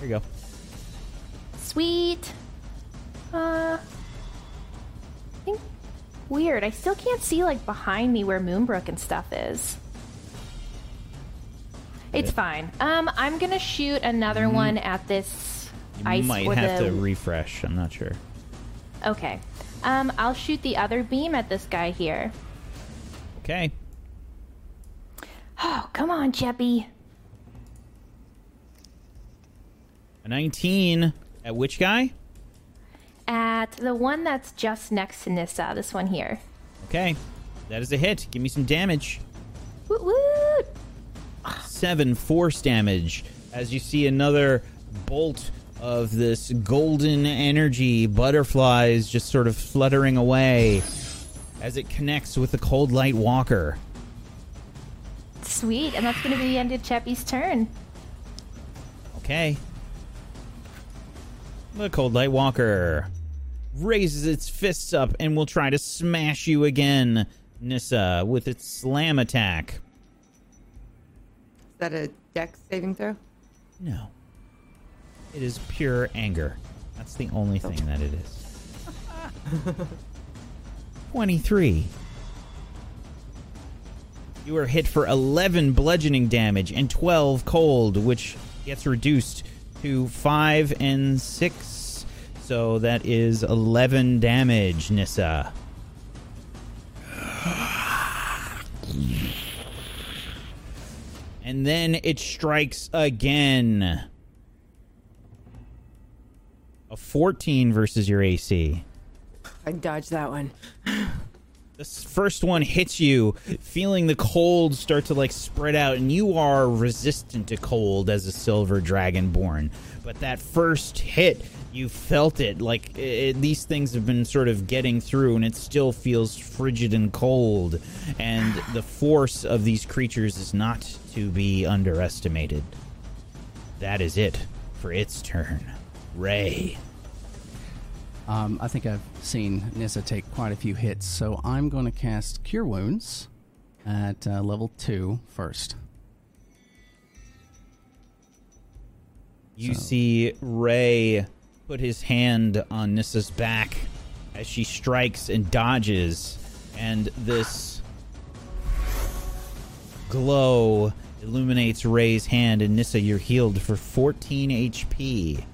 Here you go. Sweet. Uh, I think weird. I still can't see like behind me where Moonbrook and stuff is. It's fine. Um, I'm gonna shoot another one at this ice. You ice might have the. to refresh. I'm not sure. okay. Um, I'll shoot the other beam at this guy here. Okay. Oh, come on, Cheppy. A 19 at which guy? At the one that's just next to Nissa, this one here. Okay. That is a hit. Give me some damage. Woot woot! Seven force damage as you see another bolt of this golden energy butterflies just sort of fluttering away as it connects with the cold light walker. Sweet, and that's gonna be the end of Cheppy's turn. Okay. The Cold Light Walker raises its fists up and will try to smash you again, Nissa, with its slam attack. Is that a dex saving throw? No. It is pure anger. That's the only thing that it is. 23. You are hit for 11 bludgeoning damage and 12 cold, which gets reduced to 5 and 6. So that is 11 damage, Nissa. And then it strikes again. A 14 versus your AC. I dodged that one. This first one hits you, feeling the cold start to like spread out, and you are resistant to cold as a silver dragonborn. But that first hit, you felt it. Like it, these things have been sort of getting through, and it still feels frigid and cold. And the force of these creatures is not to be underestimated. That is it for its turn. Ray. Um, I think I've seen Nissa take quite a few hits, so I'm going to cast Cure Wounds at uh, level 2 first. You So- see Ray put his hand on Nissa's back as she strikes and dodges, and this glow illuminates Ray's hand, and Nissa, you're healed for 14 HP.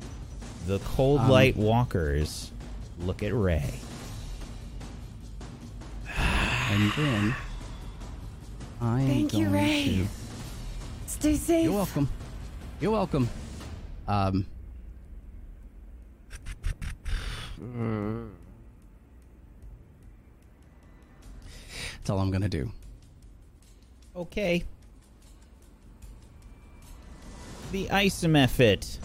The Cold Um, Light Walkers look at Ray. And then I am Thank you, going Ray. to It's Stay safe. You're welcome. You're welcome. Um. That's all I'm gonna do. Okay. The ice mephit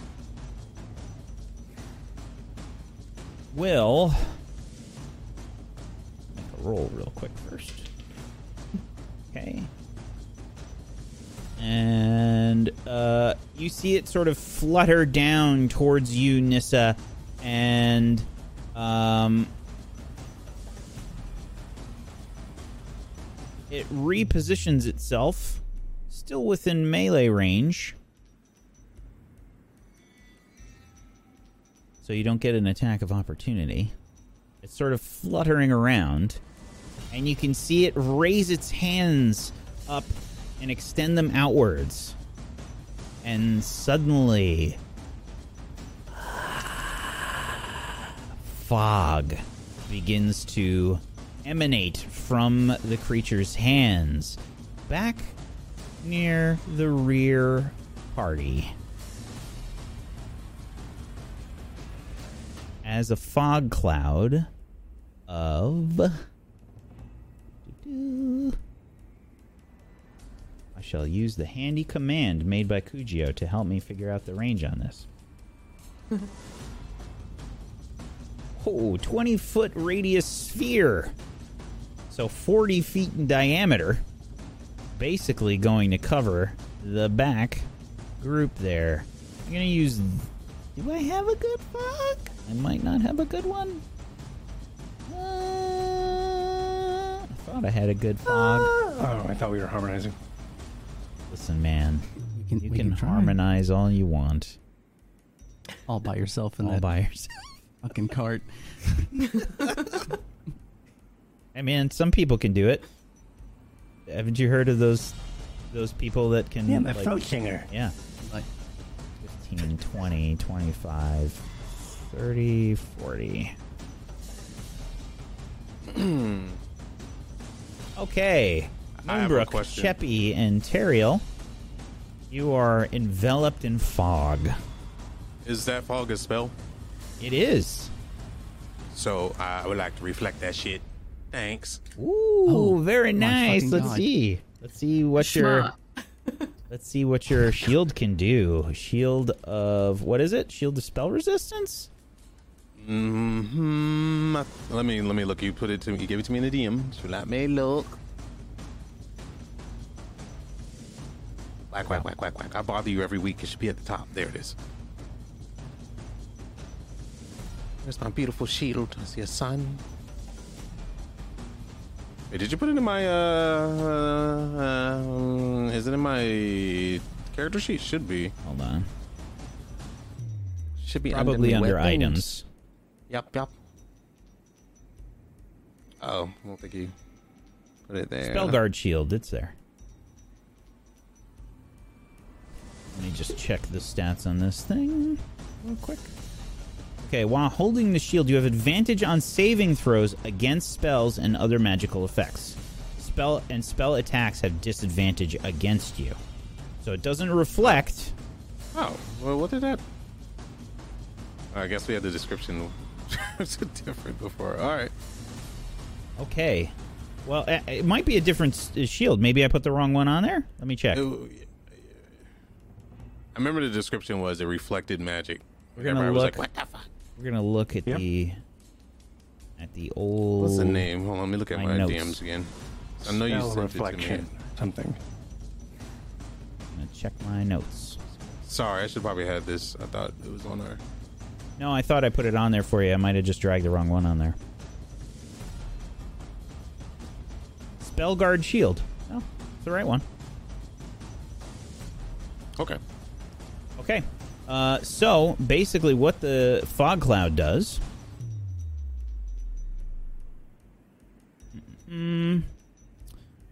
will make a roll real quick first. Okay. And uh, you see it sort of flutter down towards you, Nissa, and um, it repositions itself, still within melee range. So you don't get an attack of opportunity. It's sort of fluttering around, and you can see it raise its hands up and extend them outwards. And suddenly, fog begins to emanate from the creature's hands back near the rear party. As a fog cloud of. I shall use the handy command made by Kujio to help me figure out the range on this. oh, 20 foot radius sphere. So 40 feet in diameter. Basically going to cover the back group there. I'm going to use. Do I have a good fog? I might not have a good one. Uh, I thought I had a good fog. Oh, I thought we were harmonizing. Listen, man. We can, You we can harmonize all you want. all by yourself in All that by yourself. Fucking cart. I mean, some people can do it. Haven't you heard of those those people that can Yeah, the like- throat singer. Yeah. Like 15, 20, 25, 30, 40. okay. I have a Moonbrook, question. Cheppy, and Teriel, you are enveloped in fog. Is that fog a spell? It is. So I would like to reflect that shit. Thanks. Ooh, very nice. Let's God. see. Let's see what your let's see what your shield can do. Shield of what is it? Shield of spell resistance? Hmm. Let me let me look. You put it to me. You gave it to me in the DM. So let me look. Quack quack quack quack quack. I bother you every week. It should be at the top. There it is. There's my beautiful shield. I see a sun. Hey, did you put it in my uh, uh, uh is it in my character sheet? Should be. Hold on. Should be Probably the under items. Yup, yup. Oh, I don't think you put it there. Spell guard shield, it's there. Let me just check the stats on this thing real quick. Okay, while holding the shield, you have advantage on saving throws against spells and other magical effects. Spell and spell attacks have disadvantage against you. So it doesn't reflect. Oh, well, what did that? I guess we had the description. different before. All right. Okay. Well, it might be a different uh, shield. Maybe I put the wrong one on there. Let me check. I remember the description was it reflected magic. We're gonna Everybody was look. like, what the fuck? We're gonna look at Yep. the at the old. What's the name? Hold on, let me look at my my. DMs again. I know you Spell sent it to me. reflection. Something. I'm gonna check my notes. Sorry, I should probably have this. I thought it was on there. No, I thought I put it on there for you. I might have just dragged the wrong one on there. Spell guard shield. Oh, it's the right one. Okay. Okay. Uh, so basically, what the fog cloud does. Mm,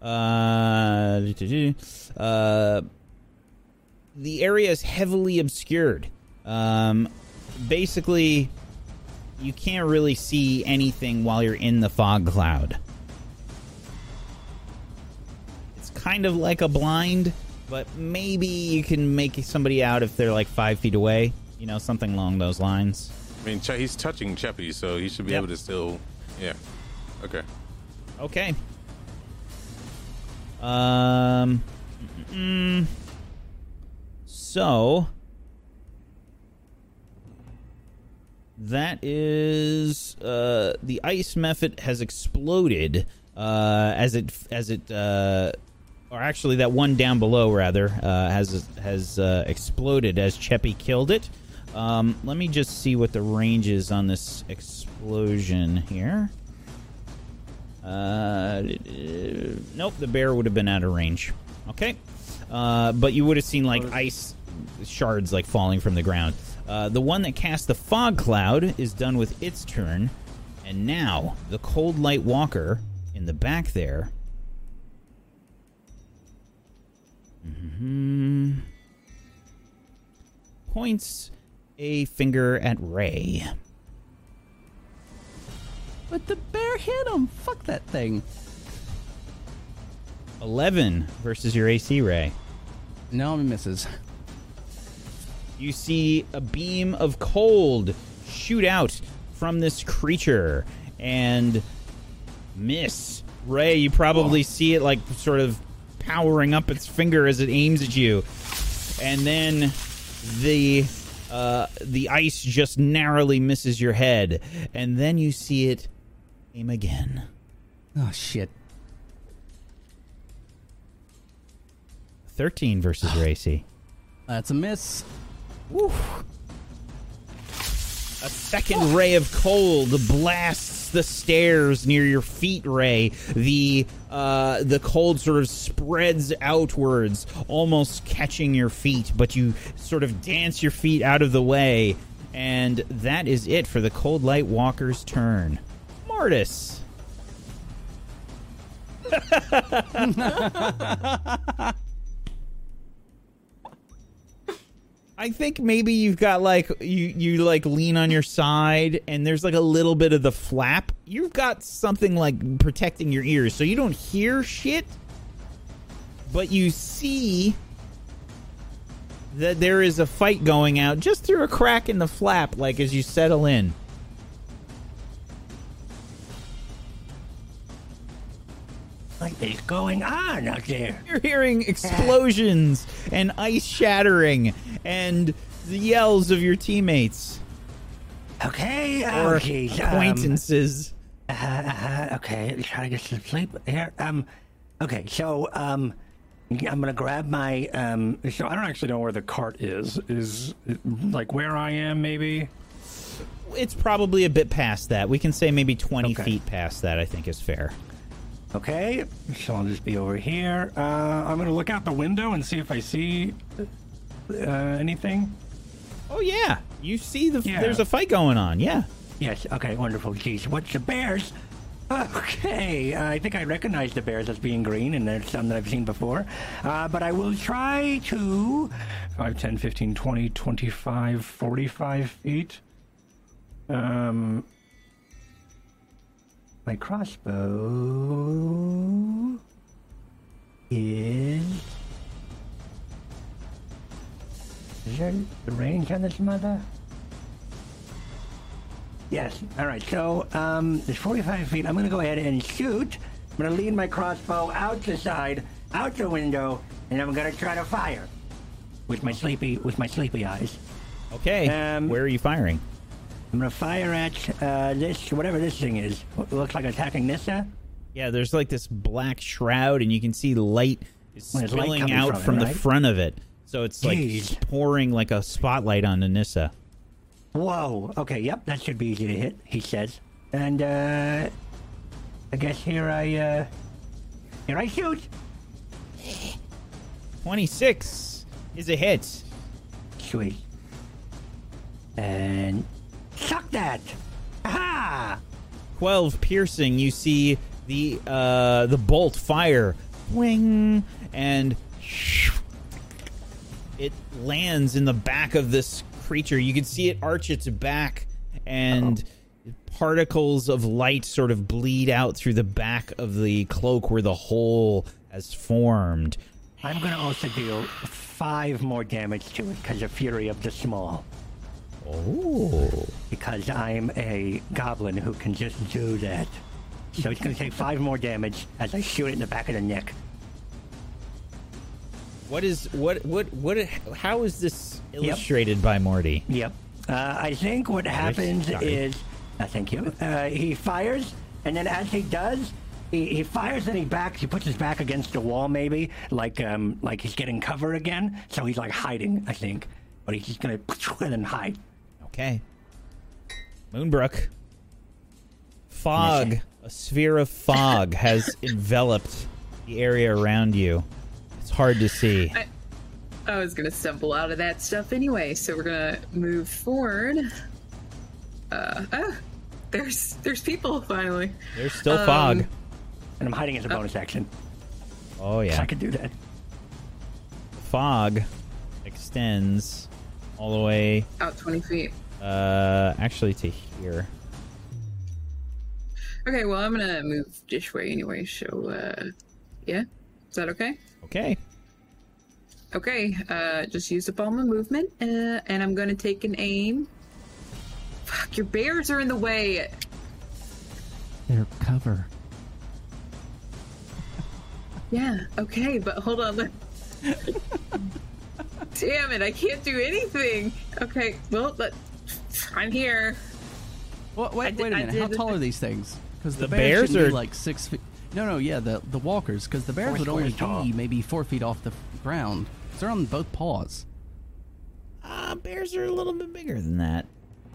uh, uh, the area is heavily obscured. Um, basically, you can't really see anything while you're in the fog cloud. It's kind of like a blind, but maybe you can make somebody out if they're like five feet away. You know, something along those lines. I mean, Ch- he's touching Cheppy, so he should be Yep. able to still. Yeah. Okay. Okay. Um. mm, so that is uh, the ice mephit has exploded uh, as it as it uh, or actually that one down below rather uh, has has uh, exploded as Cheppy killed it. Um, let me just see what the range is on this explosion here. Uh, nope, the bear would have been out of range. Okay, uh, but you would have seen like ice shards like falling from the ground. Uh, the one that cast the fog cloud is done with its turn, and now the cold light walker in the back there. Mhm. Points a finger at Ray. But the bear hit him. Fuck that thing. 11 versus your AC Ray. No, he misses. You see a beam of cold shoot out from this creature and miss. Ray, you probably see it like sort of powering up its finger as it aims at you. And then the uh, the ice just narrowly misses your head. And then you see it aim again. Oh shit. 13 versus Racy. That's a miss. A second ray of cold blasts the stairs near your feet, Ray. The uh, the cold sort of spreads outwards, almost catching your feet, but you sort of dance your feet out of the way, and that is it for the cold light walker's turn. Mortis. I think maybe you've got like you you like lean on your side and there's like a little bit of the flap. You've got something like protecting your ears so you don't hear shit, but you see that there is a fight going out just through a crack in the flap like as you settle in. What is going on out there? You're hearing explosions and ice shattering and the yells of your teammates Okay, or oh, geez, um, acquaintances. Uh, uh, okay, try to get some sleep here. Um, okay, so um, I'm gonna grab my um. So I don't actually know where the cart is. Is like where I am, maybe? It's probably a bit past that. We can say maybe 20 Okay. feet past that, I think is fair. Okay, so I'll just be over here. Uh, I'm gonna look out the window and see if I see uh, anything. Oh, yeah. You see the Yeah. there's a fight going on. Yeah. Yes. Okay. Wonderful. Geez, what's the bears? Okay, uh, I think I recognize the bears as being green, and there's some that I've seen before. Uh, but I will try to 5, 10, 15, 20, 25, 45 feet. Um, My crossbow is. Is there the range on this mother? Yes. All right. So um, there's 45 feet. I'm going to go ahead and shoot. I'm going to lead my crossbow out the side, out the window, and I'm going to try to fire with my sleepy with my sleepy eyes. Okay. Um, Where are you firing? I'm to fire at uh, this whatever this thing is. It looks like attacking Nissa. Yeah, there's like this black shroud, and you can see light is Well, there's light spilling out from it, from the right? front of it. So it's like Jeez. pouring like a spotlight on Nissa. Whoa. Okay. Yep. That should be easy to hit. He says. And uh, I guess here I uh, here I shoot. 26 is a hit. Sweet. And suck that. Aha! 12 piercing you see the uh the bolt fire wing and it lands in the back of this creature you can see it arch its back and particles of light sort of bleed out through the back of the cloak where the hole has formed I'm gonna also deal five more damage to it because of Fury of the Small. Oh. Because I'm a goblin who can just do that. So it's gonna take five more damage as I shoot it in the back of the neck. What is what what what? How is this illustrated by Morty? Yep. Uh, I think what happens sorry. is, uh, thank you. Uh, he fires, and then as he does, he, he fires and he backs. He puts his back against the wall, maybe like um like he's getting cover again. So he's like hiding, I think. But he's just gonna and then hide. Okay. Moonbrook. Fog, a sphere of fog has enveloped the area around you. It's hard to see. I, I was gonna stumble out of that stuff anyway, so we're gonna move forward. Uh, oh, there's there's people finally. There's still Um, fog. And I'm hiding as a bonus action. Oh yeah. I could do that. Fog extends all the way Out 20 feet. Uh actually to here. Okay, well I'm gonna move this way anyway. So, uh, yeah, is that okay? Okay. Okay, uh, just use up all my movement, uh, and I'm gonna take an aim. Fuck, your bears are in the way. Their cover. Yeah, okay, but hold on. Damn it, I can't do anything. Okay, well, but I'm here. Well, wait, did- wait a I minute. How tall are these things? Because the, The bears, bears should be are- like six feet. No, no, yeah, the the walkers. Because the bears would only tall. be maybe four feet off the ground. 'Cause They're on both paws. Uh, bears are a little bit bigger than that.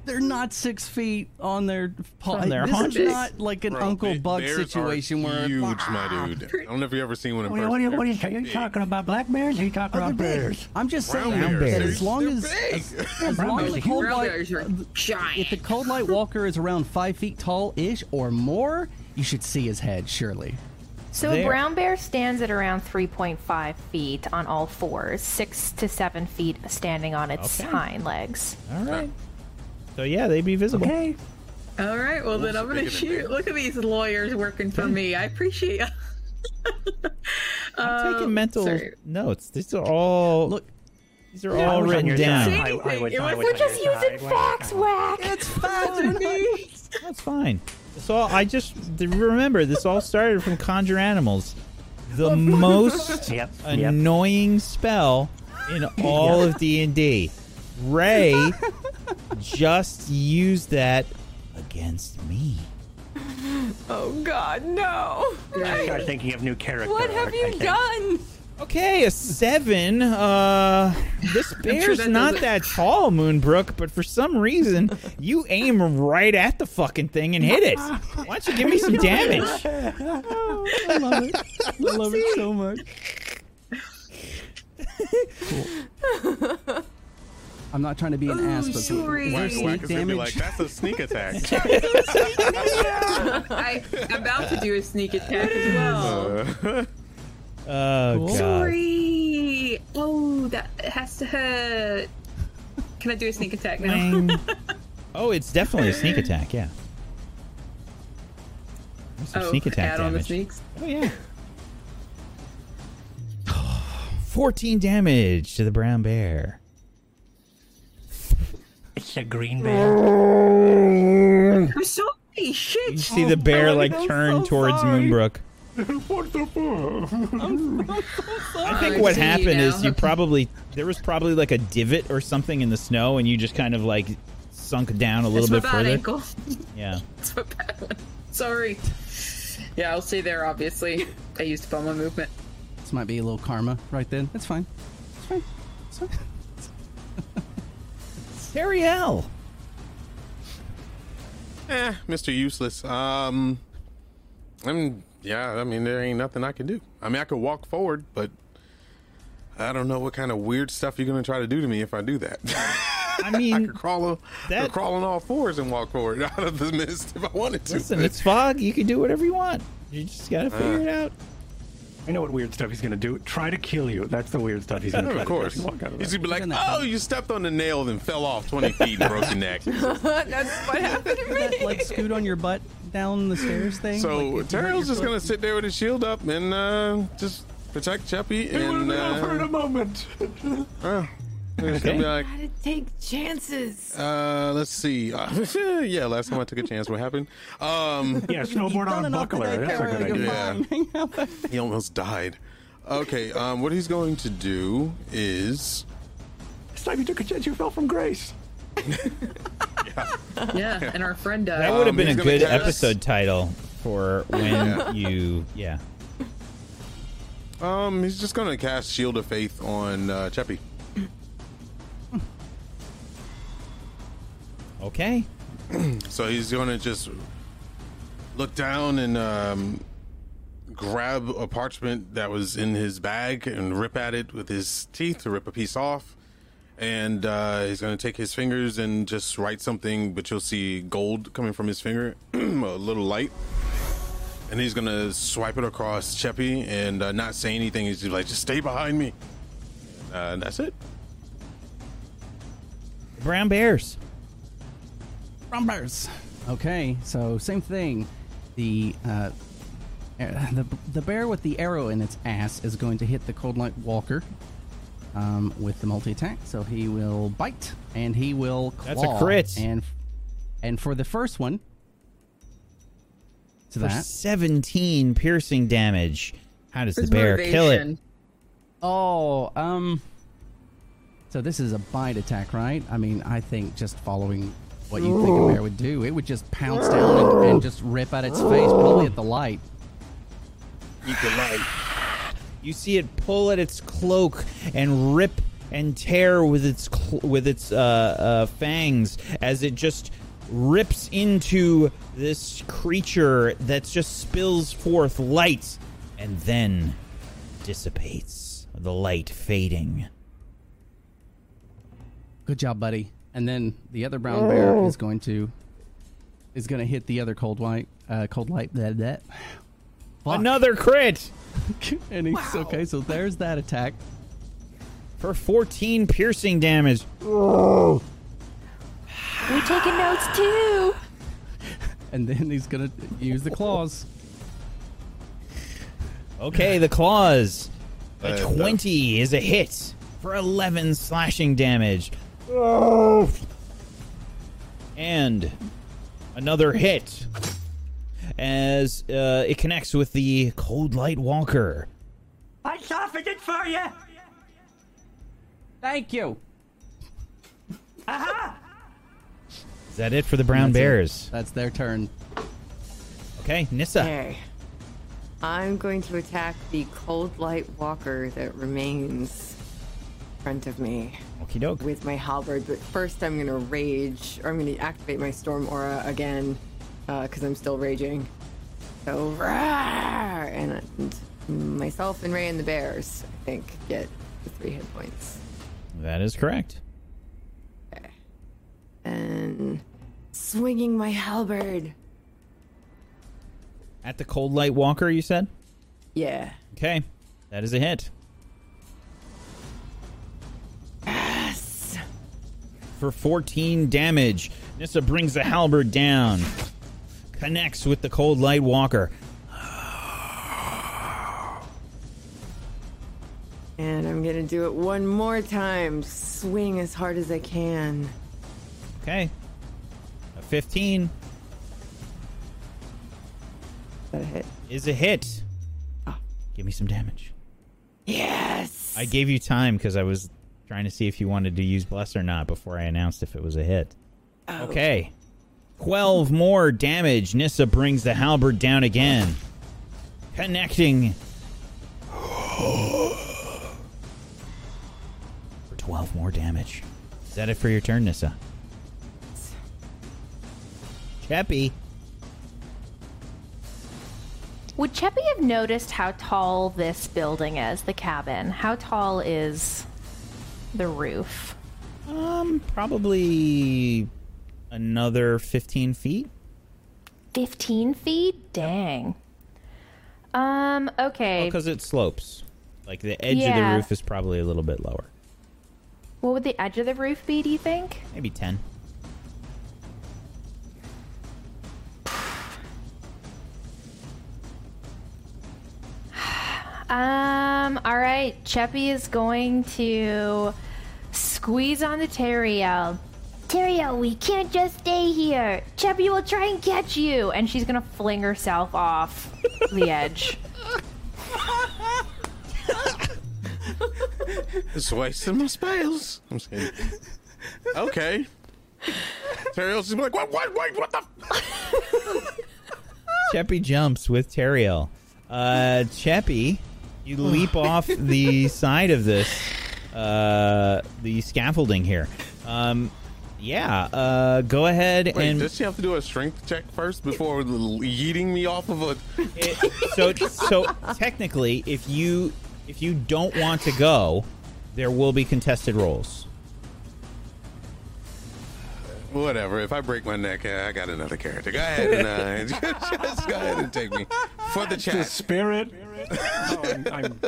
They're not six feet on their paws. On their this haunches. is not like an Bro, Uncle be- Buck bears are situation where huge, Ah. my dude. I don't know if you ever seen one in What, person. what, are you, what are you, They're you big. talking about? Black bears? Are you talking about bears? I'm just Brown saying bears. that as long They're as big. as, as long as the bears. cold Brown light, bears are giant. if the cold light walker is around five feet tall ish or more, you should see his head surely. So There. a brown bear stands at around 3.5 feet on all fours, six to seven feet standing on its Okay. hind legs. All right. So yeah, they'd be visible. Okay. All right, well then I'm gonna shoot. bears. Look at these lawyers working for me. I appreciate. I'm taking um, mental sorry. notes. These are all Look, These are I all written down. side. I, I would, I would we're Just using side. facts, whack. it's fine. That's fine. So I just remember this all started from conjure animals, the most Yep, yep. annoying spell in all of D and D. Ray just used that against me. Oh God, no! I started thinking of new characters. What have art, you done? Okay, a seven. Uh, this bear's that not that tall, Moonbrook, but for some reason you aim right at the fucking thing and hit it. Why don't you give me some damage? I love it. I love it so much. Cool. I'm not trying to be an ass, but sorry. is there Whack, sneak Whack is gonna be damage? like, that's a sneak attack. I, I'm about to do a sneak attack as well. Uh, Oh Cool. Sorry. Oh, that has to hurt. Can I do a sneak attack now? Oh, it's definitely a sneak attack. Yeah. There's some oh, sneak attack add on the damage. sneaks. Oh yeah. 14 damage to the brown bear. It's a green bear. I'm sorry. Shit. You see the bear like I'm turn so towards sorry. Moonbrook. what the fuck? I think I what see you happened is you probably there was probably like a divot or something in the snow, and you just kind of like sunk down a little That's my bit bad further. ankle. Yeah. That's my bad one. Sorry. Yeah, I'll stay there. Obviously, I used up all my movement. This might be a little karma right then. It's fine. It's fine. It's fine. Teriel. eh, Mr. Useless. Um, I'm yeah. I mean, there ain't nothing I can do. I mean, I could walk forward, but I don't know what kind of weird stuff you're gonna try to do to me if I do that. I mean, I could crawl, on, that- could crawl on all fours and walk forward out of the mist if I wanted to. listen, it's fog. You can do whatever you want. You just gotta figure it out. I know what weird stuff he's gonna do. Try to kill you. That's the weird stuff he's gonna do. of course. to. Walk out of He's gonna be like, Isn't "Oh, you stepped on the nail, then fell off 20 feet and broke your neck." That's what happened to me. that like scoot on your butt down the stairs thing. So like, if you hurt Teriel's just foot? gonna sit there with his shield up and uh, just protect Cheppy, It will and be over in a uh, moment. uh, we're just gonna like, Gotta take chances. uh, let's see. Uh, yeah, last time I took a chance, what happened? Um, yeah, snowboard on a buckler. That's a good idea. yeah, he almost died. Okay, um, what he's going to do is. This time you took a chance, you fell from grace. Yeah, yeah. and our friend died. That would have Um, been a good cast- episode title for when Yeah. you. Yeah. Um, he's just gonna cast Shield of Faith on uh, Cheppy. Okay. So he's gonna just look down and um, grab a parchment that was in his bag and rip at it with his teeth to rip a piece off. And uh, he's gonna take his fingers and just write something, but you'll see gold coming from his finger, a little light. And he's gonna swipe it across Cheppy and uh, not say anything. He's just like, "Just stay behind me." Uh, and that's it. Brown bears. Brown bears. Okay, so same thing. The uh, uh, the the bear with the arrow in its ass is going to hit the cold light walker um, with the multi attack. So he will bite and he will claw. That's a crit. And and for the first one, to For that. 17 piercing damage. How does His the bear kill it? Oh, um. So this is a bite attack, right? I mean, I think just following what you think a bear would do, it would just pounce down and, and just rip at its face, probably at the light. Eat the light. You see it pull at its cloak and rip and tear with its with its uh, uh, fangs as it just rips into this creature that just spills forth light and then dissipates. The light fading. Good job, buddy. And then the other brown bear is going to is going to hit the other cold white, uh, cold light. That that. Fuck. Another crit and he's okay. So there's that attack. for 14 piercing damage. we're taking notes too. And then he's gonna use the claws. Okay, the claws. A uh, 20 is a hit for 11 slashing damage. And another hit as uh, it connects with the Cold Light Walker. I softened it for you. Thank you. Is that it for the Brown That's it. Bears? That's their turn. Okay, Nissa. Okay. I'm going to attack the cold light walker that remains in front of me Okie doke. with my halberd. But first, I'm to rage, or I'm to activate my storm aura again uh, because I'm still raging. So, rawr, and, and myself and Ray and the bears, I think, get the three hit points. That is correct. And swinging my halberd. At the Cold Light Walker, you said? Yeah. Okay, that is a hit. For 14 damage, Nissa brings the halberd down. Connects with the Cold Light Walker. And I'm gonna do it one more time. Swing as hard as I can. Okay. A 15 That a hit? is a hit. Ah. Give me some damage. Yes. I gave you time because I was trying to see if you wanted to use Bless or not before I announced if it was a hit. Oh. Okay. 12 more damage. Nissa brings the halberd down again. Connecting. For 12 more damage. Is that it for your turn, Nissa? Cheppy. Would Cheppy have noticed how tall this building is, the cabin? How tall is the roof? Um, probably another 15 feet. 15 feet? Dang. Um, okay. Because it slopes. Like the edge of the roof is probably a little bit lower. what would the edge of the roof be, do you think? Maybe 10. Um, Um, all right. Cheppy is going to squeeze on the Teriel. Teriel, we can't just stay here. Cheppy will try and catch you. And she's going to fling herself off the edge. It's wasting my spells. I'm just kidding. Okay. Teriel's just like, what, what, wait, what the? Cheppy jumps with Teriel. Uh, Cheppy, you leap off the side of this, uh, the scaffolding here. Um, yeah, uh, go ahead Wait, and does she have to do a strength check first before l- yeeting me off of a? so so technically, if you if you don't want to go, there will be contested rolls. Whatever. If I break my neck, uh, I got another character. Go ahead and uh, just go ahead and take me for the The chat. spirit. Oh, I'm, I'm,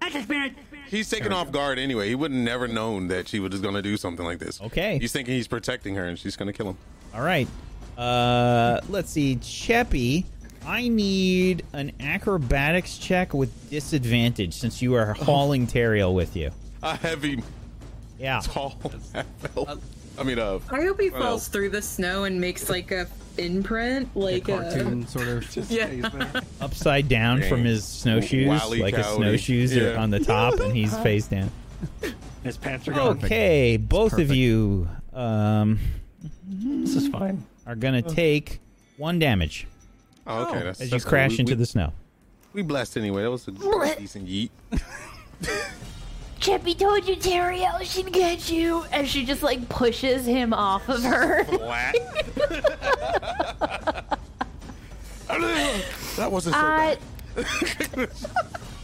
That's a spirit. He's taken off guard anyway. He would have never known that she was just going to do something like this. Okay. He's thinking he's protecting her, and she's going to kill him. All right. Uh, let's see, Cheppy. I need an acrobatics check with disadvantage since you are hauling Teriel with you. A heavy, Yeah. tall. I mean, uh, I hope he What falls else? through the snow and makes like a imprint, like a Cartoon sort of. yeah. Upside down from his snowshoes, Wally like his Coyote. snowshoes are on the top, and he's face down. his pants are gone. Okay, both of you um, This is fine. are gonna take one damage oh, okay. That's, as you that's cool. crash We- into we, the snow. We blessed anyway. That was a decent yeet. Cheppy told you Teriel should get you. And she just like pushes him off of her. Flat. that wasn't so Uh, bad.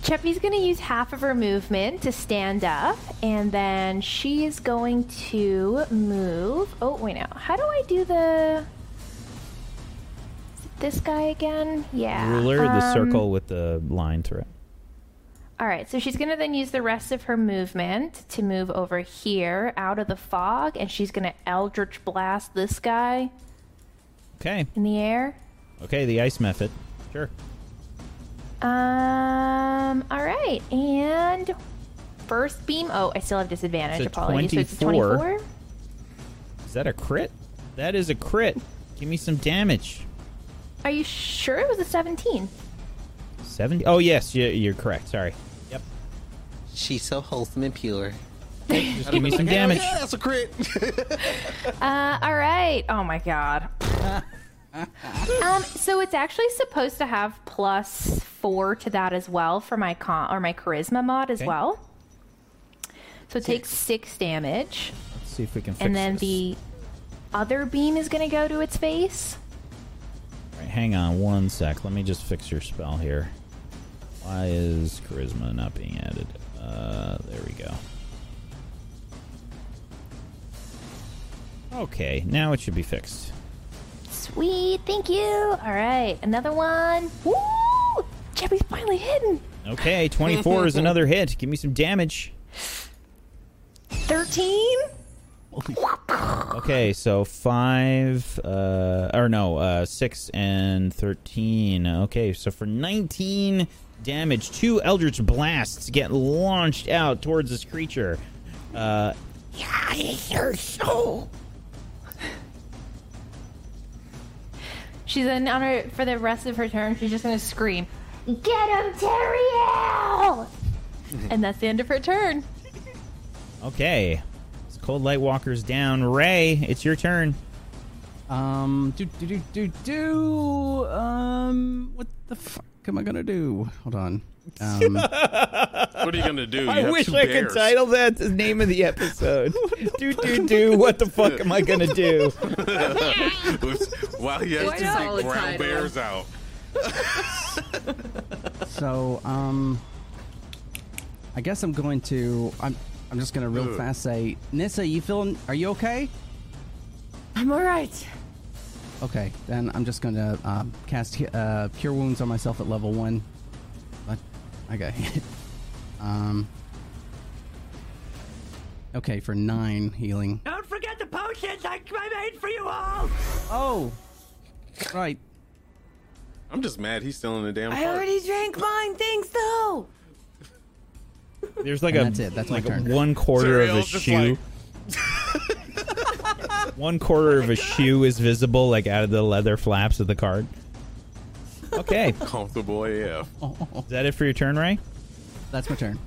Cheppy's gonna use half of her movement to stand up, and then she is going to move. Oh, wait, now, how do I do the. Is it this guy again? Yeah. Ruler, the um, circle with the line through it. All right, so she's gonna then use the rest of her movement to move over here out of the fog, and she's gonna Eldritch Blast this guy Okay. in the air. Okay, the ice mephit. Sure. Um. All right, and first beam. Oh, I still have disadvantage. It's Apologies. So it's 24. 24. Is that a crit? That is a crit. Give me some damage. Are you sure it was a 17? 70. Oh, yes, you- you're correct. Sorry. Yep. She's so wholesome and pure. Just give me some damage. Yeah, that's a crit. Uh, all right. Oh my god. um, so it's actually supposed to have plus four to that as well for my con or my charisma mod as Okay. well. So it takes six damage, Let's see if we can fix and then this. the other beam is going to go to its face. All right, hang on one sec. Let me just fix your spell here. Why is charisma not being added? Uh, there we go. Okay, now it should be fixed. Sweet, thank you. All right, another one. Woo! Cheppy's finally hidden. Okay, 24 is another hit. Give me some damage. Thirteen. Okay, so five, uh, or no, uh, six and thirteen. Okay, so for nineteen damage, two Eldritch blasts get launched out towards this creature. Uh, Your soul. She's then on her for the rest of her turn. She's just going to scream, Get him, Teriel! and that's the end of her turn. okay, this Cold Light Walker's down. Ray, it's your turn. Um, do do do do do. Um, what the fuck am I gonna do? Hold on. Um, what are you gonna do? You I wish I bears. could title that the name of the episode. do do do. What the fuck am I gonna do? While he has It's a to solid take brown title. bears out. so um, I guess I'm going to. I'm I'm just gonna real Ugh. fast say, Nissa, you feeling? Are you okay? I'm all right. Okay, then I'm just gonna um, cast uh, Cure Wounds on myself at level one. But I got hit. Um. Okay, for nine healing. Don't forget the potions I, I made for you all. Oh, right. I'm just mad he's still in the damn I cart. already drank mine. Thanks, though. There's like And a that's it. That's my turn. one quarter of a Serial's just shoe. one quarter of a shoe is visible, like out of the leather flaps of the card. Okay, Comfortable AF. Is that it for your turn, Ray? That's my turn.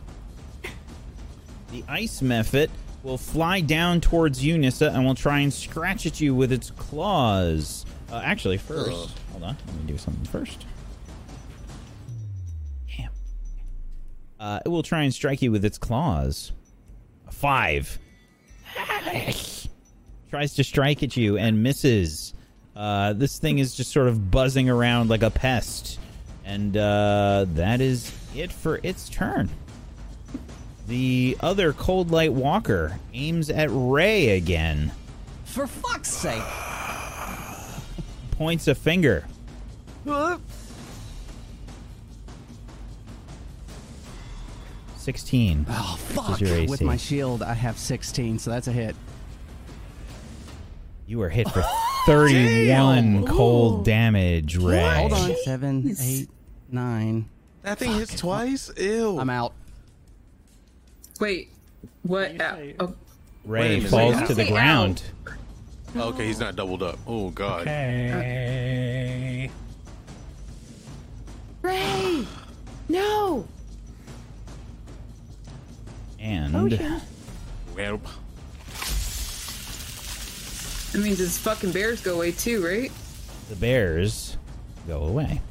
The ice mephit will fly down towards you, Nissa, and will try and scratch at you with its claws. Uh, actually, first, Ugh. hold on, let me do something first. Damn. Uh, it will try and strike you with its claws. A five. Tries to strike at you and misses. Uh, this thing is just sort of buzzing around like a pest. And uh, that is it for its turn. The other Cold Light Walker aims at Ray again. For fuck's sake! Points a finger. Sixteen. Oh fuck! is your AC. With my shield, I have 16, so that's a hit. You are hit for thirty-one cold damage, Ray. Hold on. Seven, eight, nine. That thing hits twice? Ew. I'm out. Wait, what? Uh, oh, Wait Ray a minute. falls to the say ground. Okay, he's not doubled up. Oh, God. Okay. Ray! No! And Well, that means his fucking bears go away too, right? the bears go away.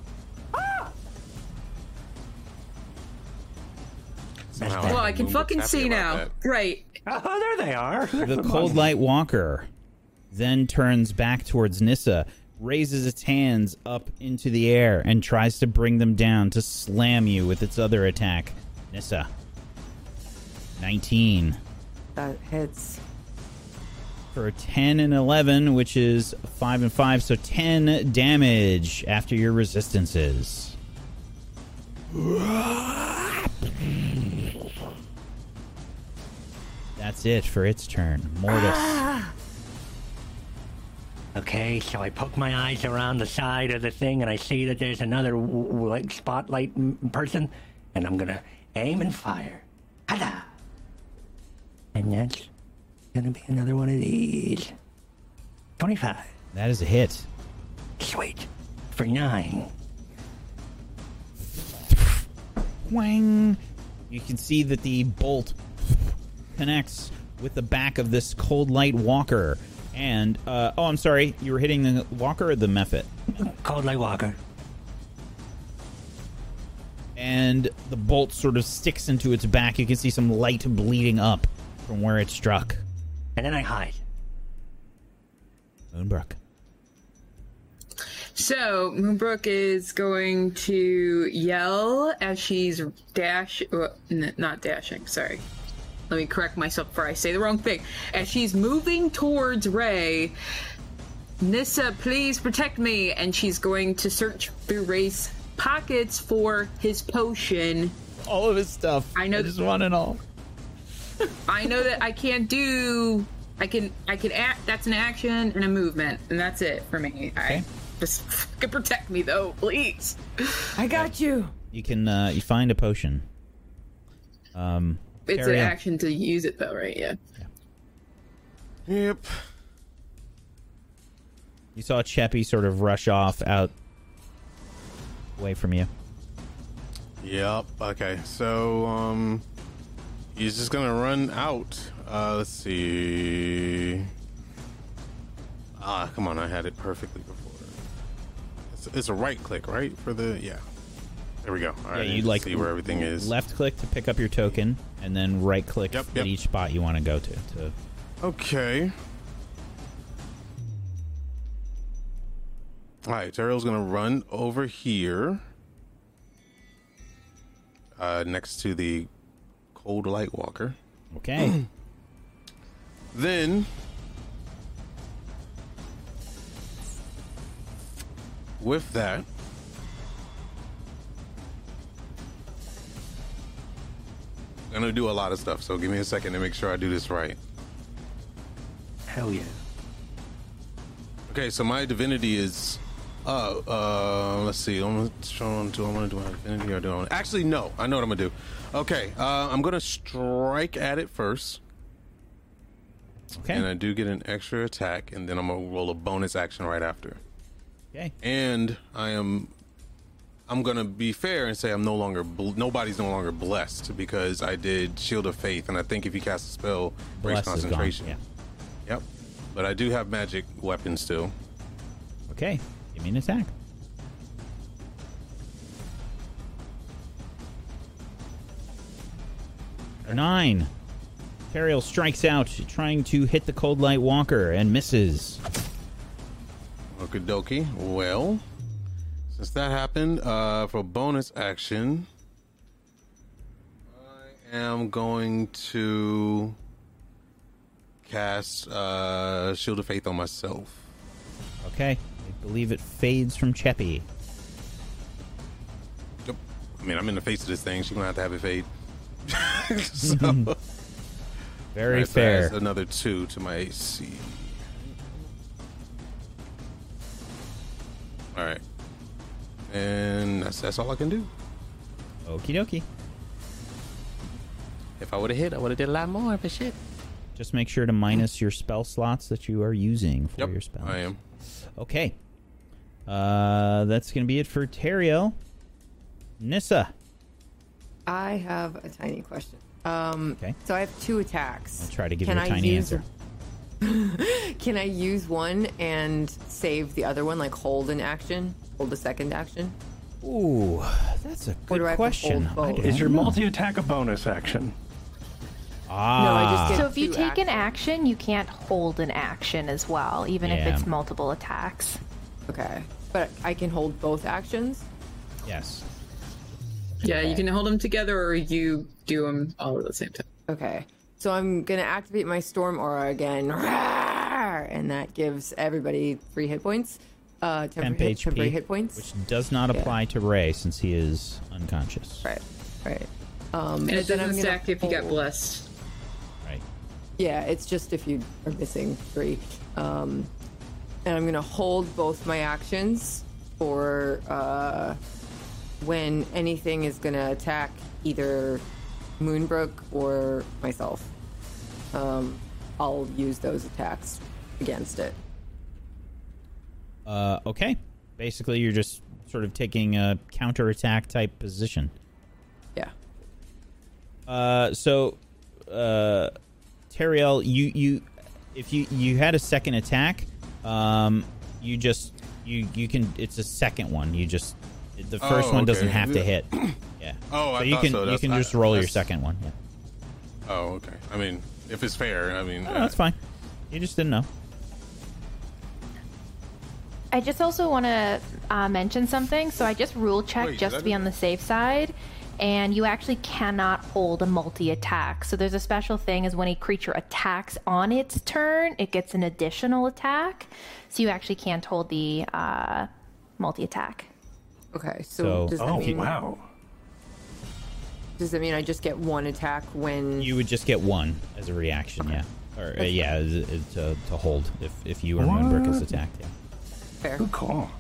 somehow Well, I can fucking see now. that. Right. Oh, there they are. The Cold Light Walker then turns back towards Nissa, raises its hands up into the air, and tries to bring them down to slam you with its other attack. Nissa. 19. That hits. For 10 and 11, which is 5 and 5, so 10 damage after your resistances. That's it for its turn. Mortis. Ah. Okay, so I poke my eyes around the side of the thing and I see that there's another like spotlight person, and I'm gonna aim and fire. Hada! And that's gonna be another one of these. 25. That is a hit. Sweet. For nine. Wang! You can see that the bolt connects with the back of this cold light walker. And, uh, oh, I'm sorry, you were hitting the walker or the mephit? Cold Light Walker. And the bolt sort of sticks into its back. You can see some light bleeding up from where it struck. And then I hide. Moonbrook. So Moonbrook is going to yell as she's dash, uh, n- not dashing. Sorry, let me correct myself before I say the wrong thing. As she's moving towards Ray, Nissa, please protect me. And she's going to search through Ray's pockets for his potion. All of his stuff. I know. I just want it all. I know that I can't do. I can. I can act. That's an action and a movement, and that's it for me. I just fucking protect me though, please. I got you. You can, uh, you find a potion. Um, It's an on. action to use it though, right? Yeah. Yep. You saw Cheppy sort of rush off out away from you. Yep. Okay. So, um, he's just gonna run out. Uh, let's see. Ah, come on! I had it perfectly before. It's, it's a right click, right? For the yeah. There we go. All right. yeah, you like see where everything is. Left click to pick up your token, and then right click Yep, at each spot you want to go to. to Okay. All right, Teriel's gonna run over here, uh, next to the cold light walker. okay. Then, with that, I'm gonna do a lot of stuff. So give me a second to make sure I do this right. Hell yeah. Okay, so my divinity is Uh, uh, let's see. I'm gonna do I want to do an affinity or do I want? Actually, no. I know what I'm gonna do. Okay. Uh, I'm gonna strike at it first. Okay. And I do get an extra attack, and then I'm gonna roll a bonus action right after. Okay. And I am. I'm gonna be fair and say I'm no longer. Bl- nobody's no longer blessed because I did Shield of Faith, and I think if you cast a spell, breaks Bless is gone, concentration. yeah. Yep. But I do have magic weapons still. Okay. Give me an attack. Nine. Teriel strikes out, trying to hit the cold light walker and misses. Okie dokie. Well, since that happened, uh, for bonus action, I am going to cast uh, Shield of Faith on myself. Okay. I believe it fades from Cheppy. Yep. I mean, I'm in the face of this thing. She's gonna have to have it fade. so, Very Alright, so fair. that's another two to my AC. All right, and that's that's all I can do. Okie dokie. If I would have hit, I would have did a lot more, but shit. Just make sure to minus your spell slots that you are using for Yep, your spells. I am. Okay. Uh, that's going to be it for Teriel. Nissa. I have a tiny question. Um, Okay. So I have two attacks. I'll try to give Can you a I tiny use- answer. Can I use one and save the other one, like hold an action, hold a second action? Ooh, that's a Or do I have good to question. hold I Is your multi attack a bonus action? Ah. No, I just get So if you two take an action, you can't hold an action as well, even if it's multiple attacks. Okay, but I can hold both actions. Yes. Yeah, you can hold them together or you do them all at the same time. Okay, so I'm gonna activate my storm aura again, and that gives everybody three hit points. Uh, temporary, Temp hit, temporary HP, hit points. which does not Yeah. apply to Ray since he is unconscious. Right, right. Um, And it then I'm doesn't stack if you got blessed. Right. Yeah, it's just if you are missing three. Um, and I'm gonna hold both my actions for uh, when anything is gonna attack either Moonbrook or myself. Um, I'll use those attacks against it. Uh, okay. Basically, you're just sort of taking a counterattack type position. Yeah. Uh, so, uh, Teriel, you you if you you had a second attack, um, you just you you can it's a second one. You just the Oh, first one doesn't have to hit. Yeah. Oh, I you thought can so. you can just roll your second one. Yeah. Oh, okay. I mean, if it's fair, I mean, Oh, that's fine. You just didn't know. I just also want to uh, mention something. So I just rule check Wait, just to be on the safe side. And you actually cannot hold a multi attack. So there's a special thing is when a creature attacks on its turn, it gets an additional attack. So you actually can't hold the uh, multi attack. Okay, so, So- does that Oh, mean wow. does that mean I just get one attack when You would just get one as a reaction. Yeah. Or uh, yeah, as, as, to, to hold if if you or Moonbrook is attacked. Yeah. fair? Good call.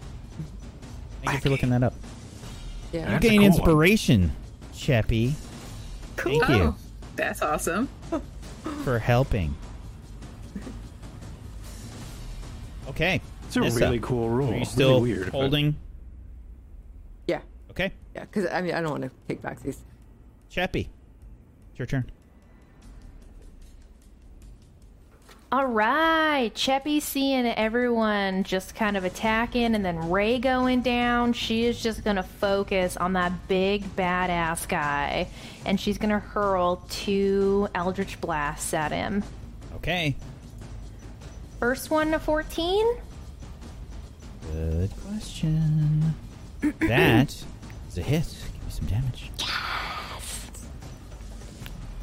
Thank you for looking that up. Yeah. You That's a gain cool one. inspiration, Cheppy. Thank you Oh, that's awesome. for helping. Okay. It's a Nissa, really cool rule. Are you Really still weird, holding? Yeah, Okay. Yeah. Because I mean, I don't want to take back these. Cheppy. It's your turn. All right, Cheppy seeing everyone just kind of attacking and then Ray going down. She is just going to focus on that big badass guy and she's going to hurl two Eldritch Blasts at him. Okay. First one to 14. Good question. that is a hit. Give me some damage. Yes!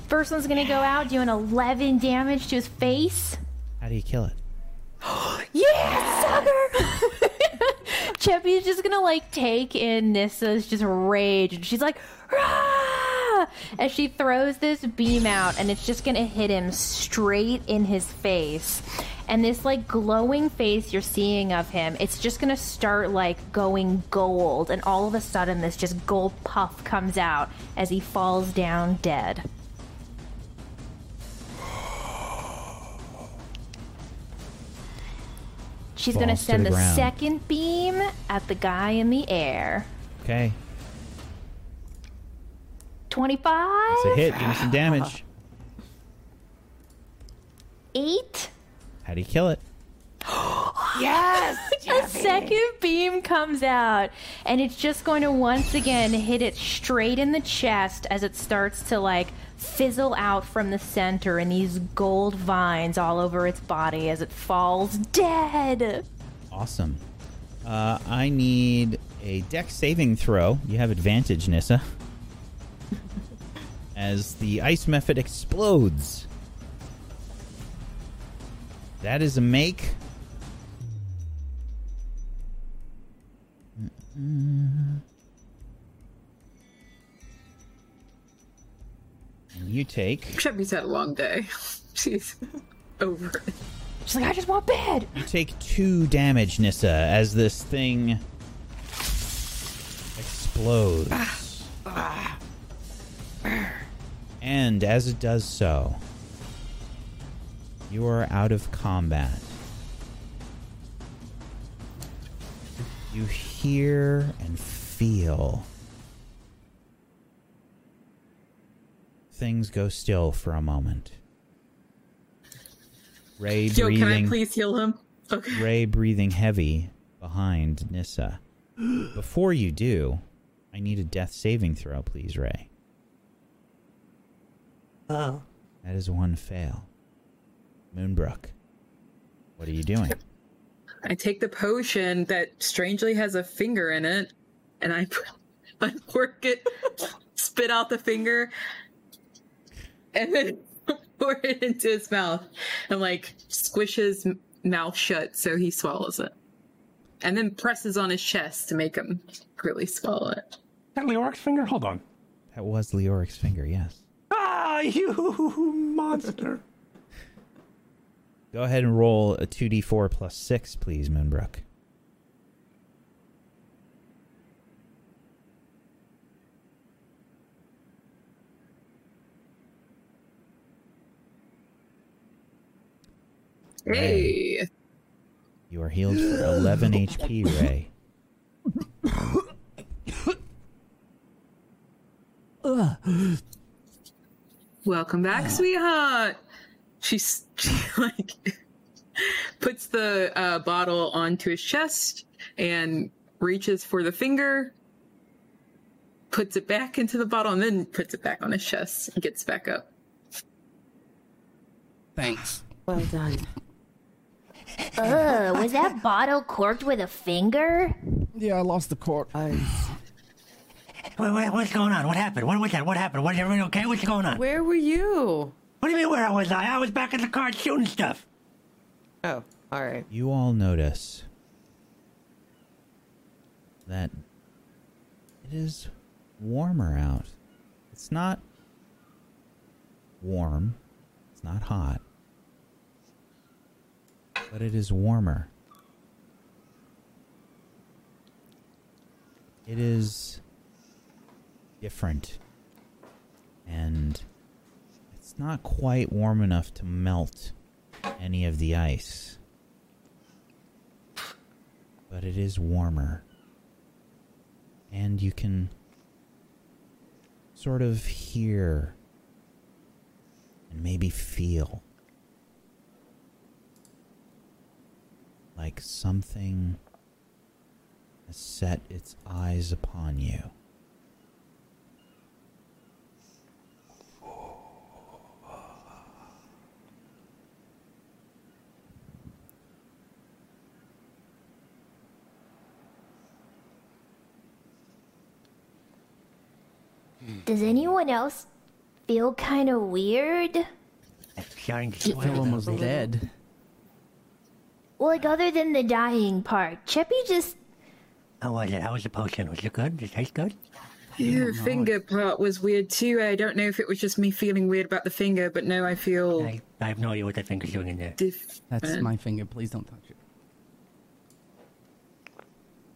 First one's to go out doing 11 damage to his face. How do you kill it? Yeah, sucker! Cheppy's just gonna like take in Nissa's just rage, and she's like, "Rah!" as she throws this beam out, and it's just gonna hit him straight in his face. And this like glowing face you're seeing of him, it's just gonna start like going gold, and all of a sudden this just gold puff comes out as he falls down dead. She's gonna Falls to send the the, second beam at the guy in the air. Okay. 25? It's a hit. Give me some damage. Eight? How do you kill it? Yes! a second beam comes out, and it's just going to once again hit it straight in the chest as it starts to like fizzle out from the center and these gold vines all over its body as it falls dead. Awesome. Uh, I need a Dex saving throw. You have advantage, Nissa. As the ice mephit explodes. That is a make. Mm. And you take. Cheppy's had a long day. She's over it. She's like, I just want bed. You take two damage, Nissa, as this thing explodes. And as it does so, you are out of combat. You hear and feel things go still for a moment. Ray Yo, breathing. can I please heal him? Okay. Ray breathing heavy behind Nissa. Before you do, I need a death saving throw, please, Ray. Oh. That is one fail. Moonbrook, what are you doing? I take the potion that strangely has a finger in it, and I, I work it, spit out the finger, and then pour it into his mouth, and like squish his mouth shut so he swallows it, and then presses on his chest to make him really swallow it. That Leoric's finger? Hold on. That was Leoric's finger, yes. Ah, you monster. Go ahead and roll a 2d4 plus 6, please, Moonbrook. Hey, You are healed for 11 HP, Ray. welcome back, ah. sweetheart. She's she like puts the uh, bottle onto his chest and reaches for the finger, puts it back into the bottle, and then puts it back on his chest and gets back up. Thanks. Well done. Ugh, was that bottle corked with a finger? Yeah, I lost the cork. Wait, wait, what's going on? What happened? What was that? What happened? Was everything okay? What's going on? Where were you? What do you mean, where I was I? I was back in the car shooting stuff. Oh, all right. You all notice that it is warmer out. It's not warm, it's not hot, but it is warmer. It is different. And it's not quite warm enough to melt any of the ice. But it is warmer. And you can sort of hear and maybe feel like something has set its eyes upon you. Does anyone else feel kind of weird? Starting to I feel almost dead. Well, like other than the dying part, Cheppy just oh, How was it? How was the potion? Was it good? Did it taste good? Your finger part was weird too. I don't know if it was just me feeling weird about the finger, but no, I feel I, I have no idea what that finger's doing in there. That's my finger. Please don't touch it.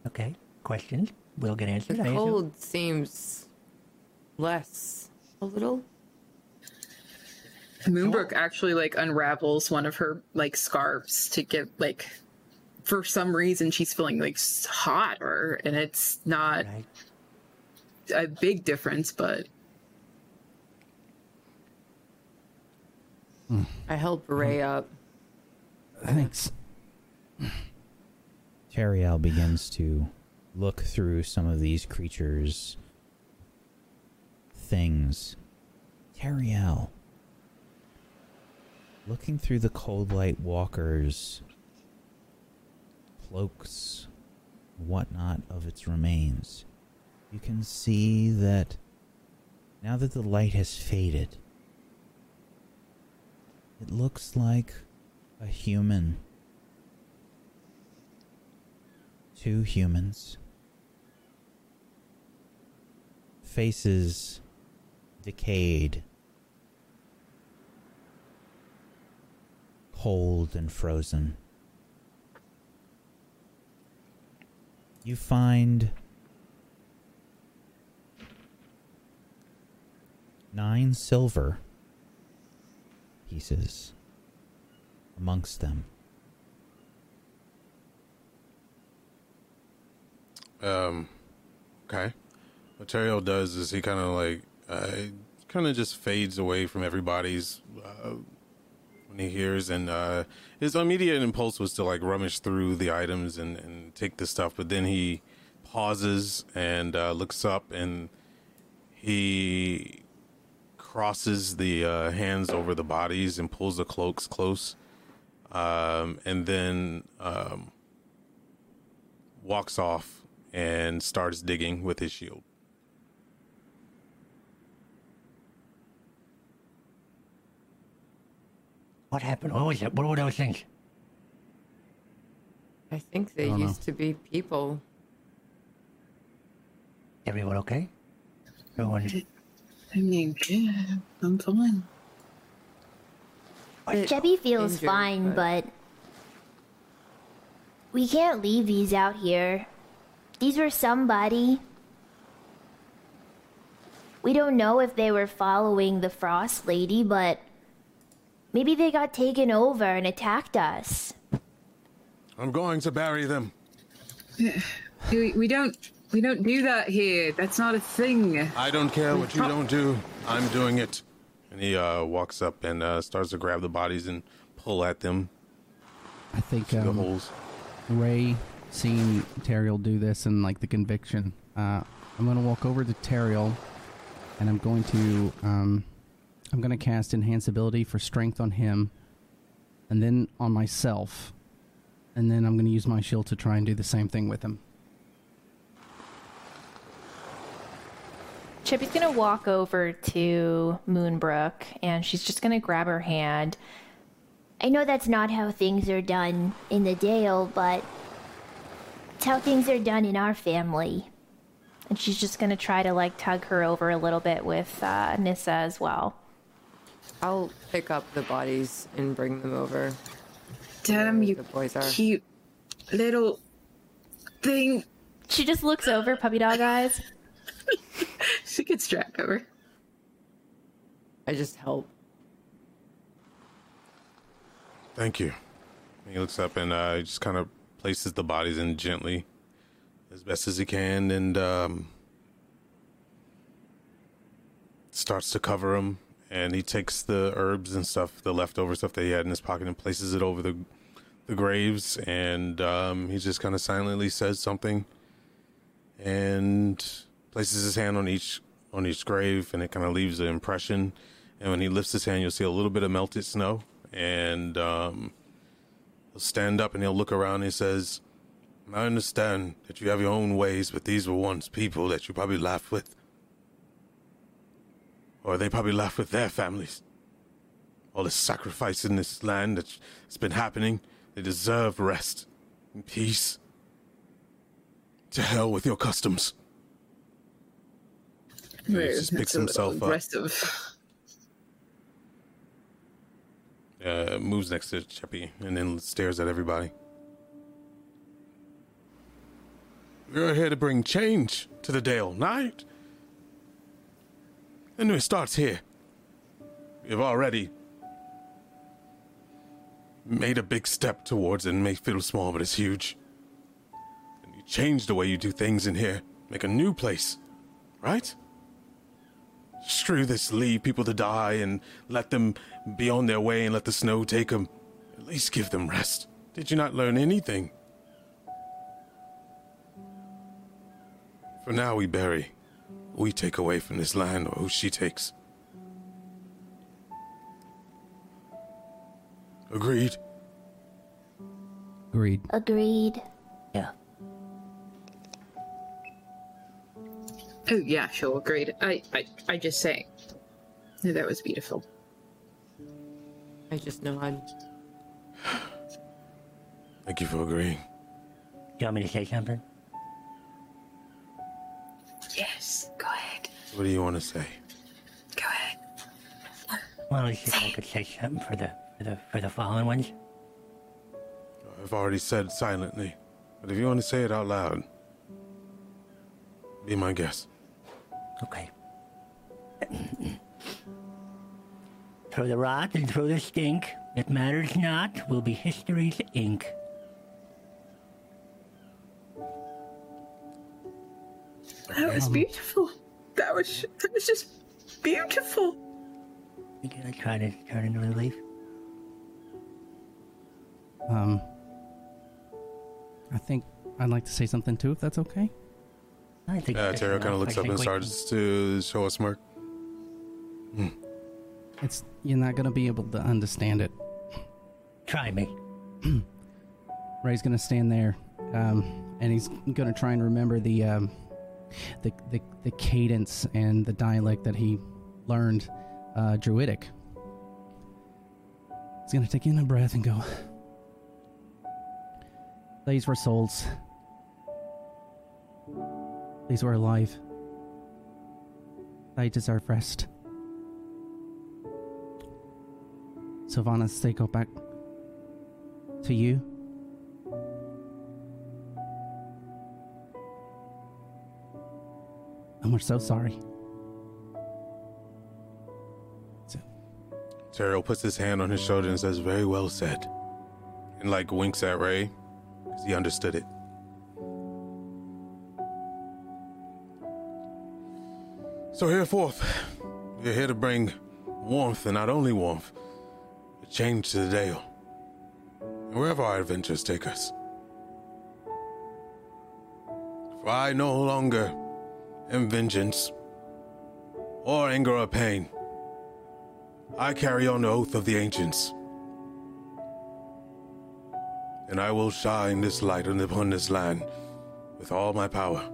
Okay. Questions will get answered. The I assume. cold seems less a little. Moonbrook actually like unravels one of her like scarves to get like for some reason she's feeling like s- hot or and it's not a big difference but I help Ray mm-hmm. up. Thanks. Teriel begins to look through some of these creatures' things. Teriel. Looking through the cold light walkers' cloaks, whatnot of its remains, you can see that now that the light has faded, it looks like a human two humans. Faces decayed, cold and frozen. You find nine silver pieces amongst them. Um, okay. What Teriel does is he kind of like, uh, kind of just fades away from everybody's uh, when he hears, and uh, his immediate impulse was to like rummage through the items and, and take the stuff, but then he pauses and uh, looks up and he crosses the uh, hands over the bodies and pulls the cloaks close, um, and then um, walks off and starts digging with his shield. What happened? What was it? What were those things? I think they I don't know. used to be people. Everyone okay? Everyone. I mean, yeah, I'm fine. Chubby feels injured, fine, but... we can't leave these out here. These were somebody. We don't know if they were following the Frost Lady, but maybe they got taken over and attacked us. I'm going to bury them. We, we don't we don't do that here. That's not a thing. I don't care what you don't do. I'm doing it. And he uh, walks up and uh, starts to grab the bodies and pull at them. I think the um, holes. Ray seeing Teriel do this and like the conviction. Uh, I'm gonna walk over to Teriel, and I'm going to um, I'm gonna cast enhance ability for strength on him, and then on myself, and then I'm gonna use my shield to try and do the same thing with him. Cheppy's gonna walk over to Moonbrook and she's just gonna grab her hand. I know that's not how things are done in the Dale, but it's how things are done in our family. And she's just gonna try to like tug her over a little bit with uh, Nissa as well. I'll pick up the bodies and bring them over. Damn you, the boys are. cute little thing. She just looks over, puppy dog eyes. she gets track over. I just help. Thank you. He looks up and uh, just kind of places the bodies in gently, as best as he can, and um, starts to cover them. And he takes the herbs and stuff, the leftover stuff that he had in his pocket, and places it over the the graves. And um, he just kind of silently says something, and places his hand on each on each grave, and it kind of leaves an impression. And when he lifts his hand, you'll see a little bit of melted snow, and um, he'll stand up and he'll look around. and He says, "I understand that you have your own ways, but these were once people that you probably laughed with, or they probably left with their families. All this sacrifice in this land that's been happening, they deserve rest and peace. To hell with your customs." He just picks himself up. aggressive. Uh, moves next to Cheppy and then stares at everybody. We're here to bring change to the Dale, right? And it starts here. We've already made a big step towards it and may feel small, but it's huge. And you change the way you do things in here. Make a new place, right? Screw this, leave people to die and let them be on their way and let the snow take them. At least give them rest. Did you not learn anything? For now, we bury. We take away from this land, or who she takes. Agreed. Agreed. Agreed. Yeah. Oh yeah, sure, agreed. I, I, I just say, that was beautiful. I just nod. Thank you for agreeing. You want me to say something? What do you want to say? Go ahead. Well, I think I could say something for the for the for the fallen ones. I've already said silently, but if you want to say it out loud, be my guest. Okay. through the rot and through the stink, it matters not, will be history's ink. That was um, beautiful. That was that was just beautiful. You gonna try to turn into a leaf? Um, I think I'd like to say something too, if that's okay. I think. That's Tara kind of looks I up and we starts to show a smirk. It's you're not gonna be able to understand it. Try me. Ray's gonna stand there, um, and he's gonna try and remember the, um, the the the cadence and the dialect that he learned, uh, Druidic. He's gonna take in a breath and go. These were souls. These were alive. They deserve rest. Silvanus, they go back to you. And we're so sorry. Teriel puts his hand on his shoulder and says, Very well said. And like winks at Ray, because he understood it. So hereforth, we're here to bring warmth, and not only warmth, but change to the Dale. And wherever our adventures take us. For I no longer am vengeance, or anger or pain. I carry on the oath of the ancients. And I will shine this light upon this land with all my power.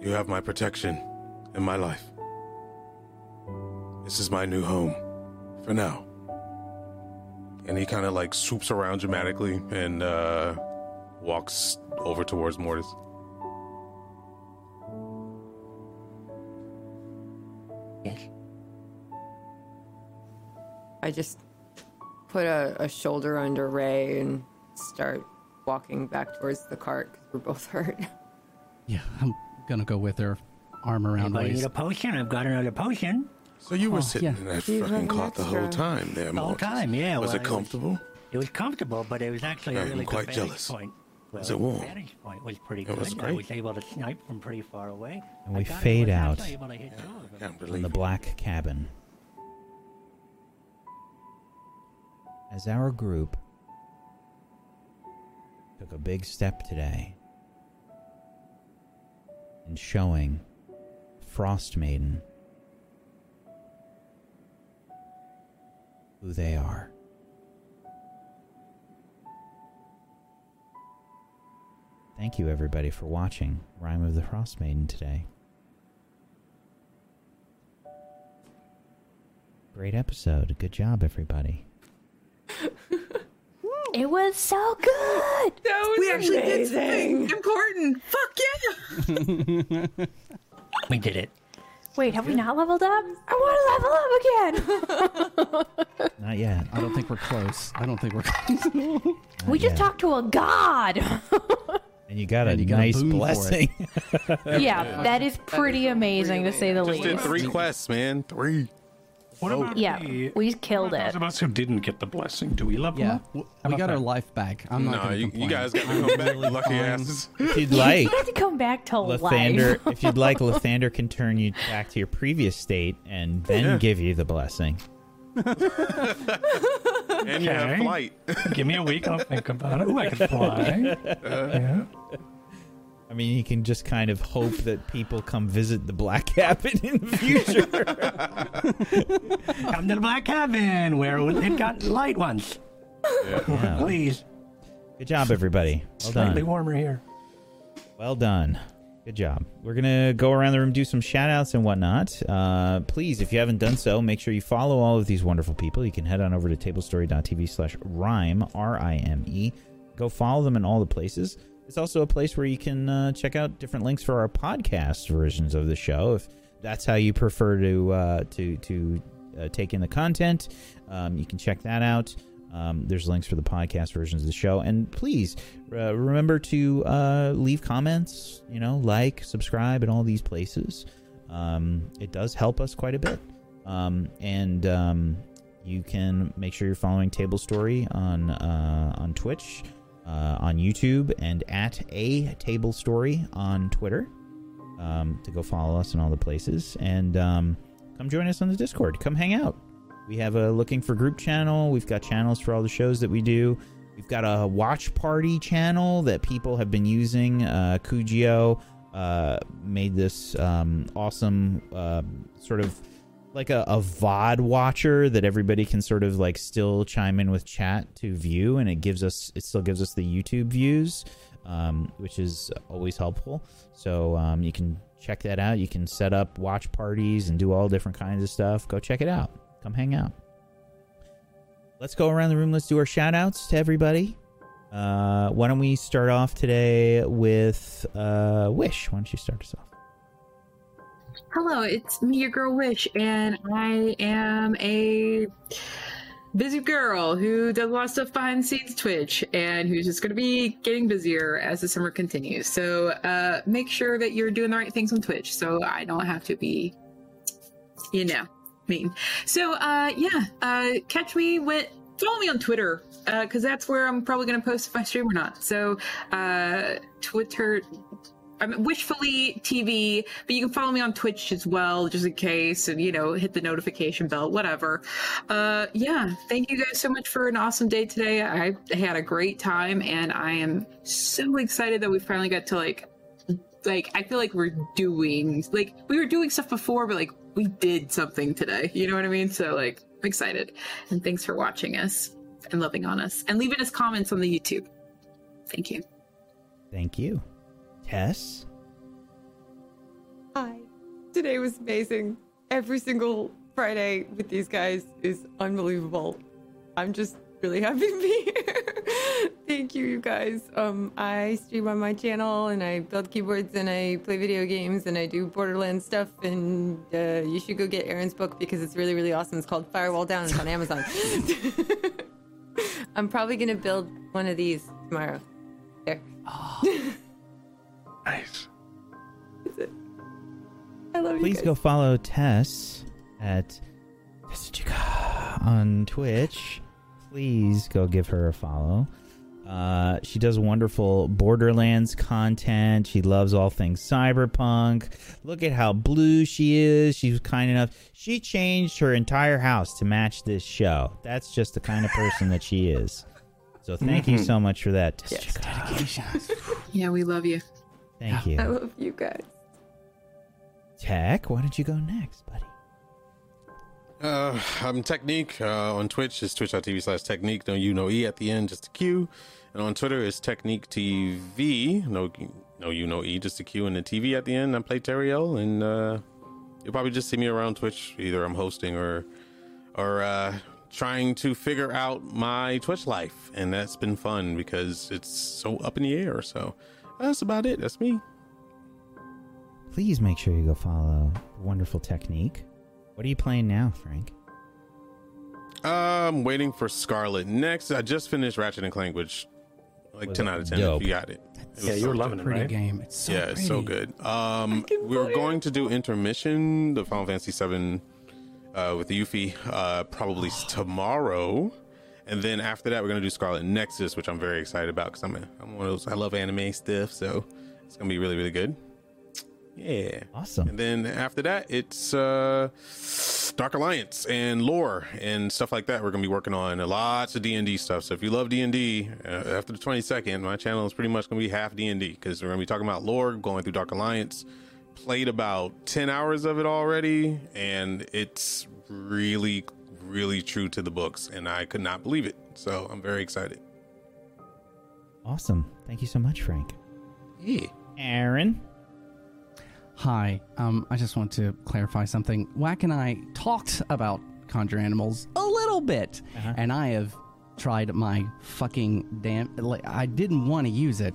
You have my protection and my life. This is my new home for now. And he kind of like swoops around dramatically and uh, walks over towards Mortis. Yes. I just put a, a shoulder under Ray and start walking back towards the cart because we're both hurt. Yeah, I'm gonna go with her, arm around Anybody Ray's. need a potion? I've got another potion. So you were Oh, sitting yeah. in that You have fucking an cot the whole time there, The whole time, yeah. Was well, it comfortable? It was comfortable, but it was actually a I'm really quite good vantage jealous. point. Well, Was it warm? vantage point was pretty It good. was I was able to snipe from pretty far away. And I we fade out actually able to hit two of them. Can't from believe the black cabin. As our group took a big step today in showing Frost Maiden who they are. Thank you, everybody, for watching Rime of the Frost Maiden today. Great episode. Good job, everybody. It was so good. That was We actually did amazing. something important. Fuck yeah! We did it. Wait, have we not leveled up? I want to level up again. Not yet. I don't think we're close. I don't think we're close. we just yet. talked to a god. And you got a you got nice boon for it. blessing. yeah, that is pretty amazing to say the Just did least. three quests, man. Three. What oh. about Yeah, the, we killed what about it. those of us who didn't get the blessing? Do we level yeah, up? we about got our life back. I'm not No, gonna you, you guys got to come back, really lucky fine. asses. if you'd like, You have to come back to Lathander, life. if you'd like, Lathander can turn you back to your previous state and then Yeah. give you the blessing. And you have Okay. flight. Give me a week. I'll think about it. Ooh, I can fly. yeah. I mean, you can just kind of hope that people come visit the Black Cabin in the future. Come to the Black Cabin where it got light once. Yeah. Please. Good job, everybody. Well Slightly done. warmer here. Well done. Good job. We're going to go around the room, do some shout outs and whatnot. Uh, please, if you haven't done so, make sure you follow all of these wonderful people. You can head on over to tablestory.tv slash rime, R I M E. Go follow them in all the places. It's also a place where you can uh, check out different links for our podcast versions of the show. If that's how you prefer to uh, to to uh, take in the content, um, you can check that out. Um, there's links for the podcast versions of the show, and please uh, remember to uh, leave comments. You know, like, subscribe, and all these places. Um, it does help us quite a bit. Um, and um, you can make sure you're following Table Story on uh, on Twitch, uh, on YouTube, and at a Table Story on Twitter. Um, to go follow us in all the places, and um, come join us on the Discord. Come hang out. We have a looking for group channel. We've got channels for all the shows that we do. We've got a watch party channel that people have been using. Uh, Kujio uh, made this um, awesome uh, sort of like a, a VOD watcher that everybody can sort of like still chime in with chat to view, and it gives us it still gives us the YouTube views, um, which is always helpful. So um, you can check that out. You can set up watch parties and do all different kinds of stuff. Go check it out. Come hang out. Let's go around the room. Let's do our shout outs to everybody. Uh, why don't we start off today with uh, Wish? Why don't you start us off? Hello, it's me, your girl Wish, and I am a busy girl who does a lot of stuff behind the scenes Twitch and who's just going to be getting busier as the summer continues. So uh, make sure that you're doing the right things on Twitch so I don't have to be, you know, mean. So uh, yeah, uh, catch me with. Follow me on Twitter because that's where I'm probably going to post if I stream or not. So, uh, Twitter, I'm wishfully TV, but you can follow me on Twitch as well, just in case, and you know, hit the notification bell, whatever. Uh, yeah, thank you guys so much for an awesome day today. I had a great time, and I am so excited that we finally got to like, like, I feel like we're doing, like, we were doing stuff before, but like, we did something today. You know what I mean? So like, I'm excited, and thanks for watching us and loving on us and leaving us comments on the YouTube. Thank you. Thank you. Tess? Hi. Today was amazing. Every single Friday with these guys is unbelievable. I'm just really happy to be here. Thank you, you guys. Um, I stream on my channel and I build keyboards and I play video games and I do Borderlands stuff. And uh, you should go get Aaron's book because it's really, really awesome. It's called Firewall Down. It's on Amazon. I'm probably gonna build one of these tomorrow. There. Nice. I love you Please go follow Tess at Tessachika on Twitch. Please go give her a follow. Uh, she does wonderful Borderlands content. She loves all things cyberpunk. Look at how blue she is. She was kind enough. She changed her entire house to match this show. That's just the kind of person that she is. So thank you Mhm. so much for that. Yes. Yeah, we love you. Thank you. I love you guys. Tech, why don't you go next, buddy? Uh, I'm Technique. Uh, on Twitch, it's twitch.tv slash Technique. No U, no E at the end, just a Q. And on Twitter, it's Technique TV. No, no U, no E, just a Q and a TV at the end. I'm Play Teriel, and uh, you'll probably just see me around Twitch. Either I'm hosting or, or uh, trying to figure out my Twitch life, and that's been fun because it's so up in the air. So that's about it. That's me. please make sure you go follow Wonderful Technique. What are you playing now, Frank? I'm waiting for Scarlet Nexus. I just finished Ratchet and Clank, which like Was ten out of ten. dope? If you got it. It Yeah, was you were so loving good. it, Pretty right? game. It's so yeah, it's so pretty. good. Um, we were going to do intermission, the Final Fantasy VII, uh, with the Yuffie, uh, probably tomorrow, and then after that, we're gonna do Scarlet Nexus, which I'm very excited about because I'm a, I'm one of those I love anime stuff, so it's gonna be really really good. Yeah, Awesome. and then after that, it's uh, Dark Alliance and lore and stuff like that. We're gonna be working on lots of D and D stuff. So if you love D and D, uh, after the twenty second, my channel is pretty much gonna be half D and D because we're gonna be talking about lore, going through Dark Alliance. Played about ten hours of it already, and it's really, really true to the books, and I could not believe it. So I'm very excited. Awesome. Thank you so much, Frank. Yeah. Aaron. Hi. Um, I just want to clarify something. Whack and I talked about conjure animals a little bit, Uh-huh. and I have tried my fucking damn. Like, I didn't want to use it,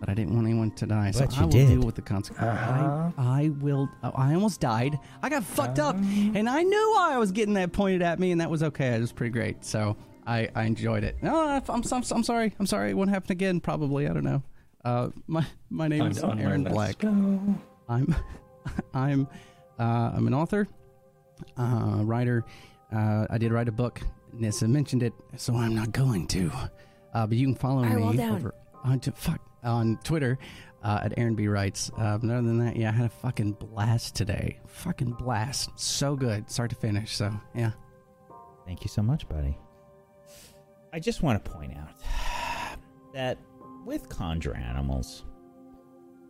but I didn't want anyone to die, so I will did. deal with the consequences. Uh-huh. I, I will. I almost died. I got fucked up, and I knew why I was getting that pointed at me, and that was okay. It was pretty great. So I, I enjoyed it. No, I- I'm, I'm, I'm sorry. I'm sorry. It won't happen again. Probably. I don't know. Uh, my my name Time is Aaron Black. Spell. I'm I'm uh, I'm an author, uh, writer. Uh, I did write a book. Nissa mentioned it, so I'm not going to. Uh, but you can follow Alright, me down. over on to, fuck on Twitter uh, at Aaron B Writes. Uh, but other than that, yeah, I had a fucking blast today. Fucking blast. So good, start to finish. So yeah. Thank you so much, buddy. I just want to point out that with conjure animals,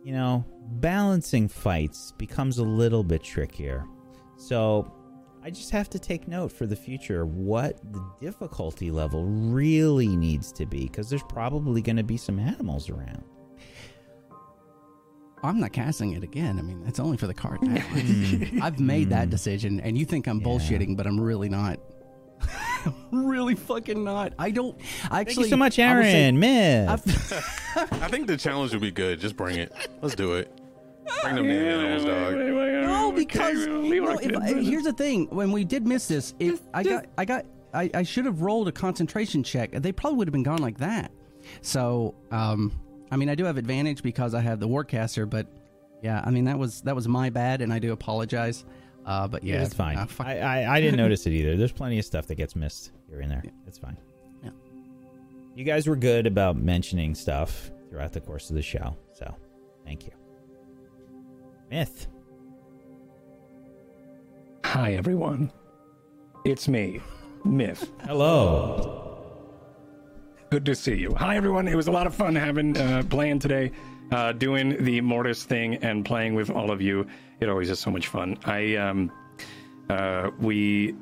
you know, balancing fights becomes a little bit trickier. So I just have to take note for the future what the difficulty level really needs to be because there's probably going to be some animals around. I'm not casting it again. I mean, it's only for the card. I've made that decision, and you think I'm Hmm. Yeah. bullshitting, but I'm really not. really fucking not. I don't I actually. Thank you so much, I will say- Aaron. Myth. I've- I think the challenge would be good. Just bring it. Let's do it. Bring them damn animals, dog. No, because you know, if, I- here's the thing: when we did miss this, it, Just- I got, I got, I, I should have rolled a concentration check. They probably would have been gone like that. So, um, I mean, I do have advantage because I have the warcaster, but yeah, I mean that was that was my bad, and I do apologize. Uh, but yeah, it's fine. uh, fuck- I, I, I didn't notice it either. There's plenty of stuff that gets missed here and there. It's fine. Yeah. You guys were good about mentioning stuff throughout the course of the show, so thank you. Myth. Hi, everyone. It's me, Myth. Hello. Good to see you. Hi, everyone. It was a lot of fun having uh, playing today, uh, doing the Mortis thing and playing with all of you. It always is so much fun. I um, uh, we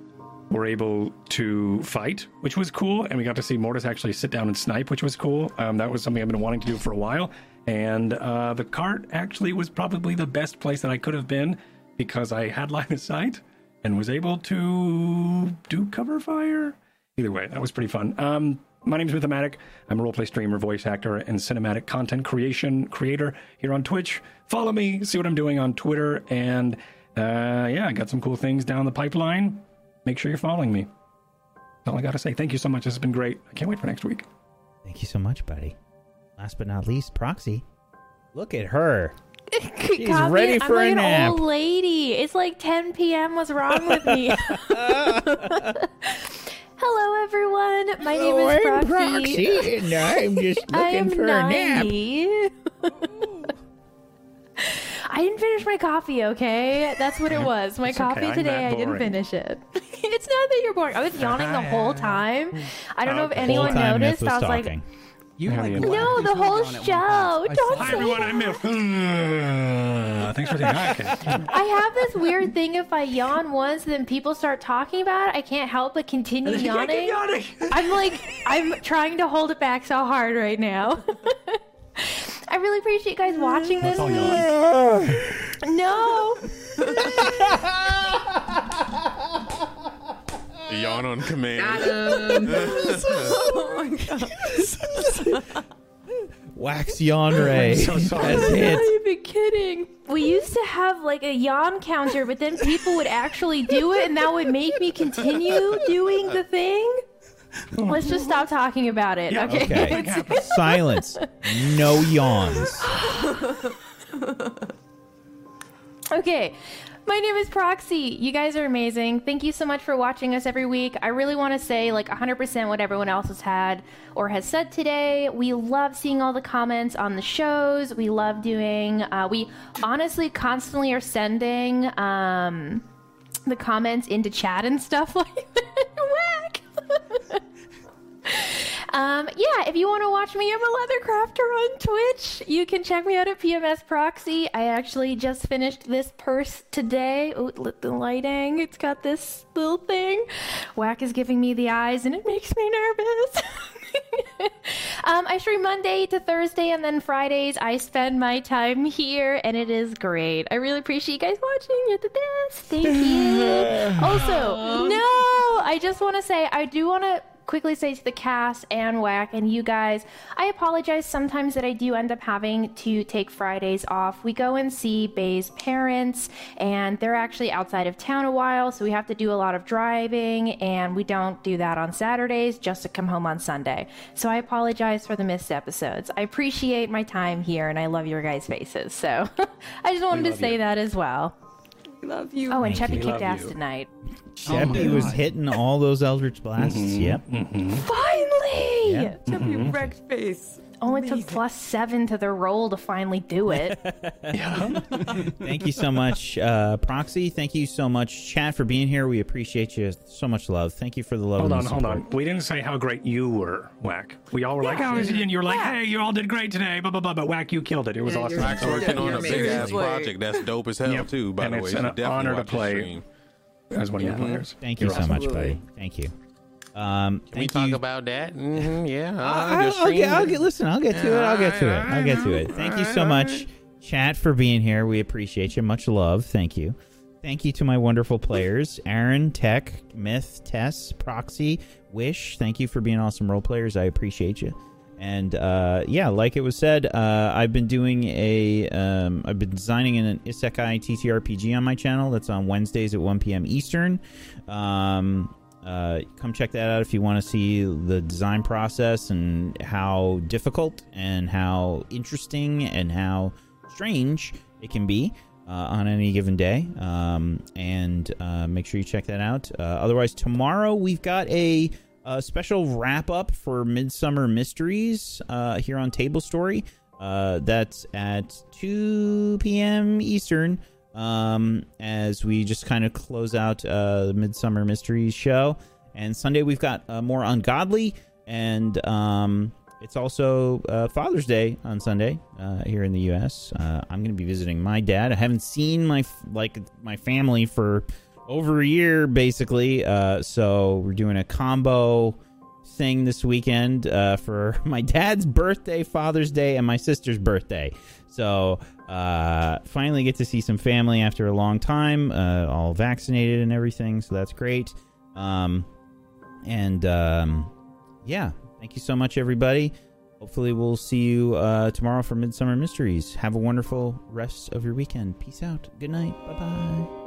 were able to fight, which was cool, and we got to see Mortis actually sit down and snipe, which was cool. Um, that was something I've been wanting to do for a while, and uh, the cart actually was probably the best place that I could have been because I had line of sight and was able to do cover fire. Either way, that was pretty fun. Um, my name is Mythomatic. I'm a roleplay streamer, voice actor, and cinematic content creation creator here on Twitch. Follow me, see what I'm doing on Twitter, and uh, yeah, I got some cool things down the pipeline. Make sure you're following me. That's all I got to say. Thank you so much. This has been great. I can't wait for next week. Thank you so much, buddy. Last but not least, Proxy. Look at her. She's Copy- ready I'm for like a an old lady. It's like 10 p.m. What's wrong with me? Proxy. and I'm just I am 90. I didn't finish my coffee, okay? That's what it was. My It's coffee I'm today, I didn't finish it. it's not that you're boring. I was yawning the whole time. I don't know if anyone Whole time Myth noticed. I was like, talking. You like yeah. no, the whole gone at one show. Don't Hi, say everyone. that. I'm Myth. Uh, thanks for saying hi. I have this weird thing if I yawn once, then people start talking about it. I can't help but continue yawning. I'm like, I'm trying to hold it back so hard right now. I really appreciate you guys watching this. all. No. Yawn on command. Oh my god. Wax yawn ray. I'm so sorry. has hit. You've been kidding. We used to have like a yawn counter, but then people would actually do it, and that would make me continue doing the thing. Oh Let's just stop talking about it, Yeah, okay? Okay. Silence. No yawns. Okay. My name is Proxy. You guys are amazing. Thank you so much for watching us every week. I really want to say like 100% what everyone else has had or has said today. We love seeing all the comments on the shows. We love doing uh, we honestly constantly are sending um the comments into chat and stuff like that. Whack. Um, yeah, if you want to watch me, I'm a leather crafter on Twitch. You can check me out at PMS Proxy. I actually just finished this purse today. Oh, the lighting. It's got this little thing. Whack is giving me the eyes, and it makes me nervous. um, I stream Monday to Thursday, and then Fridays I spend my time here, and it is great. I really appreciate you guys watching. You're the best. Thank you. also, no, I just want to say I do want to quickly say to the cast and Whack and you guys, I apologize sometimes that I do end up having to take Fridays off. We go and see Bay's parents, and they're actually outside of town a while, so we have to do a lot of driving, and we don't do that on Saturdays just to come home on Sunday. So I apologize for the missed episodes. I appreciate my time here, and I love your guys' faces. So I just wanted to say you. that as well. Love you. Oh, and Thank Cheppy you. kicked ass you. tonight. Cheppy oh was hitting all those Eldritch blasts. Mm-hmm. Yep. Mm-hmm. Finally! Yeah. Chubby mm-hmm. wrecked face. Only took plus seven to their roll to finally do it. Thank you so much, uh, Proxy. Thank you so much, chat, for being here. We appreciate you. So much love. Thank you for the love. Hold and on, the hold on. We didn't say how great you were, Whack. We all were like, oh, and you were like, hey, you all did great today, blah, blah, blah. But Whack, you killed it. It was Yeah, awesome. you're- working on a big ass project. That's dope as hell Yep. too. By And the way, You an should honor to play. stream. As one of your players. Thank you You're so awesome. much, buddy. Thank you. Um, Can we talk you. about that? Mm-hmm, yeah. I- your I'll, I'll get, I'll get. Listen, I'll get to it. I'll get to it. I'll get to it. Thank you so much, chat, for being here. We appreciate you. Much love. Thank you. Thank you to my wonderful players, Aaron, Tech, Myth, Tess, Proxy, Wish. Thank you for being awesome role players. I appreciate you. And uh, yeah, like it was said, uh, I've been doing a, um, I've been designing an Isekai TTRPG on my channel. That's on Wednesdays at 1 p.m. Eastern. Um, uh, come check that out if you want to see the design process and how difficult and how interesting and how strange it can be uh, on any given day. Um, and uh, make sure you check that out. Uh, otherwise, tomorrow we've got a, a special wrap up for Midsummer Mysteries uh, here on Table Story. Uh, that's at 2 p.m. Eastern um, as we just kind of close out uh, the Midsummer Mysteries show. And Sunday we've got uh, more Ungodly, and um, it's also uh, Father's Day on Sunday uh, here in the U.S. Uh, I'm going to be visiting my dad. I haven't seen my like my family for over a year, basically. Uh, so we're doing a combo thing this weekend for my dad's birthday, Father's Day, and my sister's birthday. So uh, finally get to see some family after a long time, uh, all vaccinated and everything. So that's great. Um, and um, yeah, thank you so much, everybody. Hopefully, we'll see you uh, tomorrow for Midsummer Mysteries. Have a wonderful rest of your weekend. Peace out. Good night. Bye bye.